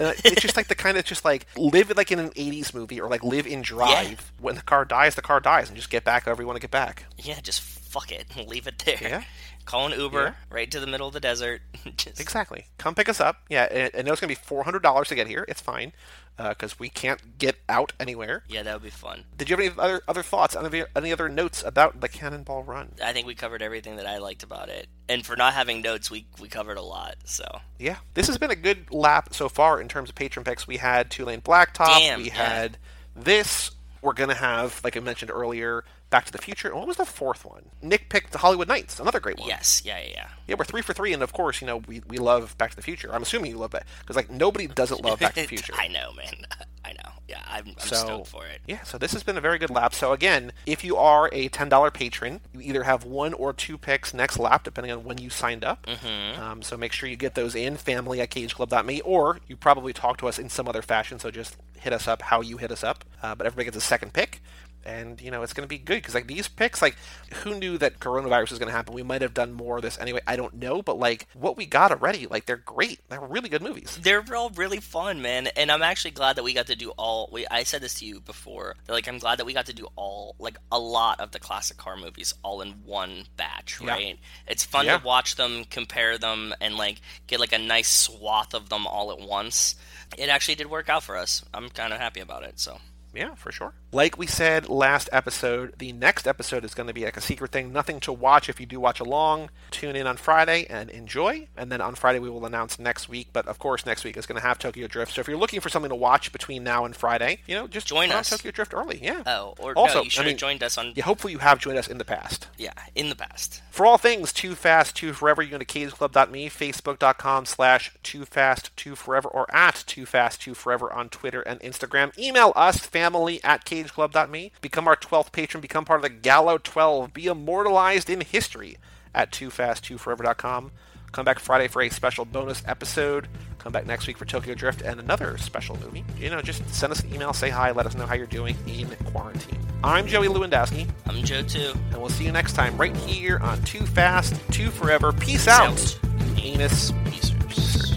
[SPEAKER 1] And it's just like the kind of just like live like in an '80s movie, or like live in Drive. When the car dies, the car dies, and just get back however you want to get back.
[SPEAKER 2] yeah just fuck it leave it there
[SPEAKER 1] Yeah.
[SPEAKER 2] call an uber
[SPEAKER 1] Yeah.
[SPEAKER 2] right to the middle of the desert just
[SPEAKER 1] Exactly. Come pick us up. Yeah, and I know it's going to be four hundred dollars to get here. It's fine uh, because we can't get out anywhere.
[SPEAKER 2] yeah that would be fun
[SPEAKER 1] Did you have any other other thoughts? Any, any other notes about the Cannonball Run?
[SPEAKER 2] i think we covered everything that i liked about it and for not having notes we we covered a lot so
[SPEAKER 1] Yeah, this has been a good lap so far in terms of patron picks. We had Two-Lane Blacktop.
[SPEAKER 2] Damn,
[SPEAKER 1] we
[SPEAKER 2] yeah.
[SPEAKER 1] had this. We're gonna have, like I mentioned earlier, Back to the Future. And what was the fourth one? Nick picked the Hollywood Knights, another great one.
[SPEAKER 2] yes yeah yeah yeah
[SPEAKER 1] Yeah, we're three for three, and of course, you know, we, we love Back to the Future. I'm assuming you love that because like nobody doesn't love Back to the Future.
[SPEAKER 2] i know man i know yeah i'm, I'm
[SPEAKER 1] So-
[SPEAKER 2] stoked for it
[SPEAKER 1] Yeah, so this has been a very good lap. So again, if you are a ten dollar patron, you either have one or two picks next lap, depending on when you signed up. Mm-hmm. Um, so make sure you get those in. Family at CageClub.me, or you probably talk to us in some other fashion. So just hit us up how you hit us up. Uh, but everybody gets a second pick. And you know it's going to be good because like these picks, like who knew that coronavirus was going to happen? We might have done more of this anyway. I don't know, but like what we got already, like they're great. They're really good movies.
[SPEAKER 2] they're all really fun, man, and I'm actually glad that we got to do all. We, I said this to you before. that, Like, I'm glad that we got to do all, like, a lot of the classic car movies all in one batch,
[SPEAKER 1] Yeah.
[SPEAKER 2] right? It's fun
[SPEAKER 1] Yeah.
[SPEAKER 2] to watch them, compare them, and like get like a nice swath of them all at once. It actually did work out for us. I'm kind of happy about it. So
[SPEAKER 1] Yeah, for sure. Like we said last episode, the next episode is going to be like a secret thing, nothing to watch if you do watch along. Tune in on Friday and enjoy. And then on Friday we will announce next week. But of course, next week is going to have Tokyo Drift. So if you're looking for something to watch between now and Friday, you know, just
[SPEAKER 2] Join us.
[SPEAKER 1] Tokyo Drift early. Yeah.
[SPEAKER 2] Oh, or
[SPEAKER 1] also,
[SPEAKER 2] no, you should
[SPEAKER 1] I
[SPEAKER 2] have
[SPEAKER 1] mean,
[SPEAKER 2] joined us on
[SPEAKER 1] Yeah, hopefully you have joined us in the past.
[SPEAKER 2] yeah in the past.
[SPEAKER 1] For all things Too Fast, Too Forever, you go to cageclub.me, facebook.com slash Too Fast, Too Forever, or at Too Fast, Too Forever on Twitter and Instagram. Email us, family at cageclub.me. Become our 12th patron, become part of the Gallo 12, be immortalized in history at toofast2forever.com. Come back Friday for a special bonus episode. Come back next week for Tokyo Drift and another special movie. You know, just send us an email, say hi, let us know how you're doing in quarantine. I'm Joey Lewandowski
[SPEAKER 2] I'm Joe too.
[SPEAKER 1] and we'll see you next time right here on Too Fast, Too Forever. Peace out,
[SPEAKER 2] out.
[SPEAKER 1] Anus.
[SPEAKER 2] Peace.